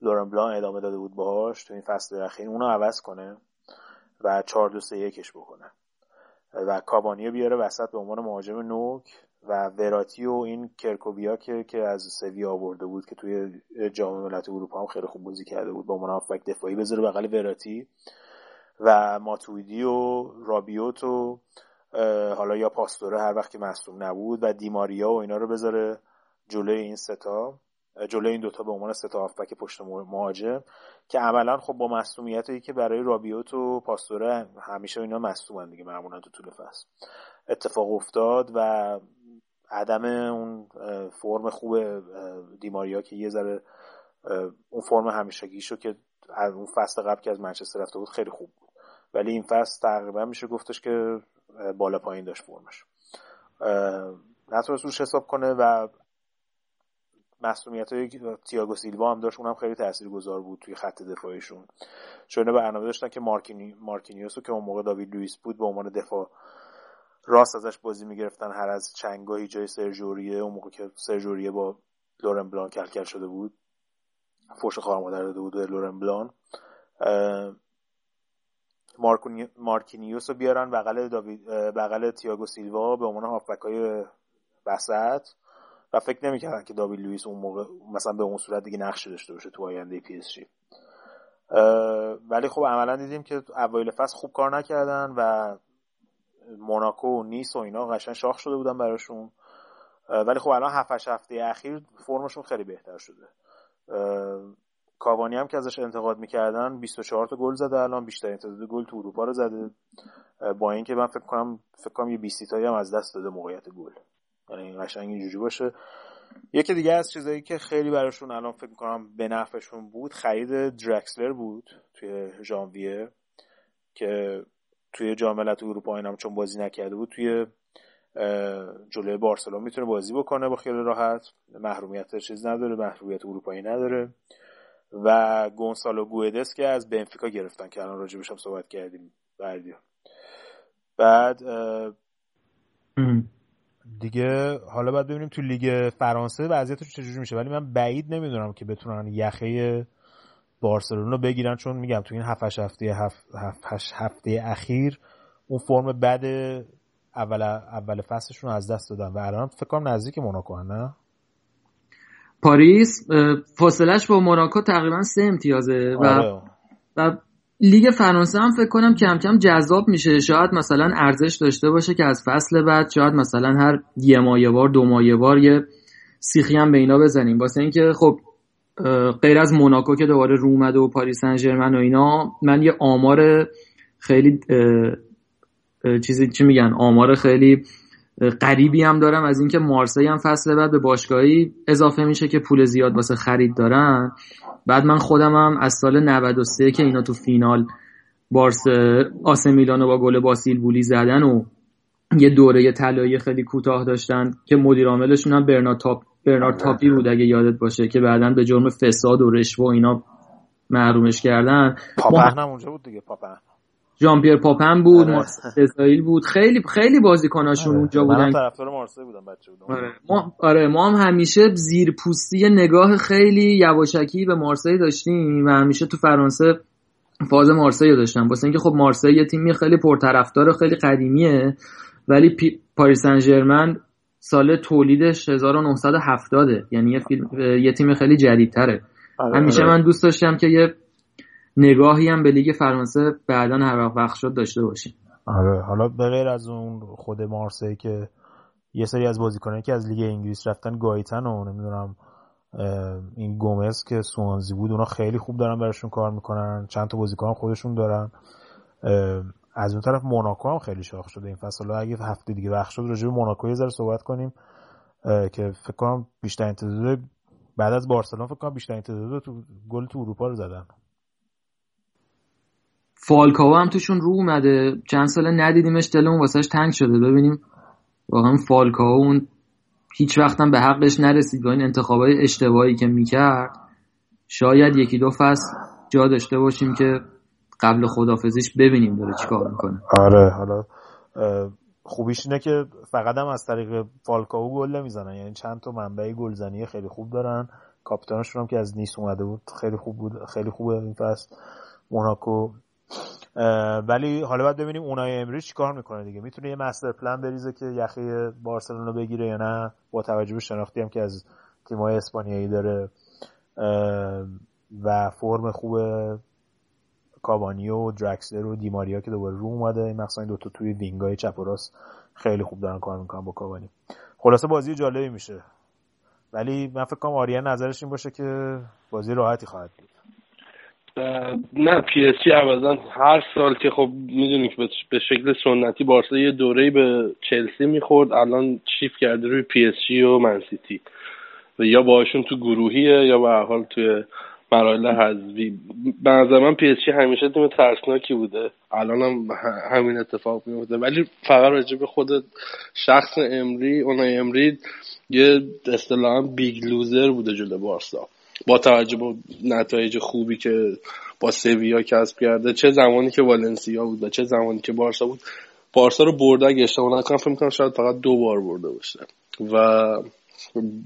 لورن بلان ادامه داده بود باهاش تو این فصل اخیر اونو عوض کنه و 4 2 3 1 بکنه. و کابانیو بیاره وسط به عنوان مهاجم نوک و وراتی و این کرکوبیا که که از سویا آورده بود که توی جام ملت اروپا هم خیلی خوب بازی کرده بود با عنوان دفاعی بذاره بغل وراتی و ماتویدی و رابیوت و حالا یا پاستوره هر وقت که مصدوم نبود و دیماریا و اینا رو بذاره جلوی این ستا جلوی این دوتا به عنوان ستا هافبک پشت مهاجم که عملا خب با مصومیت که برای رابیوت و پاستوره همیشه اینا مصدومن دیگه معمولا تو طول فصل. اتفاق افتاد و عدم اون فرم خوب دیماریا که یه ذره اون فرم همیشگیشو که از اون فصل قبل که از منچستر رفته بود خیلی خوب بود. ولی این فصل تقریبا میشه گفتش که بالا پایین داشت فرمش. نتونست روش حساب کنه و مسئولیت های تیاگو سیلوا هم داشت. اونم خیلی گذار بود توی خط دفاعیشون. چون برنامه داشتن که مارکینی مارکینیوسو که اون موقع داوید لوئیس بود به عنوان دفاع راست ازش بازی می‌گرفتن. هر از چندگاهی جای سرژ اوریه اون موقع که سرژ اوریه با لورن بلان کلکل شده بود فوش خوار مادر داده بود به لورن بلان. مارکینیوس رو بیارن بغل, بغل تیاگو سیلوا به عنوان هافبک های وسط. و فکر نمی‌کردن که داوید لوئیس اون موقع مثلا به اون صورت دیگه نقش داشته باشه تو آینده پی اس جی. ولی خب عملا دیدیم که اوایل فصل خوب کار نکردن و موناکو و نیس و اینا قشنگ شاخ شده بودن براشون. ولی خب الان 7 هفته اخیر فرمشون خیلی بهتر شده. کاوانی هم که ازش انتقاد می‌کردن 24 تا گل زده الان بیشترین تعداد گل تو اروپا رو زده. با اینکه من فکر کنم فکر کنم یه 20 تایی هم از دست داده موقعیت گل. یعنی قشنگ اینجوری باشه. یکی دیگه از چیزایی که خیلی براشون الان فکر می‌کنم به نفعشون بود خرید درکسلر بود توی ژانویه که توی جام ملت اروپا اینم چون بازی نکرده بود توی جلوی بارسلون می‌تونه بازی بکنه با خیلی راحت. محرومیت چیز نداره محرومیت اروپایی نداره. و گونسالو گویدس که از بنفیکا گرفتن که الان راجبش هم صحبت کردیم. بعد دیگه حالا باید ببینیم تو لیگ فرانسه وضعیتش چجوری میشه. ولی من بعید نمی‌دونم که بتونن یخه بارسلون رو بگیرن چون میگم تو این 7 هفته هفت هفته اخیر اون فرم بد اول اول فصلشون از دست دادن. و الان فکر کنم نزدیک موناکو نه؟ پاریس فاصلش با موناکو تقریبا سه امتیازه و آره. و لیگ فرانسه هم فکر کنم کم کم جذاب میشه. شاید مثلا ارزش داشته باشه که از فصل بعد شاید مثلا هر یه ماه بار دو ماه بار یه سیخی هم به اینا بزنیم. واسه اینکه خب غیر از موناکو که دوباره رو اومده و پاریس سن و اینا من یه آمار خیلی چیزی چی میگن؟ آمار خیلی قریبی هم دارم از اینکه مارسی هم فصل بعد به باشگاهی اضافه میشه که پول زیاد واسه خرید دارن. بعد من خودم هم از سال 93 که اینا تو فینال بارس آسه میلانو با گل باسیل بولی زدن و یه دوره طلایی خیلی کوتاه داشتن که مدیر عاملشون هم برنارد تاپ برنارد تاپی بود اگه یادت باشه که بعدا به جرم فساد و رشوه و اینا محرومش کردن. پاپهن هم اونجا بود دیگه پاپهن جان پیر پاپن بود آره. اسرائیل بود خیلی خیلی بازیکناشون آره. اونجا بودن طرفدار مارسی بودم بچه بودم آره. ما آره ما هم همیشه زیر پوستی نگاه خیلی یواشکی به مارسی داشتیم و همیشه تو فرانسه فاز مارسی رو داشتم واسه اینکه خب مارسی یه تیمی خیلی پرطرفدار و خیلی قدیمیه ولی پی... پاریس سن ژرمن سال تولدش 1970 یعنی یه فیلم یه تیم خیلی جدیدتره آره. همیشه من دوست داشتم که یه نگاهی هم به لیگ فرانسه بعدا هر وقت شد داشته باشیم. آره حالا به غیر از اون خود مارسی که یه سری از بازیکنایی که از لیگ انگلیس رفتن گایتن و نمی‌دونم این گومز که سوانزی بود اونا خیلی خوب دارن براشون کار می‌کنن چند تا بازیکن خودشون دارن. از اون طرف موناکو هم خیلی شاخ شده این فصل. اگه هفته دیگه وقت شد راجع به موناکو یه ذره صحبت کنیم که فکر کنم بیشتر تعداد بعد از بارسلون فکر کنم بیشتر تعداد تو گل تو اروپا رو زدن. فالکاو هم توشون رو اومده. چند ساله ندیدیمش دلمون واسهش تنگ شده. ببینیم واقعا فالکاو اون هیچ وقتم به حقش نرسید با این انتخابای اشتباهی که می‌کرد. شاید یکی دو فصل جا داشته باشیم که قبل خدافزیش ببینیم داره چیکار می‌کنه. آره حالا خوبیش اینه که فقط هم از طریق فالکاو گل نمی‌زنن. یعنی چند تا منبع گلزنی خیلی خوب دارن. کاپیتانشون هم که از نیس اومده بود خیلی خوب بود خیلی خوبه این فصل. موناکو ولی حالا باید ببینیم اونای امری کار می‌کنه دیگه. می‌تونه یه مستر پلان بریزه که یخی بارسلونا بگیره یا نه؟ با توجه به شناختی هم که از تیمای اسپانیایی داره. و فرم خوب کابانی و دراکسلر و دیماریا که دوباره رو اومده. این مخصوصا دوتا توی wing ای چپ و راست خیلی خوب دارن کار می‌کنن با کابانی. خلاصه بازی جالبی میشه. ولی من فکر کنم آریان نظرش این باشه که بازی راحتی خواهد بود. نه پی اس جی هر سال که خب می‌دونی که به شکل سنتی بارسا یه دوره‌ای به چلسی می‌خورد الان شیف کرده روی پی اس جی و منسیتی و یا باشون تو گروهیه یا به هر حال توی مراحل حذفی. به من پی اس جی همیشه تیم ترسناکی بوده. الان هم همین اتفاق میفته ولی فقط راجع به خود شخص امری اونای امری یه اصطلاحا big loser بوده جلو بارسا. با توجه به نتایج خوبی که با سویا کسب کرده چه زمانی که والنسیا بود و چه زمانی که بارسا بود بارسا رو برده اگه اشتباه نکنم فکر می‌کنم شاید فقط دو بار برده باشه. و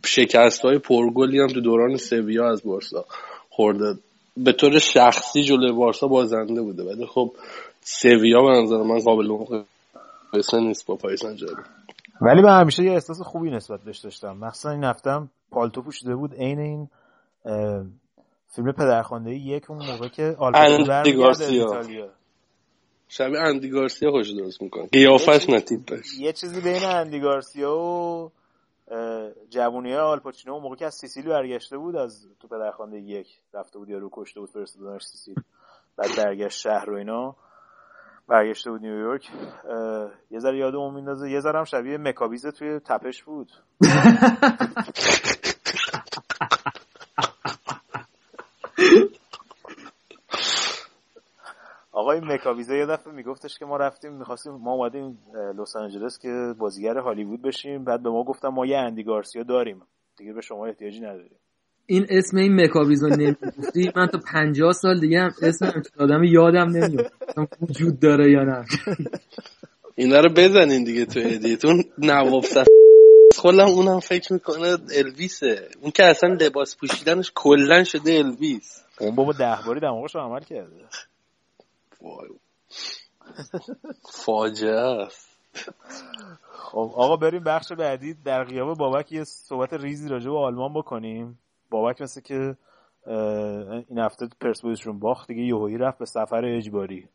شکست های پرگلی هم تو دوران سویا از بارسا خورده. به طور شخصی جلوی بارسا بازنده بوده. ولی خب سویا به نظر من قابل مقایسه نیست با پاریس ولی من همیشه یه احساس خوبی نسبت بهش داشتم. مخصوصا این هفتم پالتو پوشیده بود عین این فیلم پدرخوانده یک اون موقع که اندی گارسیا. شبیه اندی گارسیا خوش درست می‌کنه. قیافش نتیب داشت یه چیزی بین اندی گارسیا و جوونی آلپاچینو اون موقع که از سیسیلی برگشته بود از تو پدرخوانده یک رفته بود یا رو کشته بود فرستادنش سیسیل بعد برگشت شهر و اینا. برگشته بود نیویورک. یه ذره یاد اون میندازه یه ذره هم شبیه مکابیزه توی تپش بود. *laughs* آقای مکاویزه یه دفعه میگفتش که ما رفتیم می‌خواستیم ما اومدیم لس آنجلس که بازیگر هالیوود بشیم. بعد به ما گفتم ما یه اندی گارسیا داریم. دیگه به شما احتیاجی نداریم. این اسم این مکاویزو نمی‌گفتی؟ من تا پنجاه سال دیگه هم اسم آدم یادم نمیاد. وجود داره یا نه؟ اینا رو بزنین دیگه تو ادیتون. نواب خودم اونم فکر می‌کنه الویسه. اون که اصلا لباس پوشیدنش کلا شده الویس. اون بابا ده باری دماغش عمل کرده. وای. فاجعه. است خب آقا بریم بخش بعدی. در غیاب بابک یه صحبت ریزی راجع به آلمان بکنیم. بابک مثل که این هفته پرسپولیسشون باخت دیگه یهویی رفت به سفر اجباری.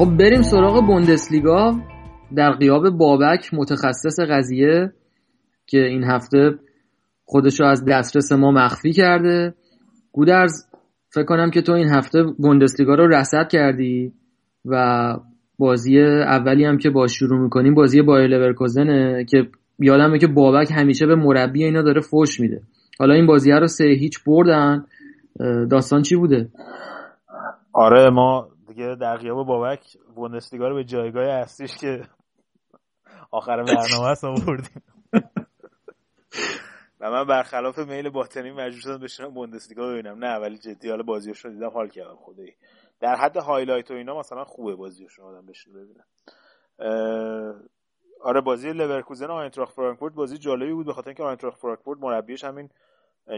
خب بریم سراغ بوندسلیگا در قیاب بابک متخصص قضیه که این هفته خودشو از دسترس ما مخفی کرده. گودرز فکر کنم که تو این هفته بوندسلیگا رو رصد کردی و بازی اولی هم که با شروع می‌کنیم بازی بایر لورکوزنه که یادمه که بابک همیشه به مربی اینا داره فوش میده. حالا این بازی رو سه هیچ بردن. داستان چی بوده؟ آره ما دیگه در غیاب بابک بوندسلیگا رو به جایگاه اصلیش که آخر برنامه است آوردیم. *laughs* و من برخلاف میل باطنی مجبور شدم بشینم بوندسلیگا ببینم. نه ولی جدی حالا بازیش رو دیدم حال کردم خدایی. در حد highlight و اینا مثلا خوبه بازیشون آدم بشین ببینم آره بازی لورکوزن و آینتراخت فرانکفورت بازی جالبی بود به خاطر اینکه آینتراخت فرانکفورت مربیش همین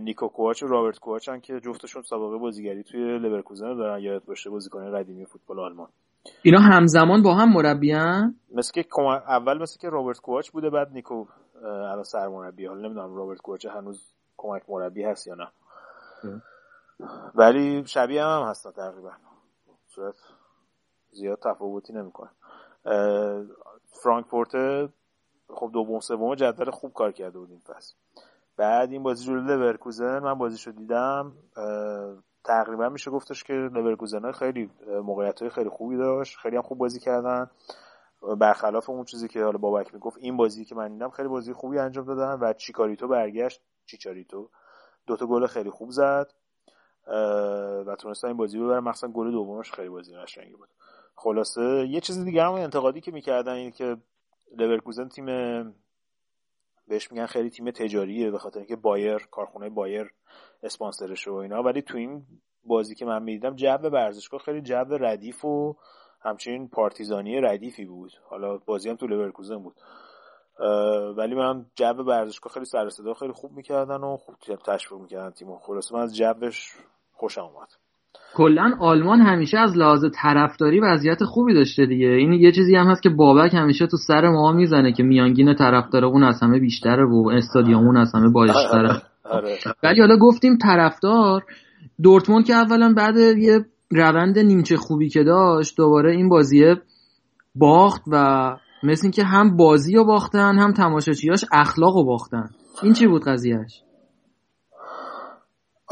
نیکو کواچ و رابرت کواچن که جفتشون سابقه بازیگری توی لورکوزن دارن یاد باشه بازیکن قدیمی فوتبال آلمان. اینا همزمان با هم مربیان؟ مثل که اول مثل که رابرت کواچ بوده بعد نیکو الان سرمربی. حالا نمی‌دونم رابرت کواچ هنوز کمک مربی هست یا نه. ولی شبیه هم, هم هستن تقریبا. صورت زیاد تفاوتی نمی‌کنه. فرانکفورت خب دوم سوم جدول خوب کار کرده بود این فصل. بعد این بازی جلوی لورکوزن من بازیشو دیدم تقریبا میشه گفتش که لورکوزن خیلی موقعیت های خیلی خوبی داشت خیلی هم خوب بازی کردن. برخلاف اون چیزی که حالا بابک می‌گفت این بازی که من دیدم خیلی بازی خوبی انجام دادن و چیکاریتو برگشت چیچاریتو. دوتا گل خیلی خوب زد و تونستن این بازی رو ببرن مخصوصا گل دومش خیلی بازی قشنگی بود. خلاصه یه چیز دیگه هم انتقادی که می‌کردن این که لورکوزن تیم بهش میگن خیلی تیم تجاریه به خاطر اینکه بایر کارخونه بایر اسپانسرش و اینا. ولی تو این بازی که من می‌دیدم جو ورزشگاه خیلی جو ردیف و همچنین پارتیزانی ردیفی بود. حالا بازی هم تو لورکوزن بود. ولی من جو ورزشگاه خیلی سر خیلی خوب می‌کردن و خوب تشویق می‌کردن تیم خلاص من از جوش خوشم اومد. کلا آلمان همیشه از لحاظ طرفداری وضعیت خوبی داشته دیگه. این یه چیزی هم هست که بابک همیشه تو سر ما می‌زنه که میانگین طرفدار اون از همه بیشتره و استادیومون از همه بالاتره آره. ولی حالا گفتیم طرفدار. دورتموند که اولا بعد یه روند نیمچه خوبی که داشت دوباره این بازیه باخت و مثل اینکه هم بازی رو باختن هم تماشاچیاش اخلاق رو باختن. این چی بود قضیهش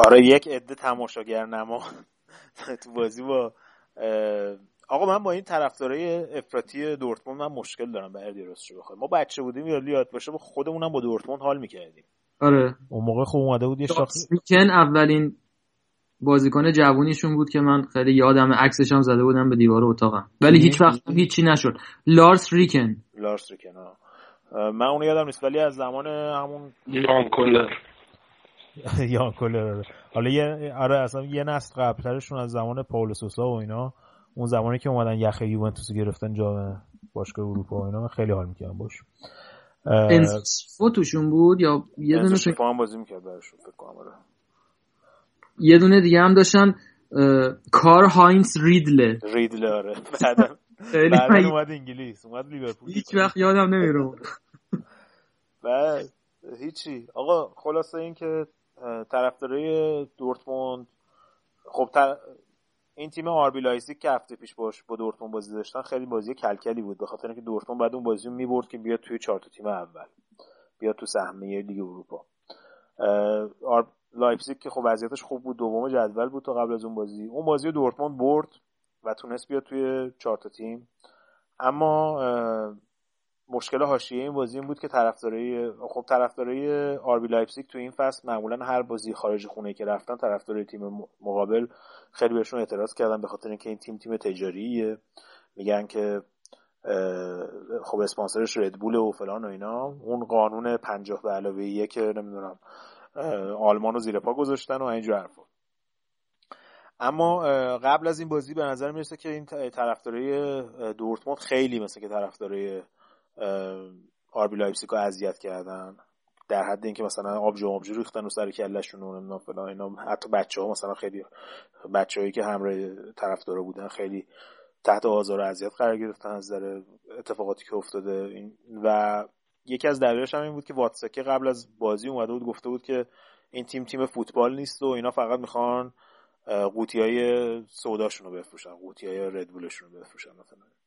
آره یک عده تماشاگر نما تو بازی با آقا من با این طرفدارای افراطی دورتموند من مشکل دارم به اردی راست بخوام؟ ما بچه بودیم یا یاد باشه با خودمونم با دورتموند حال می‌کردیم. آره. اون موقع خوب اومده بود یه شاخ اولین بازیکن جوونیشون بود که من خیلی یادم عکسش هم زده بودم به دیوار اتاقم. ولی هیچ وقت هیچی نشد. لارس ریکن. لارس ریکن ها من اونو یادم نیست ولی از زمان همون یان کولر *laughs* یان کولر حالا یه آره اصلا یه نسل قبلترشون از زمان پاولو سوسا و اینا اون زمانی که اومدن یخ یوونتوس گرفتن جام باشگاه اروپا و اینا من خیلی حال می‌کردم باش انسفو توشون بود یا یه دونه هم بازی می‌کرد برشون فکر کنم آره. یه دونه دیگه هم داشتن کار هاینس ریدله. ریدله آره. بعدم بعدم اومد انگلیس اومد لیورپول هیچ وقت یادم نمیره *laughs* بعد هیچی. آقا خلاصه این که طرفدارای دورتموند خب تر... این تیم آربی لایپزیگ که هفته پیش باش با دورتموند بازی داشتن خیلی بازی کلکلی بود. به خاطر اینکه دورتموند بعد اون بازی رو می‌برد که بیاد توی چهار تیم اول بیاد تو سهمیه لیگ اروپا. آر... لایپزیگ که خب وضعیتش خوب بود دوم جدول بود تا قبل از اون بازی. اون بازی دورتموند برد و تونست بیاد توی چهار تیم. اما مشکل حاشیه این بازی این بود که طرفدارای خب طرفدارای آربی لایپزیگ تو این فصل معمولا هر بازی خارج خونه که رفتن طرفدارای تیم مقابل خیلی بهشون اعتراض کردن به خاطر اینکه این تیم تیم تجاریه. میگن که خب اسپانسرش ردبول و فلان و اینا. اون قانون پنجاه به علاوه یک نمی‌دونم آلمان رو زیر پا گذاشتن و اینجور حرفا. اما قبل از این بازی به نظر می‌رسه که این طرفدارای دورتموند خیلی مثل که طرفدارای آربی لایپزیگ رو اذیت کردن. در حد اینکه مثلا آبجو آبجو ریختن و سر کلشون و فلان اینا. حتی بچه ها مثلا خیلی بچه‌هایی که همراه طرفدارا بودن خیلی تحت آزار و اذیت قرار گرفتن از در اتفاقاتی که افتاده. این و یکی از دلایلش هم این بود که واتسکه قبل از بازی اومده بود گفته بود که این تیم تیم فوتبال نیست و اینا فقط می‌خوان قوطی های سوداشون رو بفروشن قوطی های ردبولشون رو بفروشن مثلا.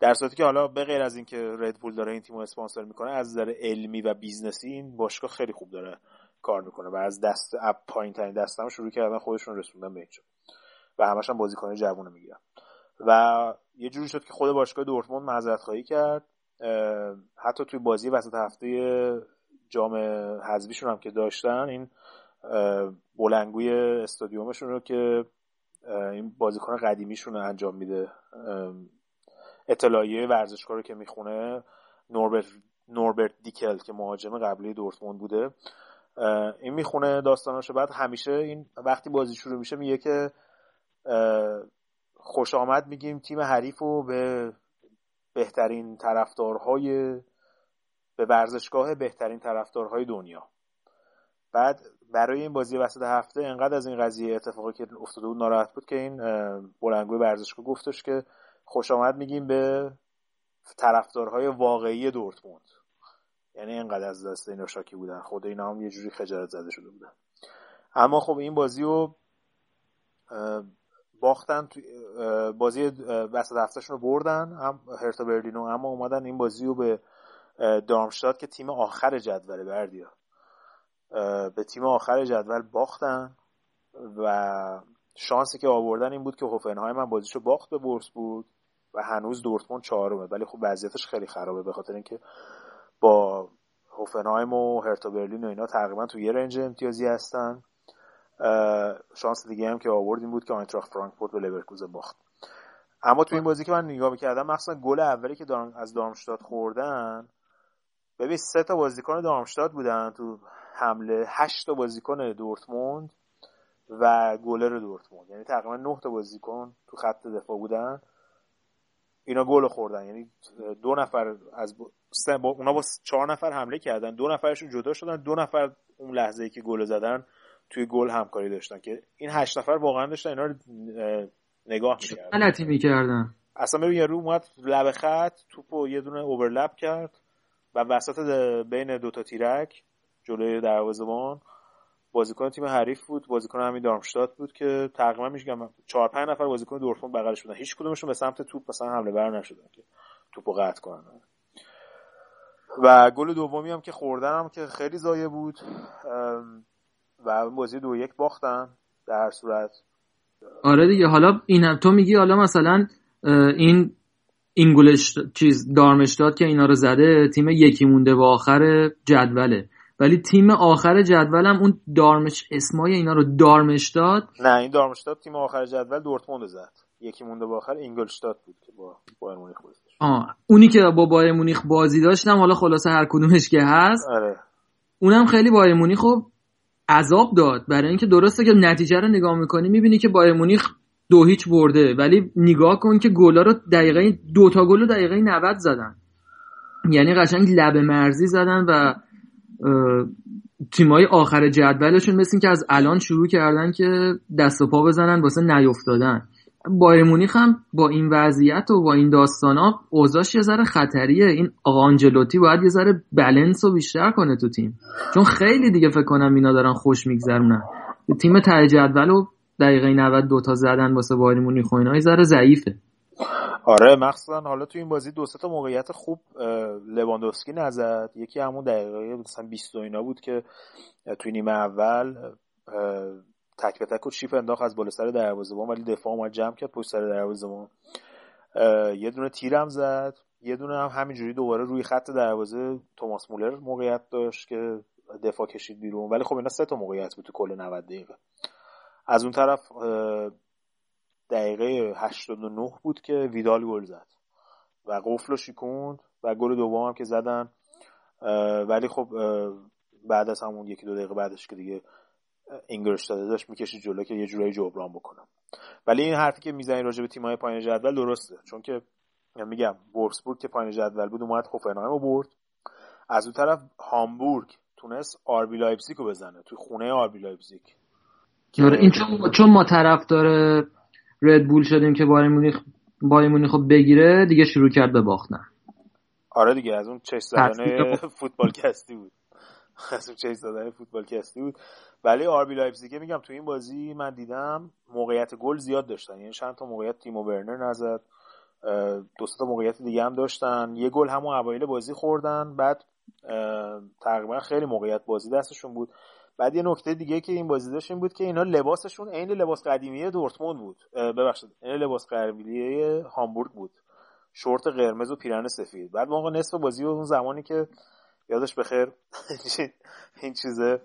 در صورتی که حالا به غیر از اینکه ردبول داره این تیم رو اسپانسر می‌کنه از نظر علمی و business ی این باشگاه خیلی خوب داره کار می‌کنه و از دسته پایین ترین دستم شروع کردن خودشون رسوندن به اینجا و همش هم بازیکن جوون می‌گیرن. و یه جوری شد که خود باشگاه دورتموند معذرت خواهی کرد. حتی توی بازی وسط هفته جام حذفیشون هم که داشتن این بلنگوی استادیومشون رو که این بازیکن قدیمیشون رو انجام میده. اطلاعیه ورزشکار رو که می‌خونه نوربرت نوربرت دیکل که مهاجم قبلی دورتموند بوده این می‌خونه داستاناشو. بعد همیشه این وقتی بازی شروع میشه میگه که خوش آمد میگیم تیم حریف رو به بهترین طرفدارهای به ورزشگاه بهترین طرفدارهای دنیا. بعد برای این بازی وسط هفته انقدر از این قضیه اتفاقی که افتاده بود ناراحت بود که این بلنگوی ورزشگاه گفتش که خوش آمد میگیم به طرفدارهای واقعی دورتموند. یعنی اینقدر از دست اینا شاکی بودن. خود اینا هم یه جوری خجالت زده شده بودن. اما خب این بازی رو باختن بازی وسط هفتهشون رو بردن. هم هرتا برلینو اما اومدن این بازی رو به دارمشتاد که تیم آخر جدوله بردیا. به تیم آخر جدول باختن و شانسی که آوردن این بود که هوفنهایم هم بازیشو باخت به بورس بود. و هنوز دورتموند چهارمه. ولی خب وضعیتش خیلی خرابه به خاطر اینکه با هوفنهایم و هرتا برلین و اینا تقریبا تو یه رنج امتیازی هستن. شانس دیگه هم که آوردیم بود که آینتراخت فرانکفورت به لورکوزن باخت. اما تو این بازی که من نگاه می‌کردم مخصوصا گل اولی که دارم از دارمشتاد خوردن ببین سه تا بازیکن دارمشتاد بودن تو حمله هشت تا بازیکن دورتموند و گلر دورتموند. یعنی تقریبا نه تا بازیکن تو خط دفاع بودن. اینا گل خوردن. یعنی دو نفر از با اونا با چهار نفر حمله کردن. دو نفرشون جدا شدن. دو نفر اون لحظه ای که گل زدن توی گل همکاری داشتن که این هشت نفر واقعا داشتن اینا رو نگاه می‌کردن. غلطی می‌کردن؟ اصلا ببین یارو اومد لب خط توپو یه دونه اوورلپ کرد و وسط بین دوتا تیرک جلوی دروازه‌بان. بازیکن تیم حریف بود بازیکن همین دارمشتات بود که تقریبا میگم چهار پنج نفر بازیکن دورتموند بغلش بودن. هیچ کدومشون به سمت توپ مثلا حمله بر نشدن که توپو قطع کنن. و گل دومی هم که خوردن که خیلی زایه بود. و بازی دو یک باختن در هر صورت. آره دیگه حالا این تو میگی حالا مثلا این اینگولش چیز دارمشتاد که اینا رو زده تیم یکی مونده به آخر جدوله. ولی تیم آخر جدولم اون دارمش اسمای اینا رو دارمشتاد نه این دارمشتاد تیم آخر جدول دورتموند زد. یکی مونده به آخر اینگلشتاد بود که با بایر مونیخ آه اونی که با بایر مونیخ بازی داشتم حالا خلاصه هر کدومش که هست. آره. اونم خیلی بایر مونیخ خب عذاب داد. برای اینکه درسته که نتیجه رو نگاه می‌کنی می‌بینی که بایر مونیخ دو هیچ برده. ولی نگاه کن که گلا رو دقیقه دو تا گل دقیقه 90 زدن. یعنی قشنگ لب مرزی زدن و تیمای آخر جدولشون مثل که از الان شروع کردن که دست و پا بزنن واسه نیفتادن. بایر مونیخ هم با این وضعیت و با این ها اوضاعش یه ذره خطریه. این آقا آنجلوتی باید یه ذره بلنس رو بیشتر کنه تو تیم. چون خیلی دیگه فکر کنم اینا دارن خوش میگذرونن. تیم ته جدول و دقیقه 92 تا زدن واسه بایر مونیخ و اینا ذره ضعیفه. آره مخصوصا حالا تو این بازی دو تا موقعیت خوب لواندوفسکی نزد. یکی همون دقیقه مثلا 20 اینا بود که توی نیمه اول تک به تک و چیپ انداخت از بالا سر دروازه‌بان ولی دفاع اومد جمع کرد پشت سر دروازه‌بان. یه دونه تیرم زد. یه دونه هم همینجوری دوباره روی خط دروازه توماس مولر موقعیت داشت که دفاع کشید بیرون. ولی خب اینا سه تا موقعیت بود تو کل 90 دقیقه. از اون طرف دقیقه 89 بود که ویدال گل زد و قفل رو شکوند و گل دوم هم که زدن. ولی خب بعد از همون یکی دو دقیقه بعدش که دیگه انگلش داده داشت می‌کشید جلو که یه جورایی جبران بکنم. ولی این حرفی که می‌زنی راجع به تیم‌های پایین جدول درسته. چون که میگم وولفسبورگ که پایین جدول بود اومد هوفنهایم رو برد. از اون طرف هامبورگ تونست آربی لایپزیگ رو بزنه. توی خونه آربی لایپزیگ. آره این چون چون طرفدار ردبول شدیم که بایرن مونیخ بایرن مونیخ بگیره دیگه شروع کرد به باختن. آره دیگه از اون چش زدن فوتبال کستی بود. *laughs* از اون چش زدن فوتبال کستی بود. ولی آربی لایپزیگ میگم تو این بازی من دیدم موقعیت گل زیاد داشتن. یعنی چند تا موقعیت تیمو برنر نزد. دو تا موقعیت دیگه هم داشتن. یه گل همون اوایل بازی خوردن. بعد تقریبا خیلی موقعیت بازی دستشون بود. بعد یه نکته دیگه که این بازی داشت این بود که اینا لباسشون عین لباس قدیمی دورتموند بود. ببخشید این لباس قدیمی هامبورگ بود. شورت قرمز و پیرن سفید. بعد موقع نصف بازی و اون زمانی که یادش بخیر *laughs* این چیزه.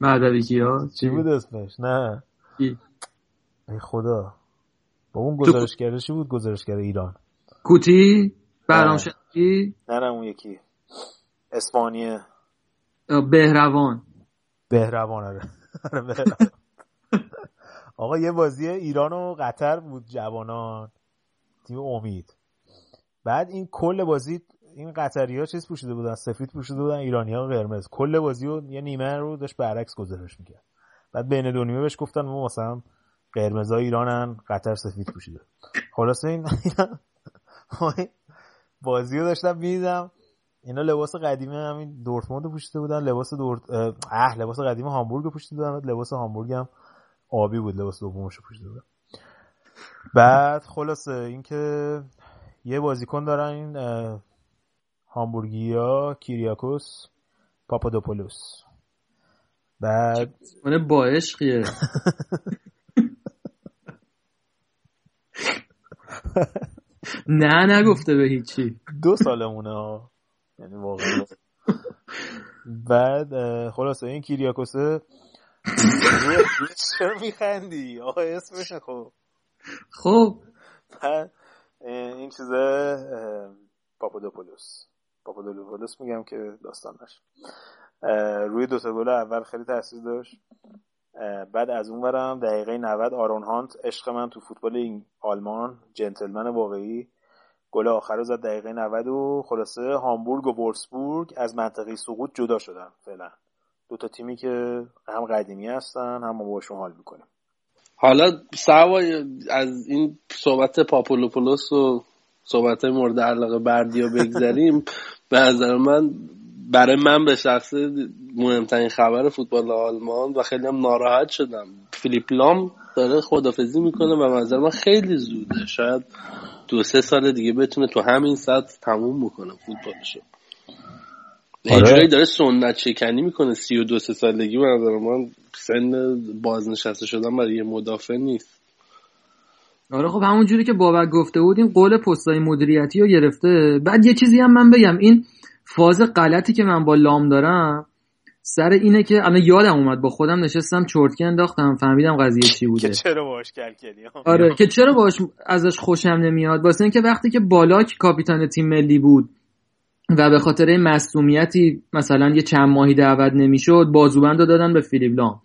مهدوی کیا؟ چی؟ بود اسمش؟ نه. ای خدا. با اون گزارشگرشی بود؟ گزارشگر ایران. کوتی؟ برامشتی نه نه اون یکی. اسپانیه. بهروان. بهروان آره, آره، آقا یه بازی ایران و قطر بود جوانان. تیم امید. بعد این کل بازی این قطری ها چیز پوشیده بودن سفید پوشیده بودن ایرانی ها قرمز. کل بازی رو یه نیمه رو داشت برعکس گزارش می‌کرد. بعد بین دو نیمه بهش گفتن ما مثلا قرمز ها ایرانن قطر سفید پوشیده. خلاصه این *laughs* بازی رو داشتم می‌دیدم. اینا لباس قدیمی همین دورتموند پوشیده بودن لباس دورت اه لباس قدیمی هامبورگ پوشیده بودن لباس هامبورگ هم آبی بود لباس دومش پوشیده بودن. بعد خلاصه اینکه یه بازیکن دارن این هامبورگیا کیریاکوس پاپادوپولوس. بعد اون با عشقیه *laughs* نه نگفته به هیچی. دو سالمونه یعنی واقعا. بعد خلاصه این کیریاکوسه *laughs* چرا میخندی؟ آقا اسمش خب خب. بعد این چیزه پاپادوپولوس. پاپادوپولوس میگم که داستانش روی دو تا گل اول خیلی تاثیر داشت. بعد از اون برم دقیقه 90 آرون هانت عشق من تو فوتبال این آلمان جنتلمن واقعی گل آخر رو زد دقیقه 90 و خلاصه هامبورگ و وولفسبورگ از منطقه سقوط جدا شدن فعلا. دو تا تیمی که هم قدیمی هستن هم باشون حال می‌کنیم. حالا سوای از این صحبت پاپادوپولوس و صحبت مورد علاقه بردیا بگذریم *laughs* به نظر من برای من به شخص مهمترین خبر فوتبال آلمان و خیلی هم ناراحت شدم. فیلیپ لام داره خدافزی می‌کنه و نظر من خیلی زوده. شاید دو سه سال دیگه بتونه تو همین سطح تموم می‌کنه فوتبالشو. آره. داره سنت چکنی می‌کنه سی و دو سه سالگی. به نظر من سن بازنشسته شدن برای یه مدافع نیست. آره خب همون جوری که بابک گفته بود این قول پستای مدیریتی رو گرفته. بعد یه چیزی هم من بگم. این فاز غلطی که من با لام دارم سر اینه که الان یادم اومد با خودم نشستم چرتکه انداختم فهمیدم قضیه چی بوده. که چرا باش کلکلی آره که چرا باش ازش خوشم نمیاد؟ واسه اینکه وقتی که بالاک کاپیتان تیم ملی بود و به خاطر مسئولیتی مثلا یه چند ماهی دعوت نمی‌شد بازوبند رو دادن به فیلیپ لام.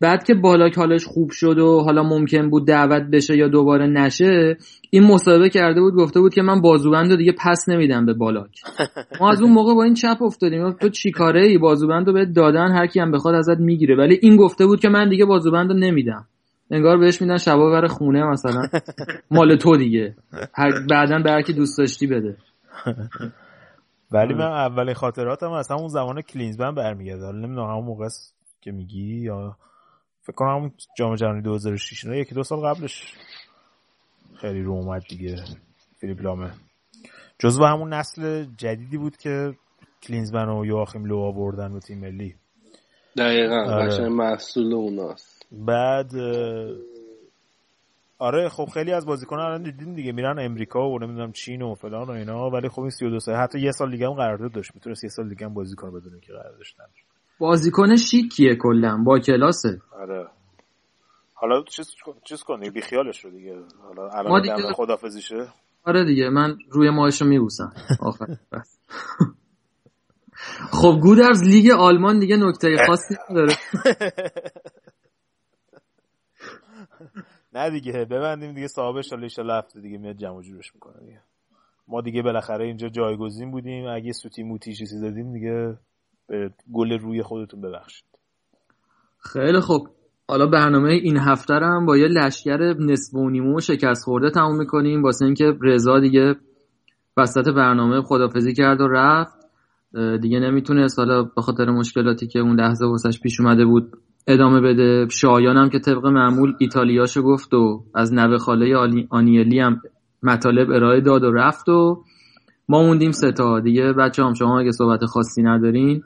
بعد که بالاک حالش خوب شد و حالا ممکن بود دعوت بشه یا دوباره نشه این مصاحبه کرده بود گفته بود که من بازوبند رو دیگه پس نمیدم به بالاک. *laughs* ما از اون موقع با این چپ افتادیم. تو چیکاره ای بازوبند رو به دادن هر کی هم بخواد ازت می‌گیره. ولی این گفته بود که من دیگه بازوبند رو نمیدم. انگار بهش میدن شبا بره خونه مثلا. *laughs* مال تو دیگه. بعدا به هر کی دوست داشتی بده. *laughs* ولی من اولین خاطراتم از همون زمان کلینزمن برمیگرده. حالا نمی‌دونم همون موقع که میگی یا فکر کنم جام جهانی 2006 نه یکی دو سال قبلش خیلی رو اومد دیگه. فیلیپ لامه. جزو همون نسل جدیدی بود که کلینزمن و یواخیم لو آوردن به تیم ملی. دقیقا آره. محصول اوناست. بعد آره خب خیلی از بازیکنان الان دیدین دیگه میرن امریکا و نمی‌دونم چین و فلان و اینا ولی خب این 32 سال حتی یه سال دیگه هم قرارداد داشت می‌تونست یه سال دیگه هم بازی کنه بدون که قرارداد داشتن بازیکن شیکیه کلا با کلاسه. آره. حالا چیز چیز کنی؟ بی خیالش رو دیگه. حالا الان دیگه... خدافظیشه آره دیگه من روی ماهشو میبوسم. آخر خب گودرز لیگ آلمان دیگه نکته خاصی نداره. نه دیگه ببندیم دیگه صاحبش حالا ایشالا هفته دیگه میاد جمع جورش می‌کنه دیگه. ما دیگه بالاخره اینجا جایگزین بودیم. اگه سوتی موتی چیزی دادیم دیگه به گل روی خودتون ببخشید. خیلی خوب. حالا برنامه این هفته رو هم با یه لشکر نصف و نیمو شکست خورده تموم می‌کنیم. واسه اینکه رضا دیگه وسط برنامه خدافزی کرد و رفت. دیگه نمی‌تونه حالا به خاطر مشکلاتی که اون لحظه واسش پیش اومده بود ادامه بده. شایان هم که طبق معمول ایتالیاشو گفت و از نوه خاله آنیلی هم مطالب ارائه داد و رفت و ما موندیم ستا دیگه بچه هم شما اگه صحبت خاصی ندارین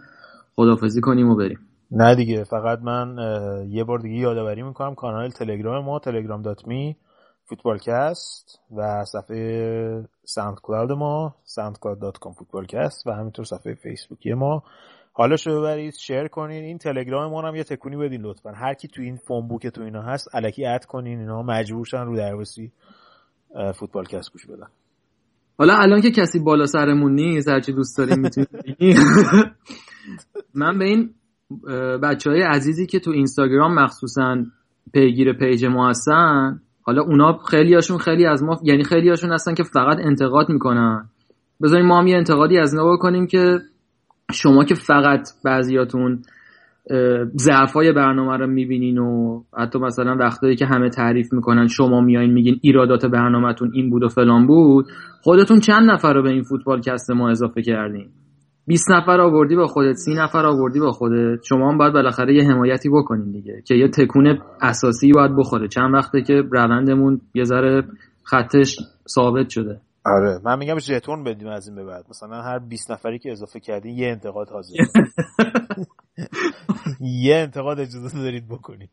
خداحافظی کنیم و بریم. نه دیگه فقط من یه بار دیگه یادآوری می‌کنم کانال تلگرام ما تلگرام dot me فوتبالکست و صفحه SoundCloud ما soundcloud.com فوتبالکست و همینطور صفحه فیسبوکی ما. حالشو ببرید share کنین. این تلگرام ما هم یه تکونی بدین لطفا. هر کی تو این phone book تو اینا هست الکی add کنین. اینا مجبور رودرواسی فوتبالکست گوش بدن. حالا الان که کسی بالا سرمون نیست هرچی دوست داریم می‌تونیم *laughs* من به این بچه های عزیزی که تو اینستاگرام مخصوصا پیگیر پیج ما هستن حالا اونا خیلی هاشون خیلی از ما یعنی خیلی هاشون هستن که فقط انتقاد می‌کنن. بذاریم ما هم یه انتقادی از نوا کنیم که شما که فقط بعضیاتون ضعفای برنامه رو می‌بینین و حتی مثلا وقتایی که همه تعریف می‌کنن شما میایین میگین ایرادات برنامهتون این بود و فلان بود خودتون چند نفر رو به این فوتبال کست ما اضافه کردین؟ 20 نفر آوردی با خودت 30 نفر آوردی با خودت. شما هم باید بالاخره یه حمایتی بکنین دیگه که یه تکون اساسی باید بخوره. چند وقته که روندمون یه ذره خطش ثابت شده. آره. من میگم ژتون بدیم از این به بعد. مثلا هر 20 نفری که اضافه کردین یه انتقاد حاضر. *laughs* یه انتقاد اجازه دارید بکنید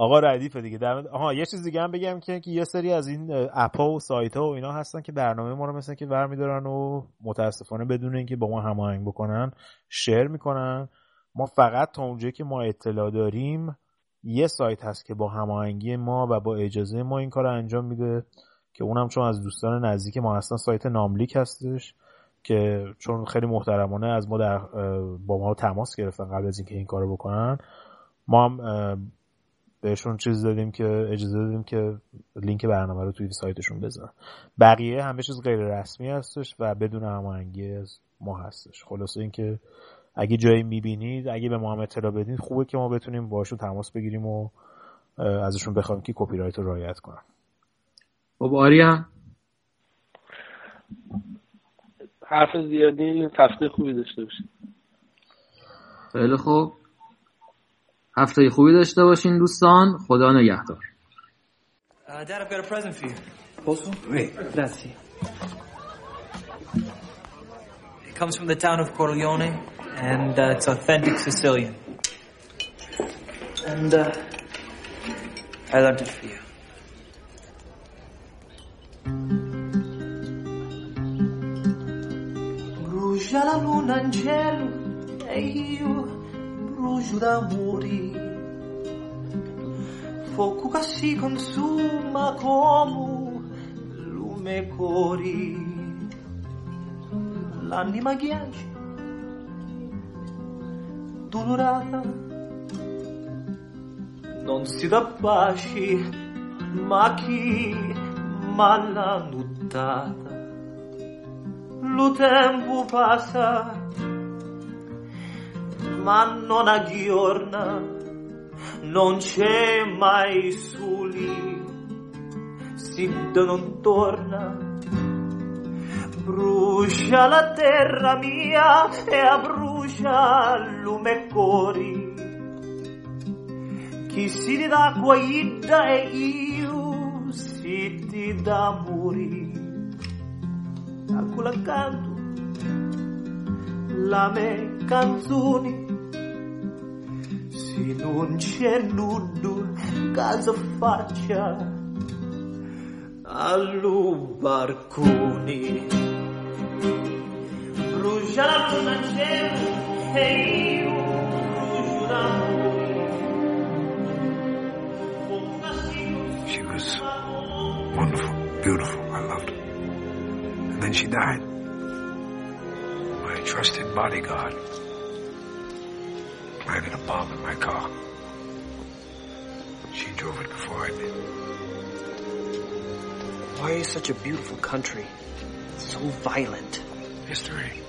آقا ردیفه دیگه. در آها یه چیز دیگه هم بگم که, یه سری از این اپا و سایت ها و اینا هستن که برنامه ما رو مثلا که برمیدارن و متاسفانه بدون اینکه با ما هماهنگ بکنن شیر می‌کنن. ما فقط تا اونجایی که ما اطلاع داریم یه سایت هست که با هماهنگی ما و با اجازه ما این کار انجام میده که اونم چون از دوستان نزدیک ما هستن سایت ناملیک هستش که چون خیلی محترمانه از ما در با ما تماس گرفتن قبل از اینکه این کارو بکنن. ما هم بهشون چیز دادیم که اجازه دادیم که لینک برنامه رو توی سایتشون بذارن. بقیه همه چیز غیر رسمی هستش و بدون هماهنگی از ما هستش. خلاصه اینکه اگه جایی می‌بینید اگه به ما هم اطلاع بدین خوبه که ما بتونیم باشون تماس بگیریم و ازشون بخوایم که کپی رایت رو رعایت کنن. خب آریا؟ حرف زیادی هفته خوبی داشته باشید. خیلی خوب. هفته خوبی داشته باشین دوستان خدا نگهدار Uh, Dad, I've got a present for you. Posso? Wait, grazie. It comes from the town of Corleone, and uh, it's authentic Sicilian. And uh, I learned it for you. Brucia la luna in cielo e io brucio d'amore. Fuoco che si consuma come lume cori. L'anima ghiaccia, dolorata, non si dà pace, ma chi m'ha nuttata. Lo tempo passa, ma non aggiorna, non c'è mai soli, si non torna. Brucia la terra mia e abbrucia lume cori. Chi si dà guaida e io si ti dà morire ancora canto la me canzoni Ce la luna în She was wonderful, beautiful. I loved her. And then she died. My trusted bodyguard planted a bomb in my car. She drove it before I did. Why is such a beautiful country so violent? History.